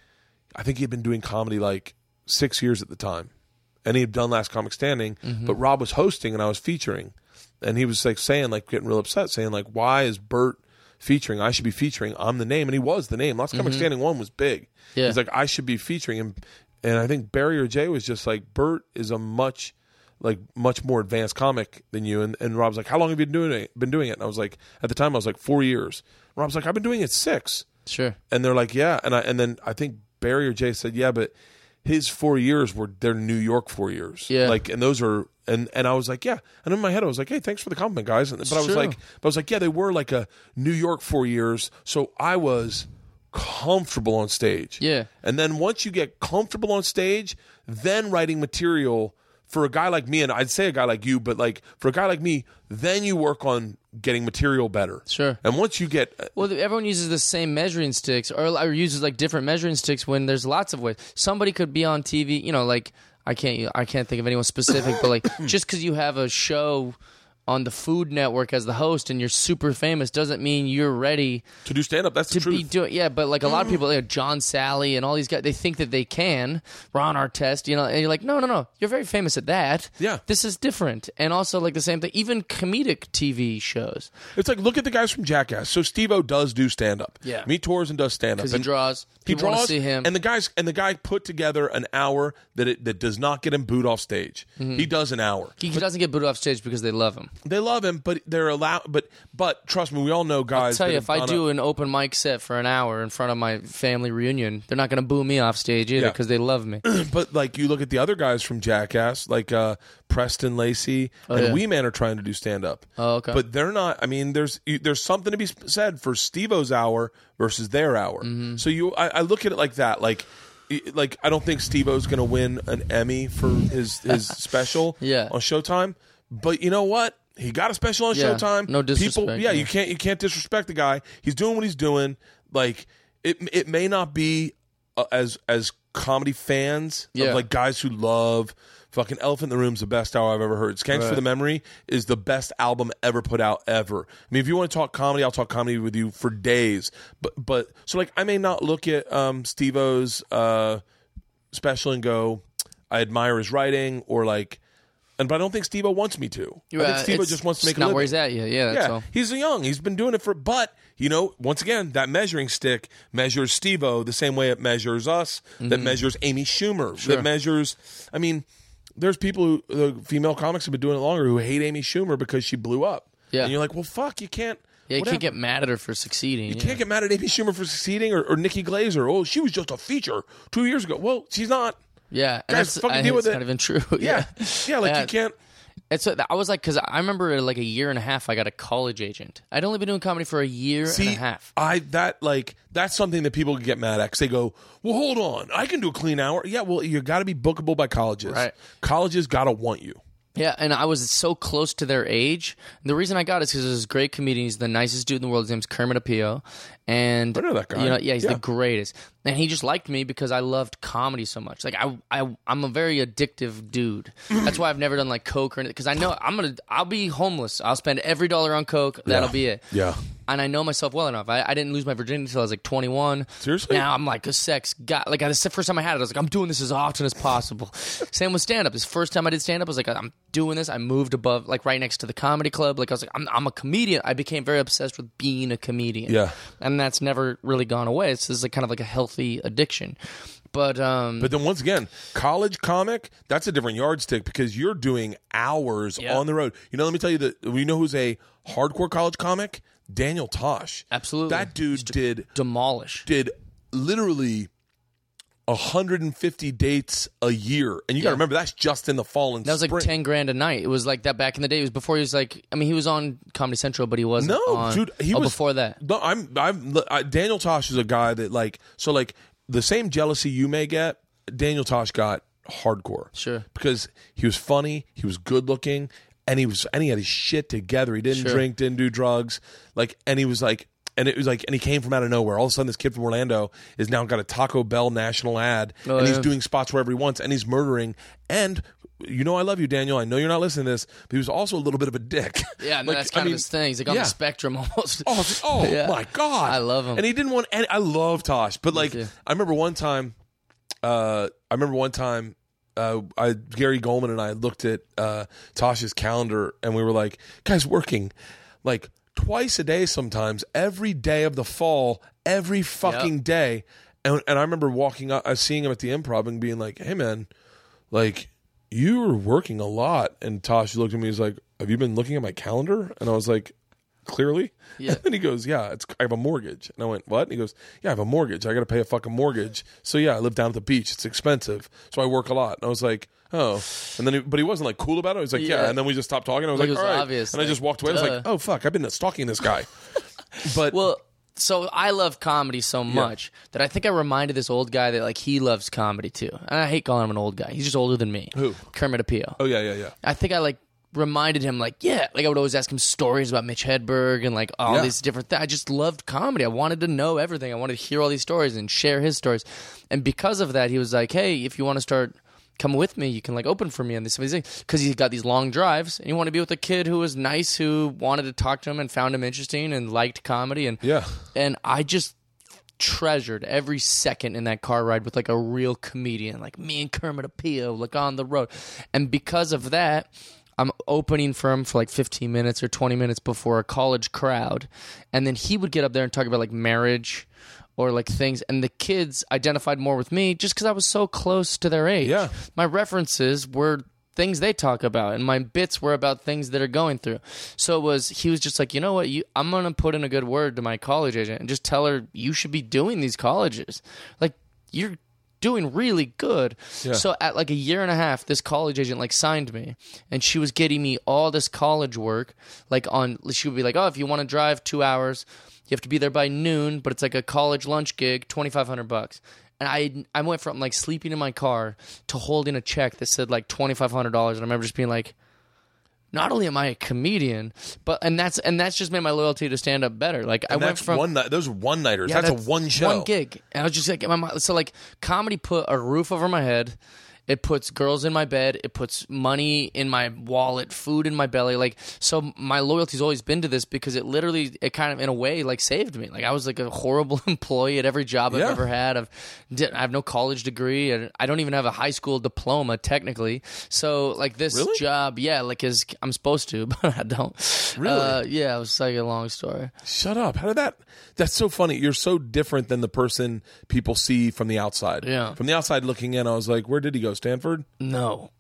I think he had been doing comedy like six years at the time, and he had done Last Comic Standing, mm-hmm. but Rob was hosting and I was featuring, and he was like saying like getting real upset, saying like why is Bert featuring? I should be featuring. I'm the name, and he was the name. Last Comic mm-hmm. Standing one was big. Yeah. He's like I should be featuring him, and I think Barry or Jay was just like Bert is a much like much more advanced comic than you, and, and Rob's like how long have you been doing it? Been doing it? And I was like at the time I was like four years. Rob's like I've been doing it six. Sure. And they're like, yeah. And I and then I think Barry or Jay said, yeah, but his four years were their New York four years. Yeah. Like, and those are and and I was like, yeah. And in my head, I was like, hey, thanks for the compliment, guys. And, but I was like, but I was like, yeah, they were like a New York four years. So I was comfortable on stage. Yeah. And then once you get comfortable on stage, then writing material for a guy like me, and I'd say a guy like you, but like for a guy like me, then you work on getting material better. Sure. And once you get uh, Well, everyone uses the same measuring sticks, or, or uses like different measuring sticks when there's lots of ways. Somebody could be on TV, you know, like I can't, I can't think of anyone specific, but like <coughs> just because you have a show on the Food Network as the host and you're super famous doesn't mean you're ready to do stand up. That's the to be doing. Yeah, but like a lot of people, like John Salley and all these guys, they think that they can. Ron Artest, you know, and you're like, no, no, no, you're very famous at that. Yeah. this is different. And also like the same thing, even comedic TV shows. It's like look at the guys from Jackass. So Steve-O does do stand up. Yeah. He tours and does stand up. 'Cause he draws. He draws see him. And the guys and the guy put together an hour that it that does not get him booed off stage. Mm-hmm. He does an hour. He doesn't get booed off stage because they love him. They love him, but they're allowed but but trust me, we all know guys. tell you, if I do an open mic set for an hour in front of my family reunion, they're not going to boo me off stage either Yeah. because they love me. <clears throat> but like you look at the other guys from Jackass, like uh, Preston Lacy and Oh, yeah. Wee Man are trying to do stand up. Oh, okay. But they're not. I mean, there's you- there's something to be said for Steve-O's hour versus their hour. Mm-hmm. So you, I, I look at it like that. Like, y- like I don't think Steve-O's going to win an Emmy for his his <laughs> special Yeah. on Showtime. But you know what? He got a special on Yeah. Showtime. No People, disrespect, yeah, yeah. you can't you can't disrespect the guy. He's doing what he's doing. Like it it may not be uh, as as comedy fans Yeah. of like guys who love fucking Elephant in the Room's the best hour I've ever heard. Skanks for the Memory is the best album ever put out ever. I mean, if you want to talk comedy, I'll talk comedy with you for days. But but so like I may not look at um Steve-O's uh special and go, I admire his writing or like and but I don't think Steve-O wants me to. I think Steve-O just wants to make a not living. where he's at yet. Yeah, that's Yeah, all. he's young. He's been doing it for, but you know, once again, that measuring stick measures Steve-O the same way it measures us. Mm-hmm. That measures Amy Schumer. That measures. I mean, there's people who the female comics have been doing it longer who hate Amy Schumer because she blew up. Yeah. and you're like, well, fuck, you can't. Yeah, you whatever. can't get mad at her for succeeding. You yeah. can't get mad at Amy Schumer for succeeding or, or Nikki Glazer. Oh, she was just a feature two years ago. Well, she's not. Yeah, and Guys, that's fucking deal with it. Not even true. <laughs> Yeah, yeah, like Yeah. you can't. It's I was like, because I remember like a year and a half, I got a college agent. I'd only been doing comedy for a year See, and a half. I that like that's something that people get mad at because they go, "Well, hold on, I can do a clean hour." Yeah, well, you got to be bookable by colleges. Right. Colleges got to want you. Yeah, and I was so close to their age. The reason I got it is because there's this great comedian. He's the nicest dude in the world. His name's Kermit Apio, and I know that guy. You know, yeah, he's Yeah. the greatest. And he just liked me because I loved comedy so much. Like I, I, I'm a very addictive dude. That's why I've never done like coke or anything. Because I know I'm gonna, I'll be homeless. I'll spend every dollar on coke. That'll Yeah. be it. Yeah. and I know myself well enough. I, I didn't lose my virginity until I was like 21. Seriously? Now I'm like a sex guy. Like the first time I had it, I was like, I'm doing this as often as possible. Same with stand up. This first time I did stand up, I was like, I'm doing this. I moved above, like right next to the comedy club. Like I was like, I'm, I'm a comedian. I became very obsessed with being a comedian. Yeah. and that's never really gone away. It's just like kind of like a healthy addiction. But um, But then once again, college comic, that's a different yardstick because you're doing hours Yeah. on the road. You know, let me tell you that we know who's a hardcore college comic? Daniel Tosh. Absolutely. That dude did demolish. did literally 150 dates a year. And you got to Yeah. remember that's just in the fall and That was like ten grand a night. It was like that back in the day. It was before he was like. I mean, he was on Comedy Central, but he wasn't. No, on, dude, he oh, was before that. No, I'm, I'm. I, Daniel Tosh is a guy that like, so like the same jealousy you may get. Daniel Tosh got hardcore, Sure. because he was funny, he was good looking, and he was, and he had his shit together. He didn't Sure. drink, didn't do drugs, like, and he was like. And it was like, and he came from out of nowhere. All of a sudden, this kid from Orlando is now got a Taco Bell national ad, Oh, and he's doing spots wherever he wants, and he's murdering. And you know, I love you, Daniel. I know you're not listening to this, but he was also a little bit of a dick. <laughs> Yeah, no, Like, that's I kind mean, of his thing. He's like on yeah. the spectrum <laughs> almost. Oh, oh <laughs> Yeah. my god, I love him. And he didn't want. Any, I love Tosh, but like. I remember one time. Uh, I remember one time. Uh, I Gary Goldman and I looked at uh, Tosh's calendar and we were like, guys, working like twice a day sometimes, every day of the fall, every fucking Yep. day. And, and I remember walking up, uh, seeing him at the improv and being like, hey man, like you were working a lot. And Tosh looked at me, he's like, have you been looking at my calendar? And I was like, clearly. Yeah. <laughs> And he goes, yeah, it's I have a mortgage. And I went, what? And he goes, yeah, I have a mortgage. I got to pay a fucking mortgage. So yeah, I live down at the beach. It's expensive. So I work a lot. And I was like, oh. And then, he, but he wasn't like cool about it. He was like, yeah. Yeah. And then we just stopped talking. I was Like, like, it was all right. obvious, And I like, just walked away. I was like, duh. oh fuck, I've been stalking this guy. <laughs> but Well, so I love comedy so much that I think I reminded this old guy that like he loves comedy too. And I hate calling him an old guy. He's just older than me. Who? Kermit Apio. oh yeah, yeah, yeah. I think I like reminded him like yeah like i would always ask him stories about mitch hedberg and like all Yeah. these different things i just loved comedy i wanted to know everything i wanted to hear all these stories and share his stories and because of that he was like hey if you want to start come with me. You can like open for me and this because he's got these long drives and you want to be with a kid who was nice, who wanted to talk to him and found him interesting and liked comedy and Yeah. and I just treasured every second in that car ride with like a real comedian, like me and Kermit Apio, like on the road. And because of that, I'm opening for him for like 15 minutes or 20 minutes before a college crowd. And then he would get up there and talk about like marriage or like things. And the kids identified more with me just because I was so close to their age. Yeah. My references were things they talk about and my bits were about things that are going through so it was he was just like you know what you i'm gonna put in a good word to my college agent and just tell her you should be doing these colleges like you're doing really good. So at like a year and a half this college agent like signed me and she was getting me all this college work like on she would be like oh if you want to drive two hours you have to be there by noon but it's like a college lunch gig 2500 bucks. And I I went from like sleeping in my car to holding a check that said like twenty five hundred dollars, and I remember just being like, not only am I a comedian, but and that's and that's just made my loyalty to stand up better. Like I And went that's from one night. Those one nighters. yeah, that's, a one show. one gig, and I was just like, my so like comedy put a roof over my head. It puts girls in my bed. It puts money in my wallet, food in my belly. Like so, my loyalty's always been to this because it literally, it kind of in a way like saved me. Like I was like a horrible <laughs> employee at every job I've Yeah. ever had. I've, I have no college degree, and I don't even have a high school diploma technically. So like this Really? job, yeah, like is I'm supposed to, <laughs> but I don't. Really? Uh, yeah, it was like a long story. Shut up. How did that? That's so funny. You're so different than the person people see from the outside. Yeah. From the outside looking in, I was like, where did he go? Stanford? No.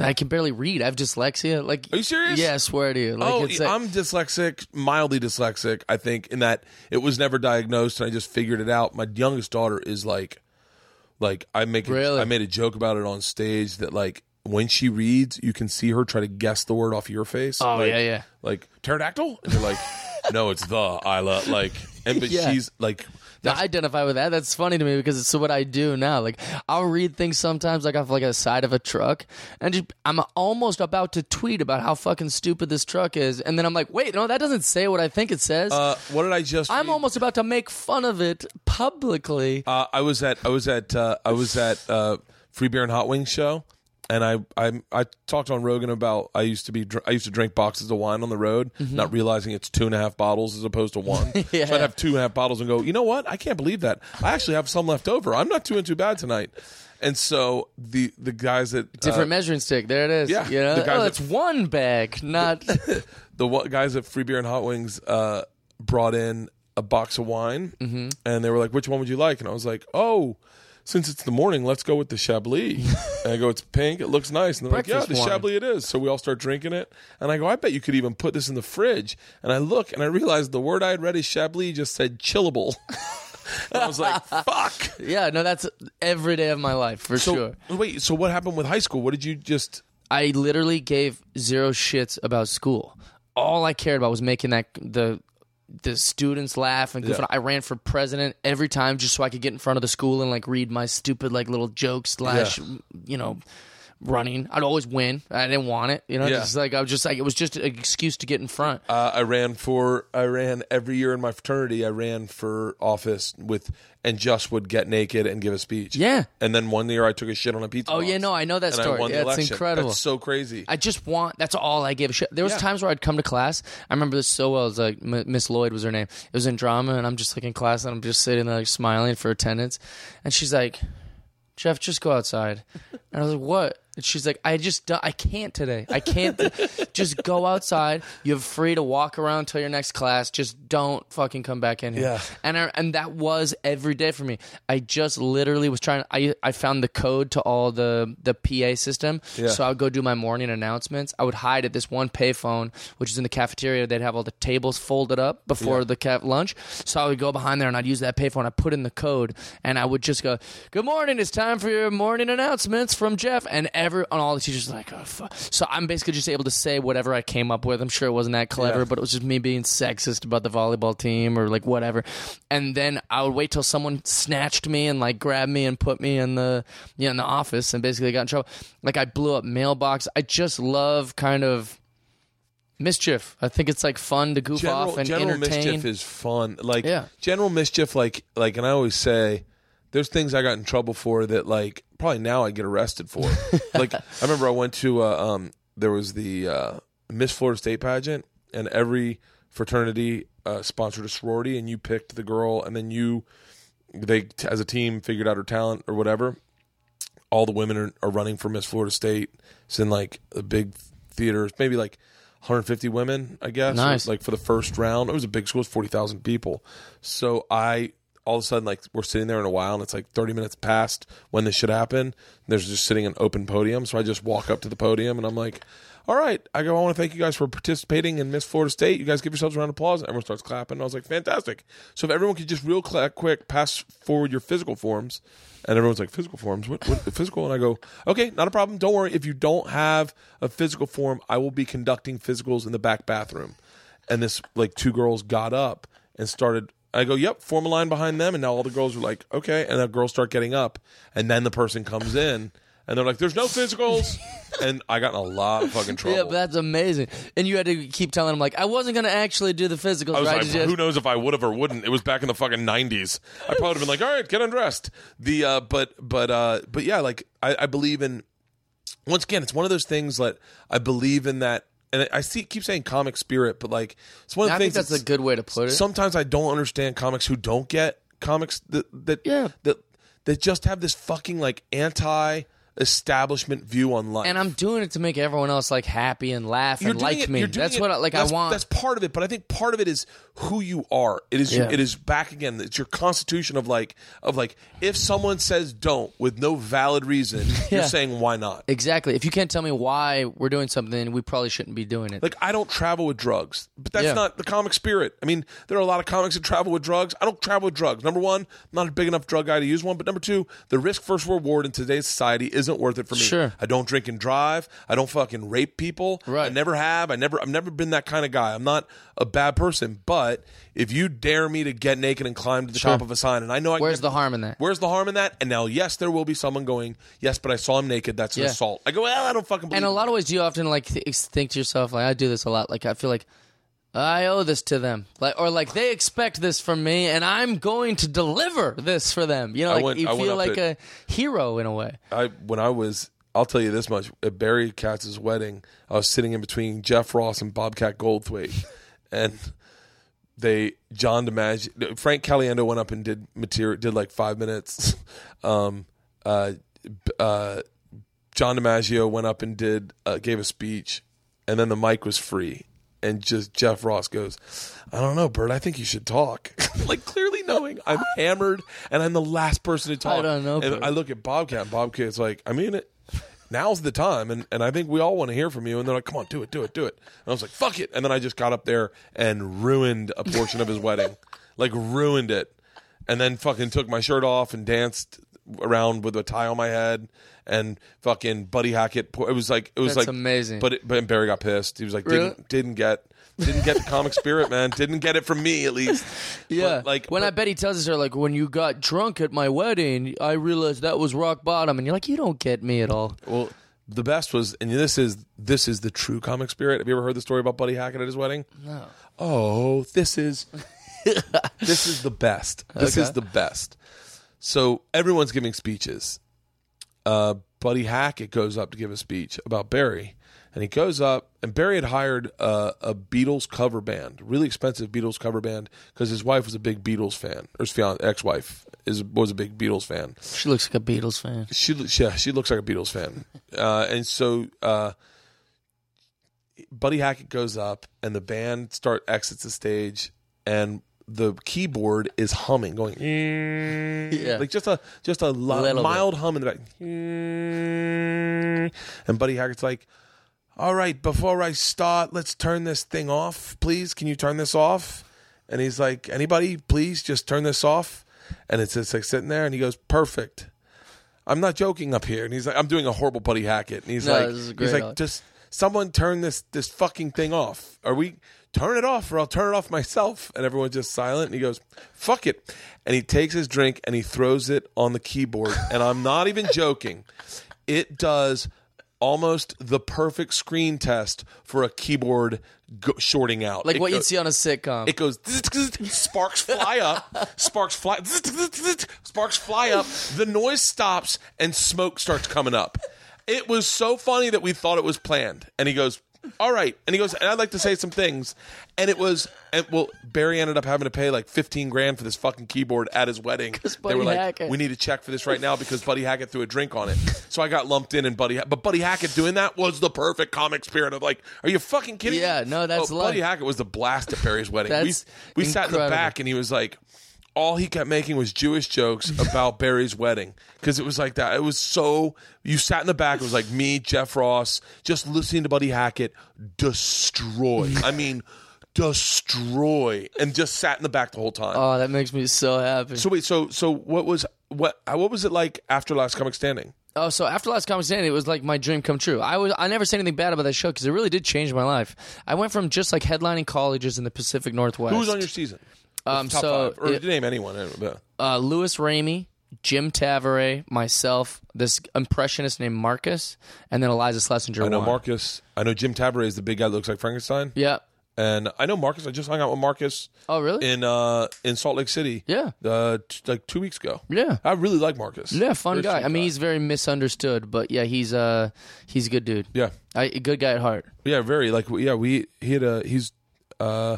I can barely read. I have dyslexia. Like, Are you serious? Yeah, I swear to you. Like, oh, like, I'm dyslexic, mildly dyslexic, I think, in that it was never diagnosed and I just figured it out. My youngest daughter is like, like I make, a, Really? I made a joke about it on stage that like when she reads, you can see her try to guess the word off your face. Oh, Like- yeah, yeah. Like pterodactyl, and you're like, <laughs> no, it's the Isla. Like, <laughs> and but Yeah. she's like, I identify with that. That's funny to me because it's what I do now. Like I'll read things sometimes, like off like a side of a truck, and just I'm almost about to tweet about how fucking stupid this truck is, and then I'm like, wait, no, that doesn't say what I think it says. uh, what did I just? I'm read? almost about to make fun of it publicly. Uh, I was at I was at uh, I was at uh, Free Beer and Hot Wings show, and I I I talked on Rogan about I used to be I used to drink boxes of wine on the road, not realizing it's two and a half bottles as opposed to one. Yeah. <laughs> So I'd have two and a half bottles and go, you know what? I can't believe that. I actually have some left over. I'm not doing too bad tonight. And so the the guys that Different uh, measuring stick. There it is. yeah, you know, the guys oh, it's one bag, not. <laughs> the one, guys at Free Beer and Hot Wings uh, brought in a box of wine, Mm-hmm. and they were like, "Which one would you like?" And I was like, "Oh." Since it's the morning, let's go with the Chablis. <laughs> and I go, it's pink. It looks nice. And they're like, yeah, the wine. Chablis it is. So we all start drinking it. And I go, I bet you could even put this in the fridge. And I look and I realize the word I had read is Chablis just said chillable. <laughs> and I was like, <laughs> fuck. yeah, no, that's every day of my life for So sure. wait, so what happened with high school? What did you just? I literally gave zero shits about school. All I cared about was making that the the students laugh and goofing. Yeah. I ran for president every time just so I could get in front of the school and like read my stupid like little jokes slash you know running. I'd always win. I didn't want it, you know. Yeah. Just like I was just like it was just an excuse to get in front. Uh, I ran for I ran every year in my fraternity. I ran for office with and just would get naked and give a speech. Yeah. and then one year I took a shit on a pizza. Oh, box. yeah, no, I know that story. I Yeah, it's election. incredible. That's so crazy. I just want. That's all I gave a shit. There was Yeah. times where I'd come to class. I remember this so well. It was like Miss Lloyd was her name. It was in drama, and I'm just like in class, and I'm just sitting there like smiling for attendance, and she's like, "Jeff, just go outside." And I was like, "What?" And she's like, "I just I can't today. I can't. <laughs> just go outside. You're free to walk around till your next class. Just don't fucking come back in here." Yeah. And I, and that was every day for me. I just literally was trying. I I found the code to all the the PA system. Yeah. So I would go do my morning announcements. I would hide at this one payphone, which is in the cafeteria. They'd have all the tables folded up before Yeah. the caf- lunch. So I would go behind there and I'd use that payphone. I put in the code and I would just go, "Good morning. It's time for your morning announcements from Jeff." And every and all the teachers were like, "Oh fuck." So I'm basically just able to say whatever I came up with. I'm sure it wasn't that clever, Yeah. but it was just me being sexist about the volleyball team or like whatever. And then I would wait till someone snatched me and like grabbed me and put me in the you know, in the office and basically got in trouble. Like I blew up mailbox. I just love kind of mischief. I think it's like fun to goof general off and general entertain. mischief is fun. Like Yeah. general mischief, like like, and I always say there's things I got in trouble for that like probably now I get arrested for. <laughs> like I remember I went to uh, um there was the uh, Miss Florida State pageant and every fraternity uh, sponsored a sorority and you picked the girl and then you they as a team figured out her talent or whatever. All the women are, are running for Miss Florida State. It's in like a big theater, maybe like 150 women, I guess. Nice. Like for the first round, it was a big school, it was 40,000 people. So I all of a sudden like we're sitting there in a while and it's like 30 minutes past when this should happen. There's just sitting an open podium, so I just walk up to the podium and I'm like, "All right, I go. I want to thank you guys for participating in Miss Florida State. You guys give yourselves a round of applause." Everyone starts clapping. I was like, "Fantastic!" So if everyone could just real quick pass forward your physical forms, and everyone's like, "Physical forms? What, what physical?" And I go, "Okay, not a problem. Don't worry. If you don't have a physical form, I will be conducting physicals in the back bathroom." And this like two girls got up and started. I go, "Yep, form a line behind them." And now all the girls are like, "Okay," and the girls start getting up, and then the person comes in. And they're like, "There's no physicals," <laughs> and I got in a lot of fucking trouble. Yeah, but that's amazing. And you had to keep telling them like, I wasn't gonna actually do the physicals, I was right? like, You just- who knows if I would have or wouldn't? It was back in the fucking nineties. I probably would have been like, all right, get undressed. The uh, but but uh, but yeah, like I, I believe in. Once again, it's one of those things that I believe in that, and I see keep saying comic spirit, but like it's one of the I think things that's a good way to put it. Sometimes I don't understand comics who don't get comics that that Yeah. that that just have this fucking like anti establishment view on life. and I'm doing it to make everyone else like happy and laugh and like it- me. That's it- what I, like I want. That's part of it, but I think part of it is who you are. It is yeah. it is back again. It's your constitution of like of like if someone says don't with no valid reason, <laughs> you're saying why not. exactly. If you can't tell me why we're doing something, we probably shouldn't be doing it. Like I don't travel with drugs, but that's Yeah. not the comic spirit. I mean, there are a lot of comics that travel with drugs. I don't travel with drugs. Number one, I'm not a big enough drug guy to use one. But number two, the risk versus reward in today's society isn't worth it for me. Sure. I don't drink and drive. I don't fucking rape people. Right. I never have. I never. I've never been that kind of guy. I'm not a bad person. But if you dare me to get naked and climb to the Sure. top of a sign, and I know I can Where's get- the harm in that? Where's the harm in that? And now, yes, there will be someone going, yes, but I saw him naked. That's an Yeah. assault. I go, well, I don't fucking believe And a lot of ways, do you often like th- think to yourself, like I do this a lot. Like I feel like I owe this to them, like or like they expect this from me, and I'm going to deliver this for them. You know, like went- you I feel like at- a hero in a way. I when I was I'll tell you this much at Barry Katz's wedding, I was sitting in between Jeff Ross and Bobcat Goldthwait, <laughs> and they John DiMaggio, Frank Caliendo went up and did material, did like five minutes. <laughs> Um, uh, uh, John DiMaggio went up and did uh, gave a speech, and then the mic was free. And just Jeff Ross goes, I don't know, Bert. I think you should talk. <laughs> like clearly knowing I'm hammered and I'm the last person to talk. I don't know, And Bert. I look at Bobcat. And Bobcat's like, I mean it. Now's the time, and, and I think we all want to hear from you. And they're like, "Come on, do it, do it, do it." And I was like, "Fuck it!" And then I just got up there and ruined a portion of his wedding, <laughs> like ruined it. And then fucking took my shirt off and danced around with a tie on my head. And fucking Buddy Hackett. It was like it was That's like amazing. But it, but Barry got pissed. He was like, Really? didn't didn't get didn't get the comic spirit, man. Didn't get it from me at least. <laughs> Yeah, But, like when I but- bet he tells us, her like when you got drunk at my wedding, I realized that was rock bottom, and you're like, you don't get me at all. Well, the best was, and this is this is the true comic spirit. Have you ever heard the story about Buddy Hackett at his wedding? No. Oh, this is <laughs> this is the best. This is the best. So everyone's giving speeches. Uh, Buddy Hackett goes up to give a speech about Barry, and he goes up, and Barry had hired uh, a Beatles cover band, really expensive Beatles cover band, because his wife was a big Beatles fan, or his fian- ex-wife is was a big Beatles fan She looks like a Beatles fan. she yeah she looks like a Beatles fan, uh, and so uh, Buddy Hackett goes up, and the band start exits the stage, and the keyboard is humming, going <laughs> Yeah. like just a just a Little bit. mild hum in the back, <laughs> and Buddy Hackett's like. All right, before I start, let's turn this thing off, please. Can you turn this off? And he's like, anybody, please just turn this off. And it's just like sitting there, and he goes, perfect. I'm not joking up here. And he's like, I'm doing a horrible Buddy Hackett. And he's No, like, he's like, just someone turn this this fucking thing off. Are we turn it off, or I'll turn it off myself? And everyone's just silent. And he goes, fuck it. And he takes his drink and he throws it on the keyboard. And I'm not even <laughs> joking. It does almost the perfect screen test for a keyboard go- shorting out. Like It what you'd see on a sitcom. It goes sparks fly up, sparks fly, sparks fly up. The noise stops and smoke starts coming up. It was so funny that we thought it was planned. And he goes, "All right," and he goes, "And I'd like to say some things." And it was, and well, Barry ended up having to pay like fifteen grand for this fucking keyboard at his wedding. They Buddy were like, Hackett. "We need to check for this right now because Buddy Hackett threw a drink on it." So I got lumped in, and Buddy, but Buddy Hackett doing that was the perfect comic spirit of like, "Are you fucking kidding?" me?" Yeah, no, that's oh, Buddy life. Hackett was the blast at Barry's wedding. That's we we sat in the incredible. back, and he was like, all he kept making was Jewish jokes <laughs> about Barry's wedding because it was like that. It was so you sat in the back. It was like me, Jeff Ross, just listening to Buddy Hackett destroy. I mean, destroy, and just sat in the back the whole time. oh, that makes me so happy. so wait, so so what was what uh, what was it like after Last Comic Standing? Oh, so after last comic standing, it was like my dream come true. I was I never said anything bad about that show because it really did change my life. I went from just like headlining colleges in the Pacific Northwest. Who was on your season? Um, Top so five, or it- name anyone. uh, Louis Ramey, Jim Tavares, myself, this impressionist named Marcus, and then Iliza Shlesinger. I know won. Marcus. I know Jim Tavares is the big guy that looks like Frankenstein. Yeah. And I know Marcus. I just hung out with Marcus. Oh, really? In uh in Salt Lake City. Yeah. Uh, t- like two weeks ago. Yeah. I really like Marcus. Yeah, fun Very guy. I mean, he's very misunderstood, but yeah, he's uh he's a good dude. yeah, I, a good guy at heart. yeah, very like yeah. We he had a he's uh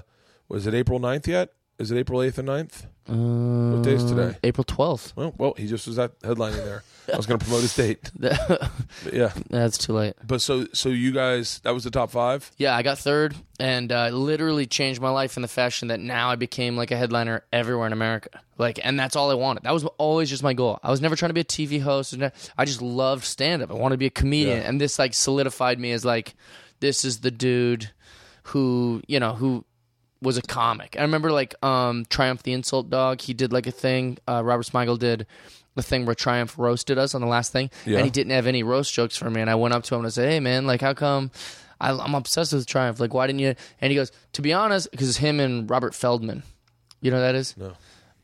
was it April 9th yet? Is it April eighth and 9th? what day is today? April twelfth. Well, well, he just was at headlining there. I was going to promote his date. <laughs> Yeah, That's too late. but so so you guys that was the top five. Yeah, I got third, and uh, literally changed my life in the fashion that now I became like a headliner everywhere in America. Like, and that's all I wanted. That was always just my goal. I was never trying to be a TV host. I just loved stand up. I wanted to be a comedian, Yeah. and this like solidified me as like, this is the dude who you know who was a comic. I remember like um, Triumph the Insult Dog. He did like a thing. Uh, Robert Smigel did the thing where Triumph roasted us on the last thing, Yeah. and he didn't have any roast jokes for me. And I went up to him and I said, "Hey man, like how come?" I, I'm obsessed with Triumph. Like, why didn't you? And he goes, "To be honest, because it's him and Robert Feldman. You know that is? No.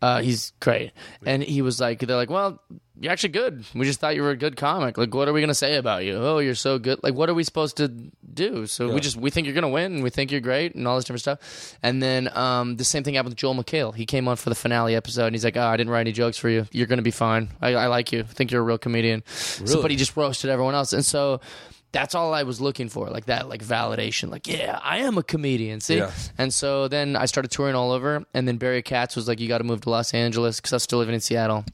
Uh, he's great. And he was like, they're like, well, you're actually good. We just thought you were a good comic. Like, what are we gonna say about you? Oh, you're so good. Like, what are we supposed to do? So we just we think you're gonna win, and we think you're great, and all this different stuff. And then um, the same thing happened with Joel McHale. He came on for the finale episode, and he's like, oh, I didn't write any jokes for you. You're gonna be fine. I, I like you. I think you're a real comedian. So, Really? but he just roasted everyone else, and so. That's all I was looking for, like that, like validation. Like, yeah, I am a comedian. See, Yeah. and so then I started touring all over, and then Barry Katz was like, "You got to move to Los Angeles," because I was still living in Seattle.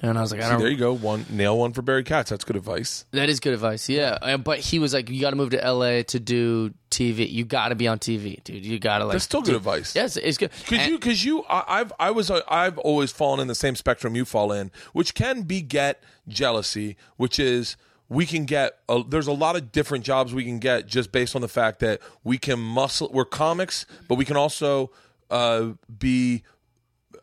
And I was like, "I See, don't." there you go. One nail one for Barry Katz. That's good advice. that is good advice, yeah. Uh, But he was like, "You got to move to LA to do TV. You got to be on TV, dude. You got to like." That's still good do- advice. Yes, it's good. Cause And- you, cause you, I, I've, I was, uh, I've always fallen in the same spectrum you fall in, which can beget jealousy, which is we can get. A, there's a lot of different jobs we can get just based on the fact that we can muscle. We're comics, but we can also uh, be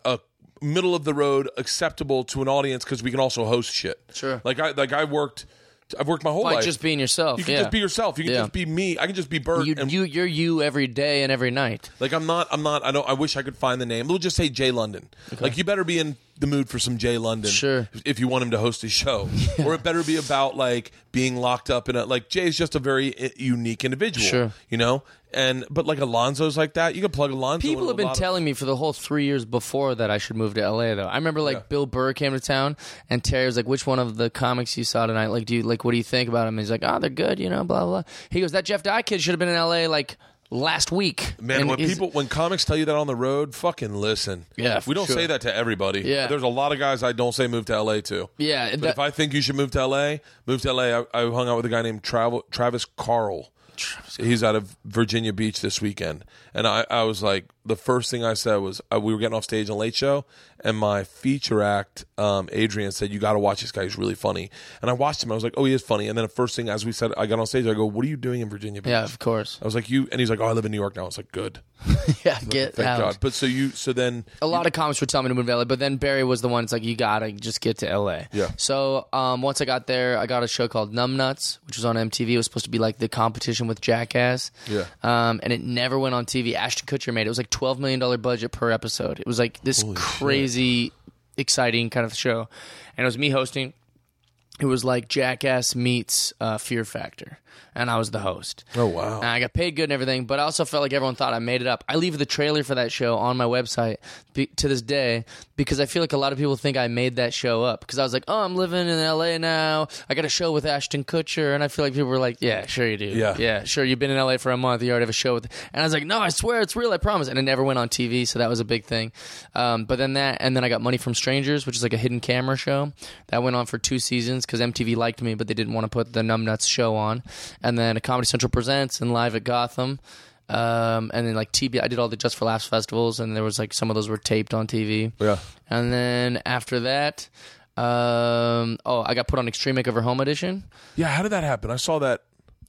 a middle of the road, acceptable to an audience because we can also host shit. Sure. Like I, like I worked. I've worked my whole like life. just being yourself. you can yeah. just be yourself. You can Yeah. just be me. I can just be Bert. You, and you, you're you every day and every night. like I'm not. I'm not. I don't. I wish I could find the name. We'll just say Jay London. Like you better be in the mood for some Jay London. Sure. If you want him to host his show, <laughs> or it better be about like being locked up in a like Jay's just a very uh, unique individual. Sure. You know. And but like Alonzo's like that. You can plug Alonzo. People have a been lot of- telling me for the whole three years before that I should move to LA. Though I remember like Yeah. Bill Burr came to town, and Terry was like, "Which one of the comics you saw tonight? Like, do you like what do you think about him?" And he's like, "Oh, they're good, you know." Blah blah. blah. He goes, "That Jeff Dye kid should have been in LA like last week." Man, And when people when comics tell you that on the road, fucking listen. Yeah, we don't sure. say that to everybody. Yeah. there's a lot of guys I don't say move to LA to. yeah, But that- if I think you should move to LA, move to LA. I, I hung out with a guy named Travel, Travis Carl. He's out of Virginia Beach this weekend, and I, I was like, the first thing I said was uh, we were getting off stage on Late Show, and my feature act, um, Adrian said, "You got to watch this guy. He's really funny." And I watched him. I was like, "Oh, he is funny." And then the first thing, as we said, I got on stage. I go, "What are you doing in Virginia Beach?" yeah, of course. I was like, "You," and he's like, "Oh, I live in New York now." I was like, "Good, <laughs> yeah, get thank out. God." But so you, so then a lot of comics were telling me to move to LA, but then Barry was the one. It's like you gotta just get to LA. Yeah. So um, once I got there, I got a show called Numb Nuts, which was on MTV. It was supposed to be like the competition with Jackass. Yeah. Um, and it never went on TV. Ashton Kutcher made it. It was like twelve million dollar budget per episode. It was like this crazy, exciting kind of show, and it was me hosting. it was like Jackass meets uh, Fear Factor, and I was the host. Oh, wow. And I got paid good and everything, but I also felt like everyone thought I made it up. I leave the trailer for that show on my website be- to this day because I feel like a lot of people think I made that show up. Because I was like, oh, I'm living in LA now. I got a show with Ashton Kutcher, and I feel like people were like, yeah, sure you do. Yeah. yeah, sure. You've been in LA for a month. You already have a show with. And I was like, no, I swear it's real. I promise. And it never went on TV, so that was a big thing. Um, but then that, and then I got Money from Strangers, which is like a hidden camera show that went on for two seasons because MTV liked me, but they didn't want to put the Numbnuts show on. And then a Comedy Central presents and live at Gotham. Um, and then like TB, I did all the Just for Laughs festivals, and there was like some of those were taped on TV. Yeah. And then after that, um, oh, I got put on Extreme Makeover Home Edition. Yeah, how did that happen? I saw that.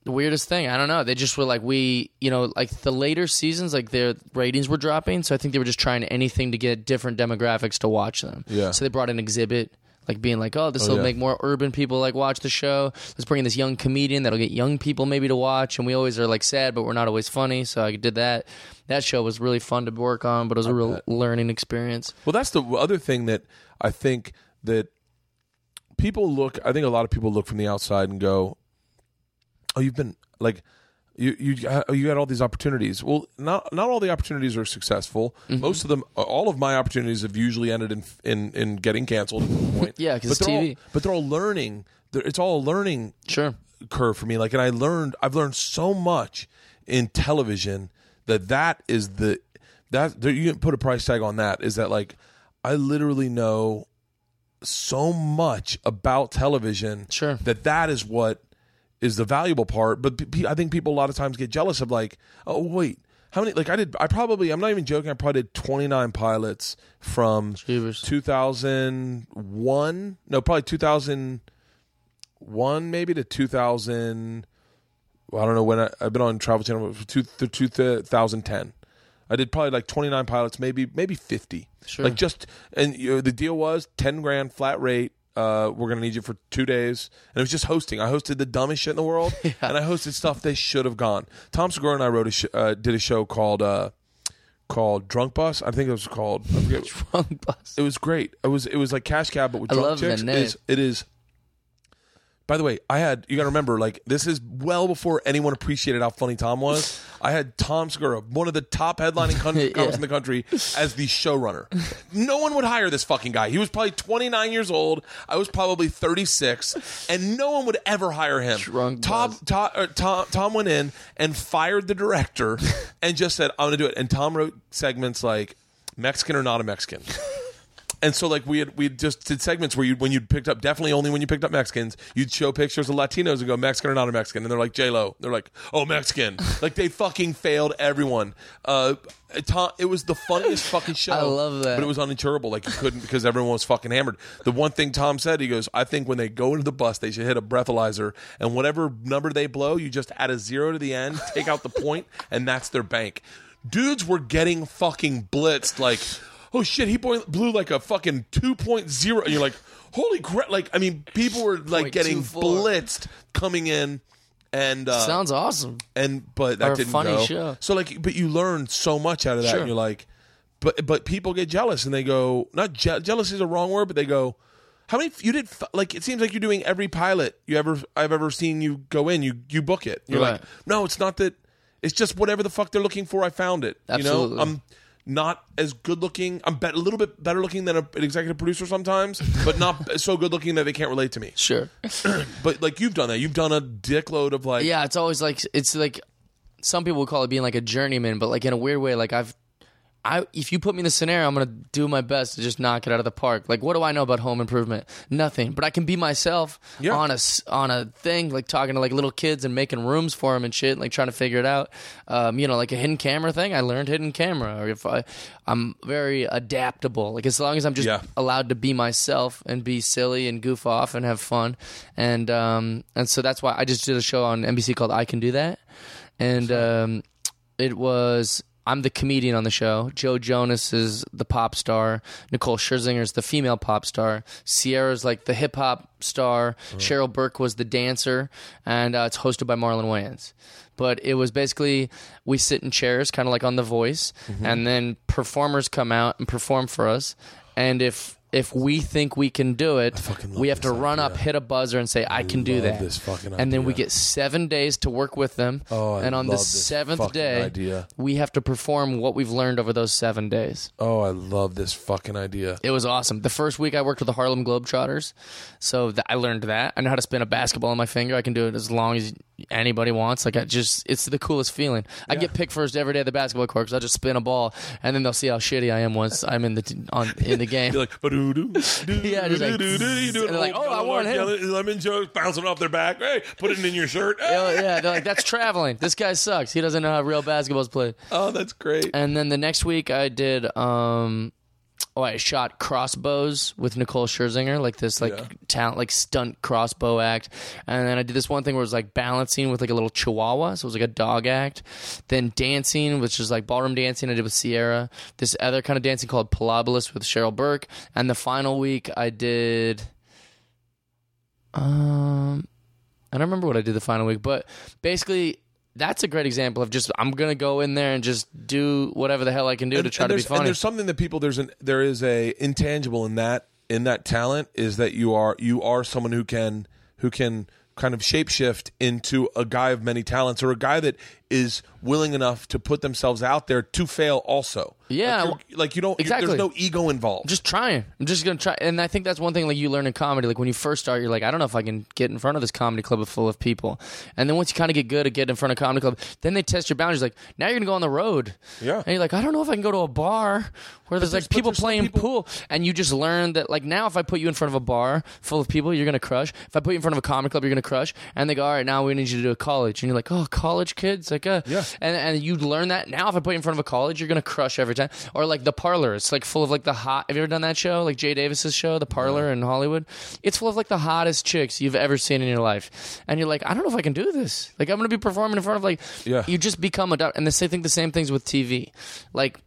The weirdest thing, I don't know. They just were like, we, you know, like the later seasons, like their ratings were dropping. So I think they were just trying anything to get different demographics to watch them. Yeah. So they brought an exhibit, like being like, oh, this oh, will yeah. make more urban people like watch the show. Let's bring in this young comedian that'll get young people maybe to watch. And we always are like sad, but we're not always funny. So I did that. That show was really fun to work on, but it was a real learning experience. Well, that's the other thing that I think that people look. I think a lot of people look from the outside and go, "Oh, you've been like." You you you had all these opportunities. Well, not not all the opportunities are successful. Mm-hmm. Most of them, all of my opportunities have usually ended in in, in getting canceled. At some point. <laughs> Yeah, 'cause but it's they're all- TV. but they're all learning. They're, it's all a learning Sure. curve for me. Like, and I learned, I've learned so much in television that that is the that there, you can put a price tag on that. Is that like I literally know so much about television. Sure. that that is what is the valuable part. But I think people a lot of times get jealous of like, oh wait. How many? Like I did. I probably. I'm not even joking. I probably did 29 pilots from Jeebus. 2001. No, probably 2001, maybe to 2000. Well, I don't know when I, I've been on Travel Channel two, to 2010. I did probably like 29 pilots, maybe maybe 50. Sure. Like just and you know, the deal was 10 grand flat rate. Uh, we're gonna need you for two days, and it was just hosting. I hosted the dumbest shit in the world, <laughs> and I hosted stuff they should have gone. Tom Segura and I wrote a sh- uh, did a show called uh, called Drunk Bus. I think it was called. I forget. <laughs> Wrong bus. It was great. It was it was like Cash Cab, but with I drunk chicks. name. It is, it is. By the way, I had you got to remember, like this is well before anyone appreciated how funny Tom was. <laughs> I had Tom Segura, one of the top headlining <laughs> con- Yeah. comics in the country, as the showrunner. No one would hire this fucking guy. He was probably 29 years old. I was probably 36, and no one would ever hire him. Drunk Tom. Tom, uh, Tom, Tom went in and fired the director, and just said, "I'm going to do it." And Tom wrote segments like Mexican or not a Mexican. And so, like we had, we just did segments where you, when you picked up, definitely only when you picked up Mexicans, you'd show pictures of Latinos and go Mexican or not a Mexican, and they're like J Lo, they're like, oh Mexican, <laughs> like they fucking failed everyone. Uh, Tom, it was the funniest fucking <laughs> show. I love that. but it was uninsurable. Like you couldn't because everyone was fucking hammered. The one thing Tom said, he goes, I think when they go into the bus, they should hit a breathalyzer, and whatever number they blow, you just add a zero to the end, take out the point, and that's their bank. Dudes were getting fucking blitzed, like oh shit, he blew like a fucking 2.0. And you're like, holy crap. Like, I mean, people were like getting blitzed coming in. And, uh, Sounds awesome. and, but that Or didn't funny go. show. So, like, but you learn so much out of that. Sure. And you're like, but, but people get jealous and they go, not je- jealous is a wrong word, but they go, how many, you did, like, it seems like you're doing every pilot you ever, I've ever seen you go in, you, you book it. You're Right. like, no, it's not that, it's just whatever the fuck they're looking for, I found it. You know, I'm, not as good looking. I'm bet a little bit better looking than a, an executive producer sometimes, but not <laughs> so good looking that they can't relate to me. Sure. <clears throat> But like you've done that, you've done a dickload of like, yeah, it's always like it's like some people would call it being like a journeyman, but like in a weird way, like I've I if you put me in the scenario, I'm gonna do my best to just knock it out of the park. Like, what do I know about home improvement? Nothing. But I can be myself Yeah. on a on a thing, like talking to like little kids and making rooms for them and shit, like trying to figure it out. Um, you know, like a hidden camera thing. I learned hidden camera. Or if I, I'm very adaptable. Like as long as I'm just Yeah. allowed to be myself and be silly and goof off and have fun, and um, and so that's why I just did a show on NBC called I Can Do That, and um, it was I'm the comedian on the show. Joe Jonas is the pop star. Nicole Scherzinger is the female pop star. Sierra's like the hip hop star. Cheryl Burke was the dancer, and uh, it's hosted by Marlon Wayans. But it was basically we sit in chairs, kind of like on The Voice, and then performers come out and perform for us. And if if we think we can do it, we have to run up, hit a buzzer, and say, "I can do that." and then we get seven days to work with them. Oh, I and on the seventh day, idea. we have to perform what we've learned over those seven days. Oh, I love this fucking idea. It was awesome. The first week I worked with the Harlem Globetrotters, so th- I learned that. I know how to spin a basketball on my finger. I can do it as long as anybody wants. Like I just, it's the coolest feeling. I get picked first every day at the basketball court because I just spin a ball, and then they'll see how shitty I am once I'm in the t- on in the game. <laughs> You're like, <laughs> Yeah, just like. You do and they're like, "Oh, I want him." Lemon joke, bouncing off their back. Hey, put it in your shirt. <laughs> Yeah, they're like, that's traveling. This guy sucks. He doesn't know how real basketball's played. Oh, that's great. And then the next week I did um oh I shot crossbows with Nicole Scherzinger, like this like Yeah. talent like stunt crossbow act. And then I did this one thing where it was like balancing with like a little chihuahua, so it was like a dog act. Then dancing, which is like ballroom dancing I did with Sierra. This other kind of dancing called Pilobolus with Cheryl Burke. And the final week I did um I don't remember what I did the final week, but basically that's a great example of just I'm gonna go in there and just do whatever the hell I can do to try to be funny. And there's something that people there's an there is a intangible in that in that talent is that you are you are someone who can who can kind of shapeshift into a guy of many talents or a guy that is willing enough to put themselves out there to fail also. Yeah, like, like you don't exactly. there's no ego involved. I'm just trying. I'm just gonna try, and I think that's one thing like you learn in comedy. Like when you first start, you're like, I don't know if I can get in front of this comedy club full of people. And then once you kind of get good at getting in front of comedy club, then they test your boundaries. Like now you're gonna go on the road. Yeah. And you're like, I don't know if I can go to a bar where there's there's- like people there's playing people- pool, and you just learn that like now if I put you in front of a bar full of people, you're gonna crush. If I put you in front of a comedy club, you're gonna crush. And they go, all right, now we need you to do a college, and you're like, oh, college kids, like, Yeah. And and you learn that now if I put you in front of a college, you're gonna crush every time. Or like the parlor, it's like full of like the hot. Have you ever done that show? Like Jay Davis's show, The Parlor in Hollywood. It's full of like the hottest chicks you've ever seen in your life, and you're like, I don't know if I can do this. Like I'm gonna be performing in front of like, Yeah. You just become a and the same thing. The same things with TV, like.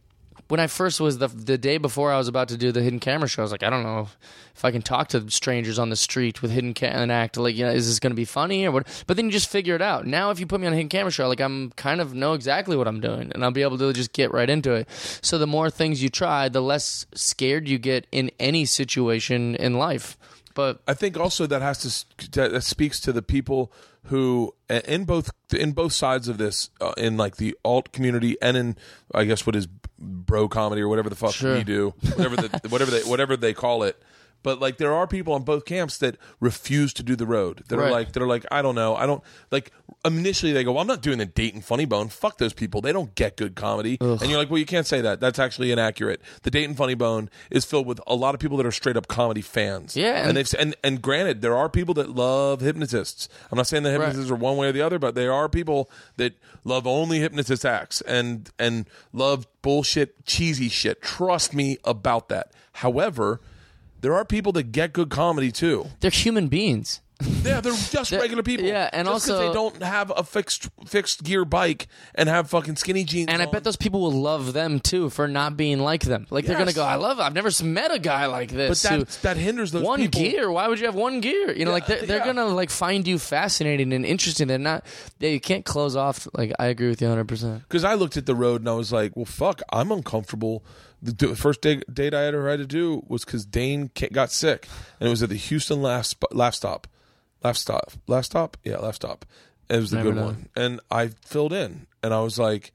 When I first was the the day before I was about to do the hidden camera show, I was like, I don't know if I can talk to strangers on the street with hidden ca- and act like, you know, is this going to be funny or what? But then you just figure it out. Now, if you put me on a hidden camera show, like I'm kind of know exactly what I'm doing, and I'll be able to just get right into it. So the more things you try, the less scared you get in any situation in life. But I think also that has to that speaks to the people who in both in both sides of this uh, in like the alt community and in I guess what is bro comedy or whatever the fuck Sure. we do whatever the whatever they whatever they call it but like there are people on both camps that refuse to do the road. That are Right. like that are like I don't know. I don't like initially they go well, I'm not doing the Dayton Funny Bone. Fuck those people. They don't get good comedy. And you're like well you can't say that. That's actually inaccurate. The Dayton Funny Bone is filled with a lot of people that are straight up comedy fans. Yeah, and, and- they've and and granted, there are people that love hypnotists. I'm not saying the hypnotists are one way or the other, but there are people that love only hypnotist acts and and love bullshit, cheesy shit. Trust me about that. However, there are people that get good comedy too. they're human beings. Yeah, they're just They're- regular people. yeah, and Just 'cause also- they don't have a fixed fixed gear bike and have fucking skinny jeans. And I on. bet those people will love them too for not being like them. Like they're gonna Yes. go, I love. It. I've never met a guy like but this. that that hinders those one people. gear. Why would you have one gear? You know, like they're, they're yeah. gonna like find you fascinating and interesting. They're not. They you can't close off. Like I agree with you 100. percent because I looked at the road and I was like, well, fuck, I'm uncomfortable. The first day, date I ever had to do was because Dane got sick, and it was at the Houston Laugh, Stop. Laugh Stop. Laugh Stop? Yeah, Laugh Stop. It was the Never good one. And I filled in, and I was like,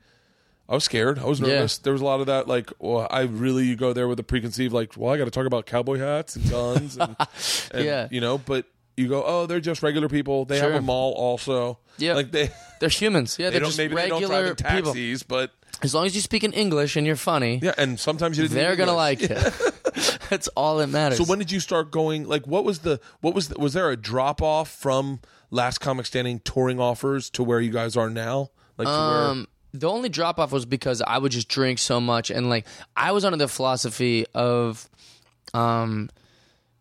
I was scared. I was nervous. There was a lot of that, like, well, I really you go there with a preconceived, like, well, I got to talk about cowboy hats and guns, and, <laughs> and, Yeah. you know. But you go, oh, they're just regular people. They have a mall also. Yeah. like they. They're humans. Yeah, <laughs> They they're don't, just maybe they don't regular drive in people. taxis, but As long as you speak in English and you're funny, yeah, and sometimes you didn't they're gonna like it. <laughs> <laughs> That's all that matters. So when did you start going? Like, what was the what was the, was there a drop off from Last Comic Standing touring offers to where you guys are now? Like, to Um, the only drop off was because I would just drink so much, and like I was under the philosophy of, um,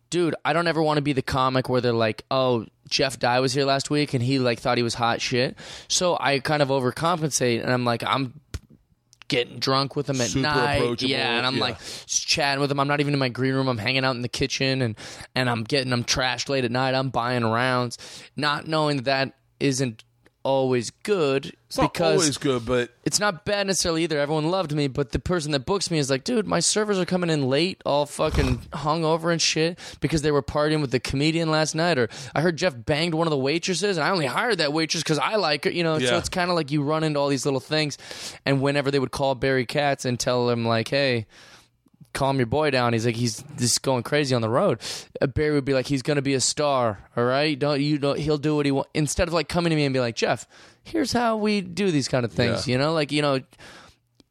dude, I don't ever want to be the comic where they're like, oh, Jeff Dye was here last week and he like thought he was hot shit, so I kind of overcompensate, and I'm like, I'm getting drunk with him at Super night, yeah, and I'm yeah. like chatting with him. I'm not even in my green room. I'm hanging out in the kitchen, and and I'm getting them trashed late at night. I'm buying rounds, not knowing that that isn't always good It's not because always good, but it's not bad necessarily either. Everyone loved me, but the person that books me is like, dude, my servers are coming in late, all fucking hungover and shit because they were partying with the comedian last night. Or I heard Jeff banged one of the waitresses, and I only hired that waitress because I like her. You know, so it's kind of like you run into all these little things. And whenever they would call Barry Katz and tell him like, hey. Calm your boy down. He's like he's just going crazy on the road. Uh, Barry would be like he's gonna be a star. All right, don't you know he'll do what he wants. Instead of like coming to me and be like Jeff, here's how we do these kind of things. Yeah. You know, like you know,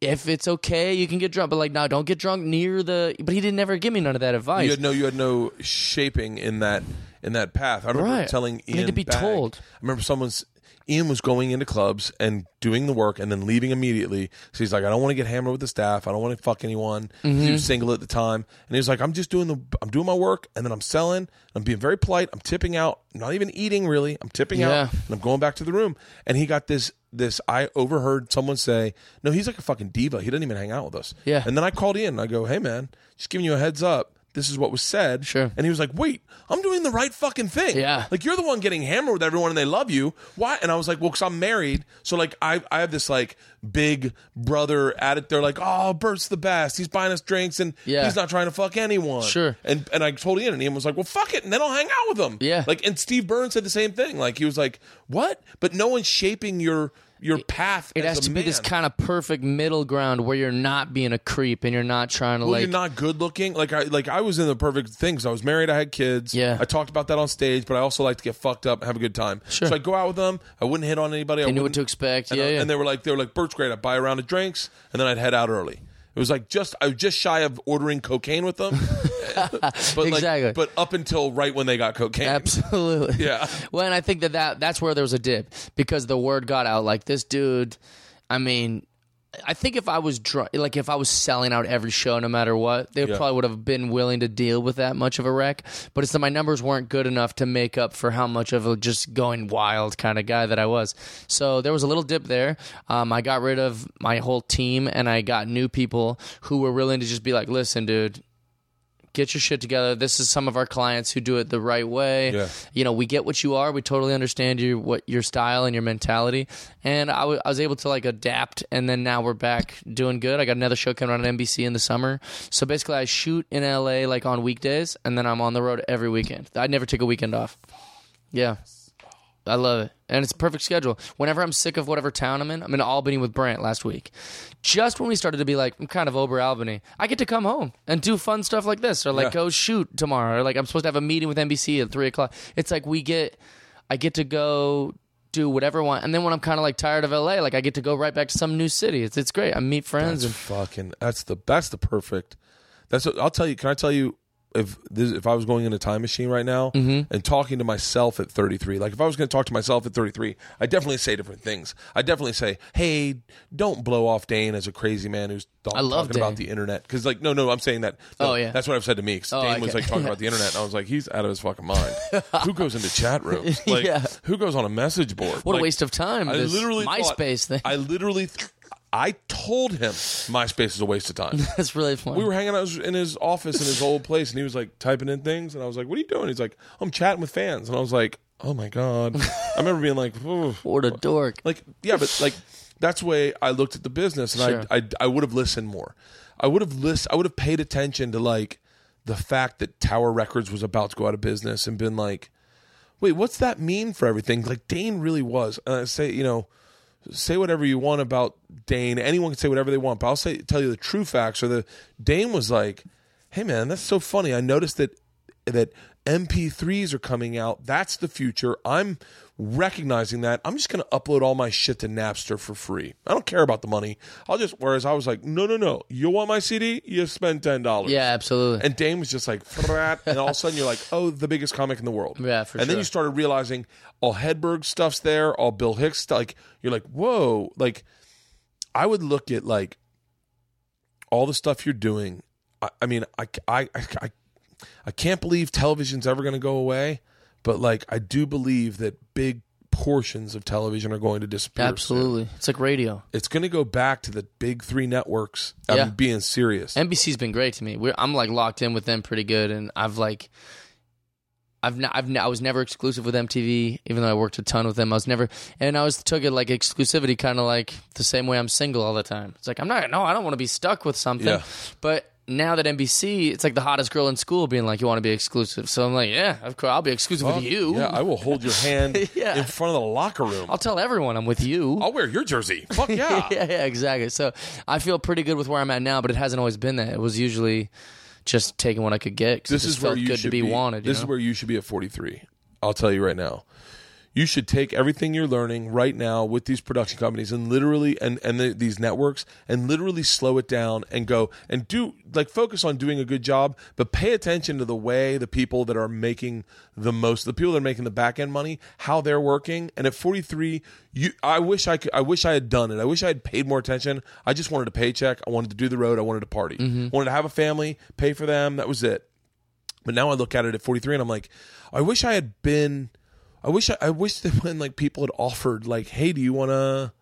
if it's okay, you can get drunk, but like, no, don't get drunk near the. But he didn't ever give me none of that advice. you had no you had no shaping in that in that path. I remember Right. telling You Ian need to be told. I remember someone's Ian was going into clubs and doing the work and then leaving immediately. So he's like, I don't want to get hammered with the staff. I don't want to fuck anyone. Mm-hmm. He was single at the time, and he was like, I'm just doing the I'm doing my work and then I'm selling. I'm being very polite. I'm tipping out. I'm not even eating really. I'm tipping Yeah. out and I'm going back to the room. And he got this this I overheard someone say, No, he's like a fucking diva. He doesn't even hang out with us. Yeah. And then I called in. I go, Hey man, just giving you a heads up. This is what was said. Sure. And he was like, "Wait, I'm doing the right fucking thing. Yeah. Like you're the one getting hammered with everyone, and they love you. Why?" And I was like, "Well, because I'm married, so like I I have this like big brother at it. They're like, oh, Bert's the best. He's buying us drinks, and Yeah. he's not trying to fuck anyone. Sure. And and I told Ian, and Ian was like, well, fuck it, and then I'll hang out with him. Yeah. Like, and Steve Burns said the same thing. Like he was like, what? But no one's shaping your your path. It as has to be this kind of perfect middle ground where you're not being a creep and you're not trying to Well, like. you're not good looking. Like I like I was in the perfect thing 'cause I was married. I had kids. Yeah. I talked about that on stage, but I also like to get fucked up, and have a good time. Sure. So I go out with them. I wouldn't hit on anybody. I They knew what to expect. And, Yeah, I- yeah. and they were like, they were like, Bert's great. I'd buy a round of drinks, and then I'd head out early. It was like just I was just shy of ordering cocaine with them. <laughs> but like, but up until right when they got cocaine. Absolutely. Yeah. <laughs> Well, and I think that, that that's where there was a dip because the word got out. Like this dude, I mean, I think if I was dr- like if I was selling out every show, no matter what, they Yeah. probably would have been willing to deal with that much of a wreck. But it's that my numbers weren't good enough to make up for how much of a just going wild kind of guy that I was. So there was a little dip there. Um, I got rid of my whole team and I got new people who were willing to just be like, "Listen, dude." Get your shit together. This is some of our clients who do it the right way. Yeah. You know, we get what you are. We totally understand your what your style and your mentality. And I was able to like adapt. And then now we're back doing good. I got another show coming on NBC in the summer. So basically, I shoot in LA like on weekdays, and then I'm on the road every weekend. I never take a weekend off. Yeah. I love it. And it's a perfect schedule. Whenever I'm sick of whatever town I'm in, I'm in Albany with Brandt last week. Just when we started to be like, I'm kind of over Albany, I get to come home and do fun stuff like this, or like Yeah. go shoot tomorrow, or like I'm supposed to have a meeting with NBC at three o'clock. It's like we get, I get to go do whatever I want. And then when I'm kind of like tired of LA, like I get to go right back to some new city. It's, it's great. I meet friends. That's And, fucking. That's the. That's the perfect. That's. What, I'll tell you. Can I tell you? If this, if I was going in a time machine right now Mm-hmm. and talking to myself at 33, like if I was going to talk to myself at 33, I definitely say different things. I definitely say, "Hey, don't blow off Dane as a crazy man who's th- I love talking about the internet." Because like, no, no, I'm saying that. No, Oh, yeah. that's what I've said to me. 'cause Oh, Dane was like talking about the <laughs> internet, and I was like, he's out of his fucking mind. <laughs> who goes into chat rooms? <laughs> Like, Yeah. who goes on a message board? what Like, a waste of time. I this literally thought- MySpace thing. I literally, th- I told him MySpace is a waste of time. <laughs> That's really fun. we were hanging out in his office in his old place, and he was like typing in things, and I was like, "What are you doing?" He's like, "I'm chatting with fans," and I was like, "Oh my god!" I remember being like, what a dork. like yeah, but like that's the way I looked at the business, and Sure. I, I I would have listened more. I would have list, I would have paid attention to like the fact that Tower Records was about to go out of business, and been like, "Wait, what's that mean for everything?" Like Dane really was. And I say, you know say whatever you want about Dane. Anyone can say whatever they want, but I'll say tell you the true facts. Or the Dane was like, "Hey man, that's so funny. I noticed that that MP3s are coming out. That's the future. I'm recognizing that. I'm just going to upload all my shit to Napster for free. I don't care about the money. I'll just whereas I was like, "No, no, no. You want my CD? You spend $10." Yeah, absolutely. And Dane was just like, and all of a sudden you're like, oh, the biggest comic in the world. Yeah, for And then you started realizing all Hedberg stuff's there, all Bill Hicks stuff. Like you're like, whoa. Like I would look at like all the stuff you're doing. I, I mean, I, I, I, I, I can't believe television's ever going to go away, but like I do believe that big portions of television are going to disappear. soon. Absolutely. It's like radio. It's going to go back to the big three networks. I'm Yeah. being serious. NBC's been great to me. We're, I'm like locked in with them pretty good, and I've like I've not, I've n- I was never exclusive with MTV, even though I worked a ton with them. I was never, and I was took it like exclusivity, kind of like the same way I'm single all the time. It's like I'm not, no, I don't want to be stuck with something. Yeah. But now that NBC, it's like the hottest girl in school being like, you want to be exclusive. So I'm like, yeah, of course, I'll be exclusive with you. Yeah, I will hold your hand <laughs> Yeah. in front of the locker room. I'll tell everyone I'm with you. I'll wear your jersey. Fuck yeah. <laughs> yeah, yeah, exactly. So I feel pretty good with where I'm at now, but it hasn't always been that. It was usually just taking what I could get. This is where you good should to be, wanted. you This is where you should be at 43. I'll tell you right now. You should take everything you're learning right now with these production companies and literally and and the, these networks and literally slow it down and go and do like focus on doing a good job, but pay attention to the way the people that are making the most, the people that are making the back end money, how they're working. And at 43, you, I wish I could, I wish I had done it. I wish I had paid more attention. I just wanted a paycheck. I wanted to do the road. I wanted to party. Mm-hmm. Wanted to have a family, pay for them. That was it. But now I look at it at 43 and I'm like, I wish I had been, I wish I, I wish that when like people had offered like, hey, do you want to,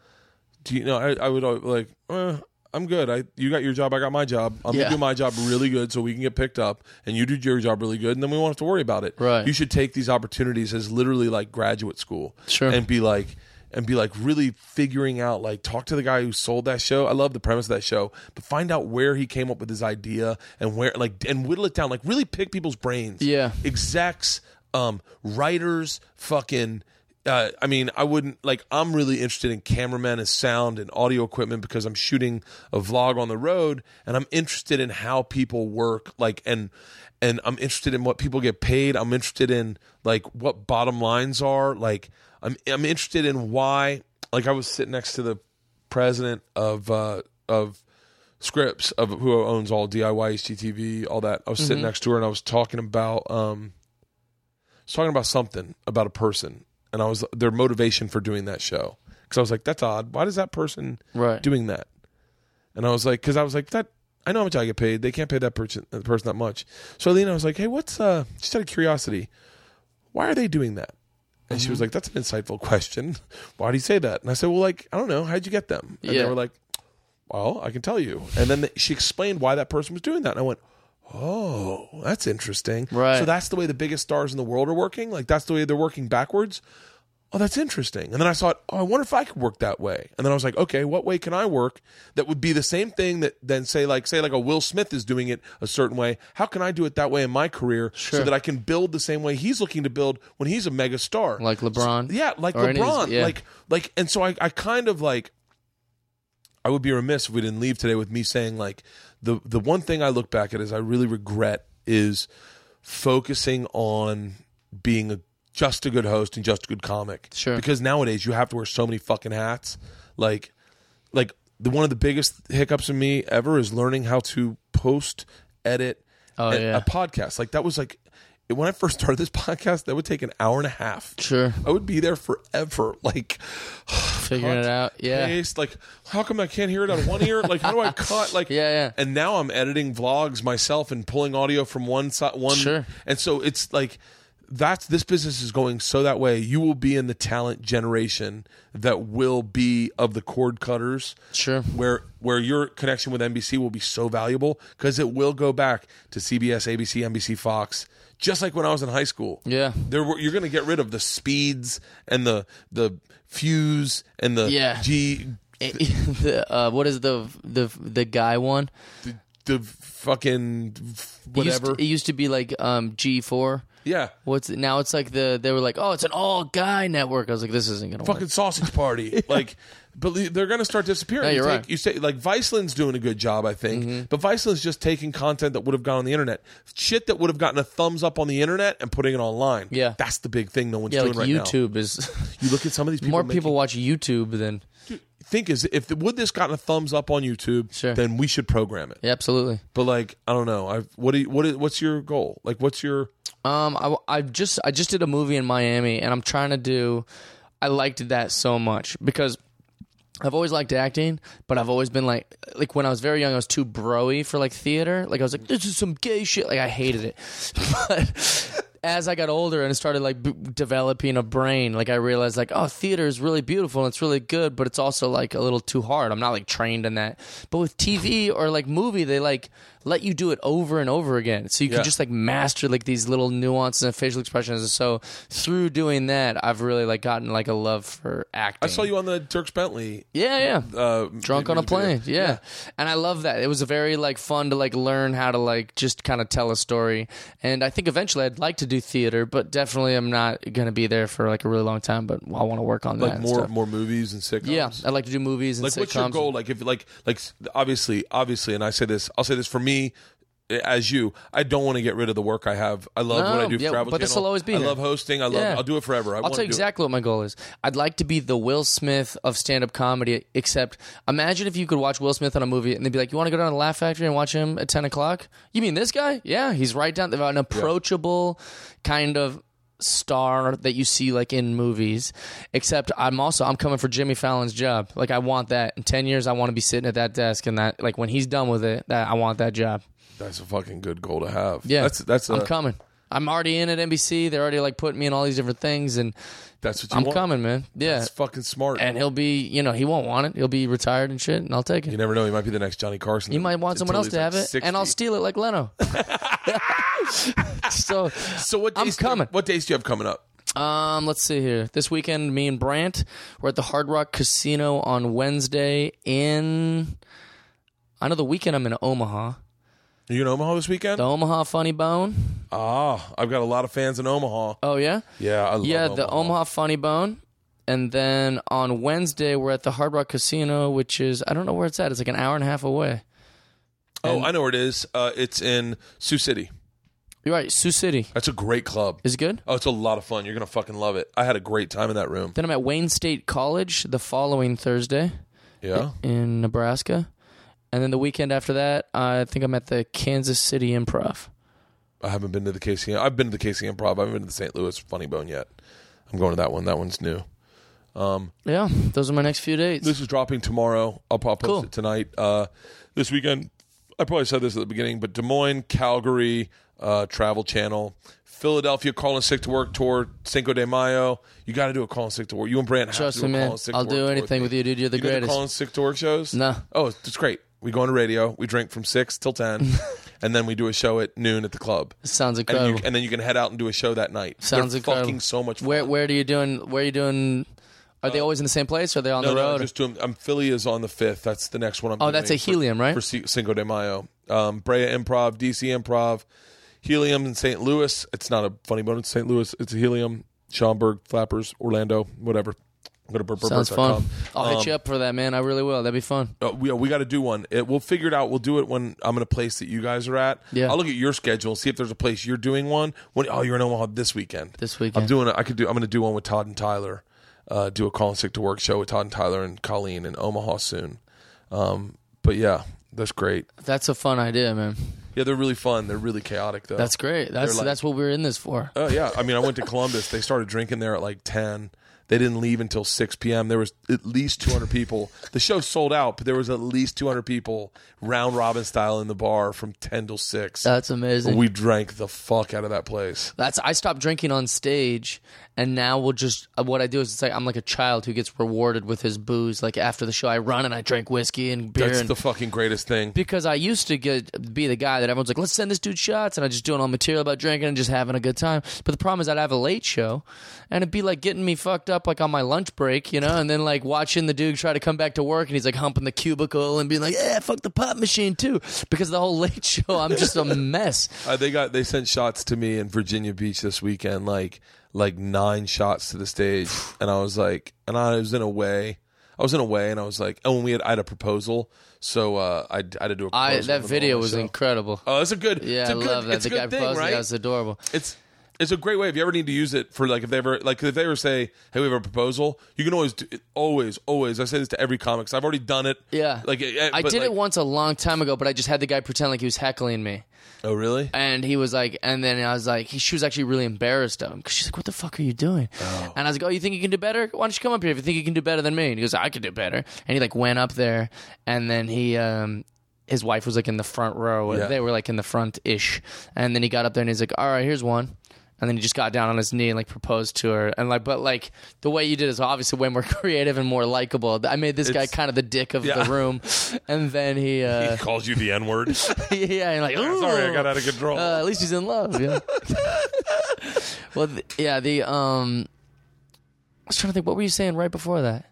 do you know, I, I would uh, like, uh, I'm good. I you got your job, I got my job. I'm Yeah. gonna do my job really good so we can get picked up, and you do your job really good, and then we won't have to worry about it. Right. You should take these opportunities as literally like graduate school, Sure. and be like. And be like really figuring out, like, talk to the guy who sold that show. I love the premise of that show, but find out where he came up with his idea and where, like, and whittle it down. Like, really pick people's brains. Yeah. execs, um, writers, fucking. Uh, I mean, I wouldn't like. I'm really interested in cameramen and sound and audio equipment because I'm shooting a vlog on the road, and I'm interested in how people work. Like, and and I'm interested in what people get paid. I'm interested in like what bottom lines are. Like, I'm I'm interested in why. Like, I was sitting next to the president of uh, of Scripps of who owns all DIY HGTV, all that. I was sitting next to her and I was talking about um was talking about something about a person and I was their motivation for doing that show. Cuz I was like that's odd. Why does that person Right. doing that? And I was like cuz I was like that I know how much I get paid. They can't pay that person that person that much. So I was like, "Hey, what's uh just out of curiosity, why are they doing that?" And she was like, "That's an insightful <laughs> question. Why do you say that?" And I said, "Well, like, I don't know. How'd you get them?" And Yeah. they were like, well, I can tell you. And then she explained why that person was doing that. And I went, oh, that's interesting. Right. So that's the way the biggest stars in the world are working? Like, that's the way they're working backwards? Oh, that's interesting. And then I thought, oh, I wonder if I could work that way. And then I was like, okay, what way can I work that would be the same thing that then say like say like a Will Smith is doing it a certain way. How can I do it that way in my career so that I can build the same way he's looking to build when he's a mega star? Like LeBron? yeah, like Or any- LeBron. yeah. Like like and so I, I kind of like I would be remiss if we didn't leave today with me saying like the the one thing I look back at is I really regret is focusing on being a just a good host and just a good comic. Sure. Because nowadays you have to wear so many fucking hats. Like like the one of the biggest hiccups in me ever is learning how to post, edit Oh, yeah. a podcast. Like that was like when I first started this <laughs> podcast, that would take an hour and a half. Sure. I would be there forever. Like <sighs> Figuring cut, it out. Yeah. paste, like how come I can't hear it on one ear? Like how do I <laughs> cut? Like Yeah, yeah. And now I'm editing vlogs myself and pulling audio from one side one Sure. And so it's like that's this business is going so that way. You will be in the talent generation that will be of the cord cutters. Sure. Where where your connection with NBC will be so valuable because it will go back to CBS, ABC, NBC, Fox. Just like when I was in high school, Yeah. there were, you're going to get rid of the speeds and the the fuse and the Yeah. G <laughs> the, uh, what is the the the guy one? the, the fucking It used, whatever. it used to be like um, G four. Yeah, What's now? It's like the they were like, oh, it's an all guy network. I was like, this isn't gonna fucking work. sausage party. <laughs> Like, but they're going to start disappearing. Yeah, you, you're take- right. Mm-hmm. you say like Viceland's doing a good job, I think, but Viceland's just taking content that would have gone on the internet, shit that would have gotten a thumbs up on the internet, and putting it online. Yeah. that's the big thing no one's Yeah, doing like right now. YouTube is <laughs> You look at some of these <laughs> people. more making- people watch YouTube than think is if would this gotten a thumbs up on YouTube, Sure. then we should program it. yeah, absolutely. But like, I don't know. I what do you, what is, what's your goal? Like, what's your Um, I, I just I just did a movie in Miami, and I'm trying to do. I liked that so much because I've always liked acting, but I've always been like like when I was very young, I was too broy for like theater. Like I was like, this is some gay shit. Like I hated it, <laughs> but as I got older and started like b- developing a brain, like I realized like, oh, theater is really beautiful and it's really good, but it's also like a little too hard. I'm not like trained in that. But with TV or like movie, they like let you do it over and over again, so you Yeah. can just like master like these little nuances and facial expressions. And so through doing that, I've really like gotten like a love for acting. I saw you on the Dierks Bentley. Yeah, yeah. Uh, Drunk on a plane, yeah. And I love that. It was a very like fun to like learn how to like just kind of tell a story. And I think eventually I'd like to do theater, but definitely I'm not gonna be there for like a really long time. But I want to work on that. Like and more more movies and sitcoms. Yeah, I'd like to do movies and like sitcoms. what's your goal like if like like obviously obviously and i say this i'll say this for me as you i don't want to get rid of the work i have i love what i do for yeah, travel but this will always be i there. love hosting i love Yeah. i'll do it forever I I'll wanna tell you do it. exactly what my goal is. I'd like to be the Will Smith of stand-up comedy. Except, imagine if you could watch Will Smith on a movie and they'd be like, "You want to go down to Laugh Factory and watch him at ten o'clock?" You mean this guy? Yeah, he's right down. An approachable kind of star that you see like in movies. Except, I'm also I'm coming for Jimmy Fallon's job. Like, I want that in ten years. I want to be sitting at that desk and that like when he's done with it, that I want that job. that's a fucking good goal to have Yeah, that's that's I'm coming. I'm already in at NBC. They're already like putting me in all these different things, and that's what you I'm want. coming, man. Yeah, That's fucking smart and he'll be, you know, he won't want it. He'll be retired and shit, and I'll take it. you never know he might be the next johnny carson He might want someone else to have it, 60. and I'll steal it like Leno. <laughs> so, so what I'm days coming. what days do you have coming up um, let's see here. This weekend, me and Brandt we're at the Hard Rock Casino on Wednesday. In, I know the weekend I'm in Omaha. You in omaha this weekend The Omaha Funny Bone. ah i've got a lot of fans in omaha Oh yeah, yeah i love yeah, omaha. the Omaha Funny Bone. And then on Wednesday, we're at the Hard Rock Casino, which is I don't know where it's at. It's like an hour and a half away. oh i know where it is uh, it's in sioux city You're right, Sioux City. that's a great club Is it good? Oh, it's a lot of fun. You're gonna fucking love it. I had a great time in that room. Then I'm at Wayne State College the following Thursday Yeah. in Nebraska. And then the weekend after that, I think I'm at the Kansas City Improv. I haven't been to the KC. I've been to the KC Improv. I haven't been to the St. Louis Funny Bone yet. I'm going to that one. That one's new. Yeah, those are my next few dates. This is dropping tomorrow. I'll probably post Cool. it tonight. Uh, this weekend, I probably said this at the beginning, but Des Moines, Calgary, uh, Travel Channel, Philadelphia, Calling Sick to Work tour, Cinco de Mayo. You got to do a Calling Sick to Work. You and Brandt have Trust to do me, a man. Calling Sick I'll to Work do anything me. with you, dude. You're the You greatest. Calling Sick to Work shows? No. Oh, it's great. We go on the radio. We drink from six till ten, <laughs> and then we do a show at noon at the club. Sounds And, incredible. you, and then you can head out and do a show that night. Sounds They're incredible. fucking so much fun. Where where do you doing? Where are you doing? Are they always in the same place? Or are they on Uh, no, the no, road? just doing. Um, Philly is on the fifth. That's the next one. I'm. Oh, that's a Helium, for, right? For Cinco de Mayo, um, Brea Improv, DC Improv, Helium in St. Louis. It's not a funny bone. It's St. Louis. It's a Helium, Schaumburg, Flappers, Orlando, whatever. Go to Sounds fun. I'll hit Um, you up for that, man. I really will. That'd be fun. Uh, we we got to do one. It, we'll figure it out. We'll do it when I'm in a place that you guys are at. Yeah. I'll look at your schedule and see if there's a place you're doing one. When oh, you're in Omaha this weekend. This weekend. I'm doing. it. I could do. I'm going to do one with Todd and Tyler. Uh, do a call and Sick to Work show with Todd and Tyler and Colleen in Omaha soon. Um, but yeah, that's great. That's a fun idea, man. Yeah, they're really fun. They're really chaotic though. That's great. That's like- that's what we're in this for. Oh yeah, I mean, I went to <laughs> Columbus. They started drinking there at like ten. They didn't leave until six p.m. There was at least two hundred people. The show sold out, but there was at least two hundred people, round robin style, in the bar from ten till six. That's amazing. we drank the fuck out of that place. That's I stopped drinking on stage, and now we'll just uh, what I do is it's like I'm like a child who gets rewarded with his booze. Like after the show, I run and I drink whiskey and beer. That's and, the fucking greatest thing. because I used to get be the guy that everyone's like, let's send this dude shots, and I just doing all material about drinking and just having a good time. But the problem is I'd have a late show, and it'd be like getting me fucked up like on my lunch break, you know, and then like watching the dude try to come back to work, and he's like humping the cubicle and being like, yeah, fuck the pop machine too, because the whole <laughs> late show I'm just a mess. Uh, they got they sent shots to me in Virginia Beach this weekend, like like nine shots to the stage, <sighs> and I was like, and I was in a way, I was in a way, and I was like, oh, and we had I had a proposal, so uh, I, I had to do a proposal. I that video was incredible. Oh, it's a good. Yeah, it's I a good, love that. It's The a guy good thing, proposing, right? that was adorable. It's it's a great way if you ever need to use it for like if they ever like if they ever say hey we have a proposal you can always do it, always always I say this to every comic 'cause I've already done it Yeah, like I did like- it once a long time ago, but I just had the guy pretend like he was heckling me, oh really and he was like, and then I was like, he, she was actually really embarrassed of him because she's like, "What the fuck are you doing?" And I was like, "Oh, you think you can do better? Why don't you come up here if you think you can do better than me?" And he goes, "I could do better," and he like went up there, and then he um. His wife was like in the front row. Yeah. They were like in the front ish, and then he got up there and he's like, "All right, here's one," And then he just got down on his knee and like proposed to her, and like, but like the way you did is obviously way more <laughs> creative and more likable. I made this guy kind of the dick of Yeah. the room, <laughs> and then he, uh, He calls you the N word. <laughs> yeah, and like, Sorry, I got out of control. Uh, at least he's in love. Yeah. well, th- yeah. The um, I was trying to think. What were you saying right before that?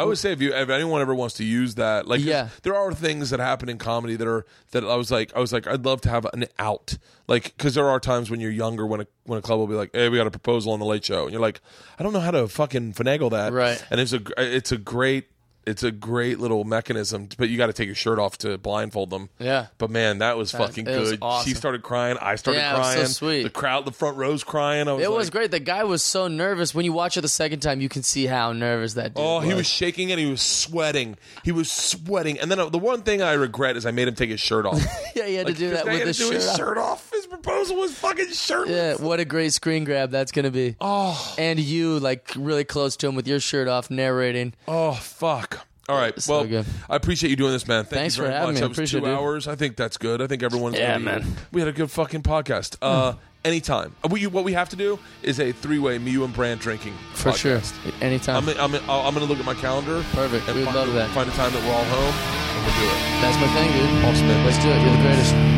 I would say if you if anyone ever wants to use that, like Yeah. there are things that happen in comedy that are that I was like I was like I'd love to have an out, like because there are times when you're younger when a when a club will be like, hey, we got a proposal on the Late Show, and you're like, I don't know how to fucking finagle that, Right. And it's a it's a great it's a great little mechanism, but you got to take your shirt off to blindfold them. Yeah. But man, that was fucking it was good. awesome. She started crying. I started Yeah, was so crying. sweet. The crowd, the front row's crying. I was It was great. The guy was so nervous. When you watch it the second time, you can see how nervous that dude Oh, was. he was shaking and he was sweating. He was sweating. And then uh, the one thing I regret is I made him take his shirt off. <laughs> yeah, he had to do that with his shirt. his off. shirt off. Proposal was fucking shirtless. Yeah, what a great screen grab that's gonna be. Oh, And you like really close to him with your shirt off, narrating. oh, fuck. All right. So well, good. I appreciate you doing this, man. Thank Thanks you very for having much. me. I was appreciate two it, hours. I think that's good. I think everyone's Yeah, be- man. We had a good fucking podcast. Uh, anytime. Uh, We, what we have to do is a three-way me, you, and Brandt drinking For sure. podcast. Anytime. I'm, I'm, I'm going to look at my calendar. Perfect. And We'd find, love that. Find a time that we're all home, and we'll do it. That's my thing, dude. Awesome, man. Let's do it. You're the greatest.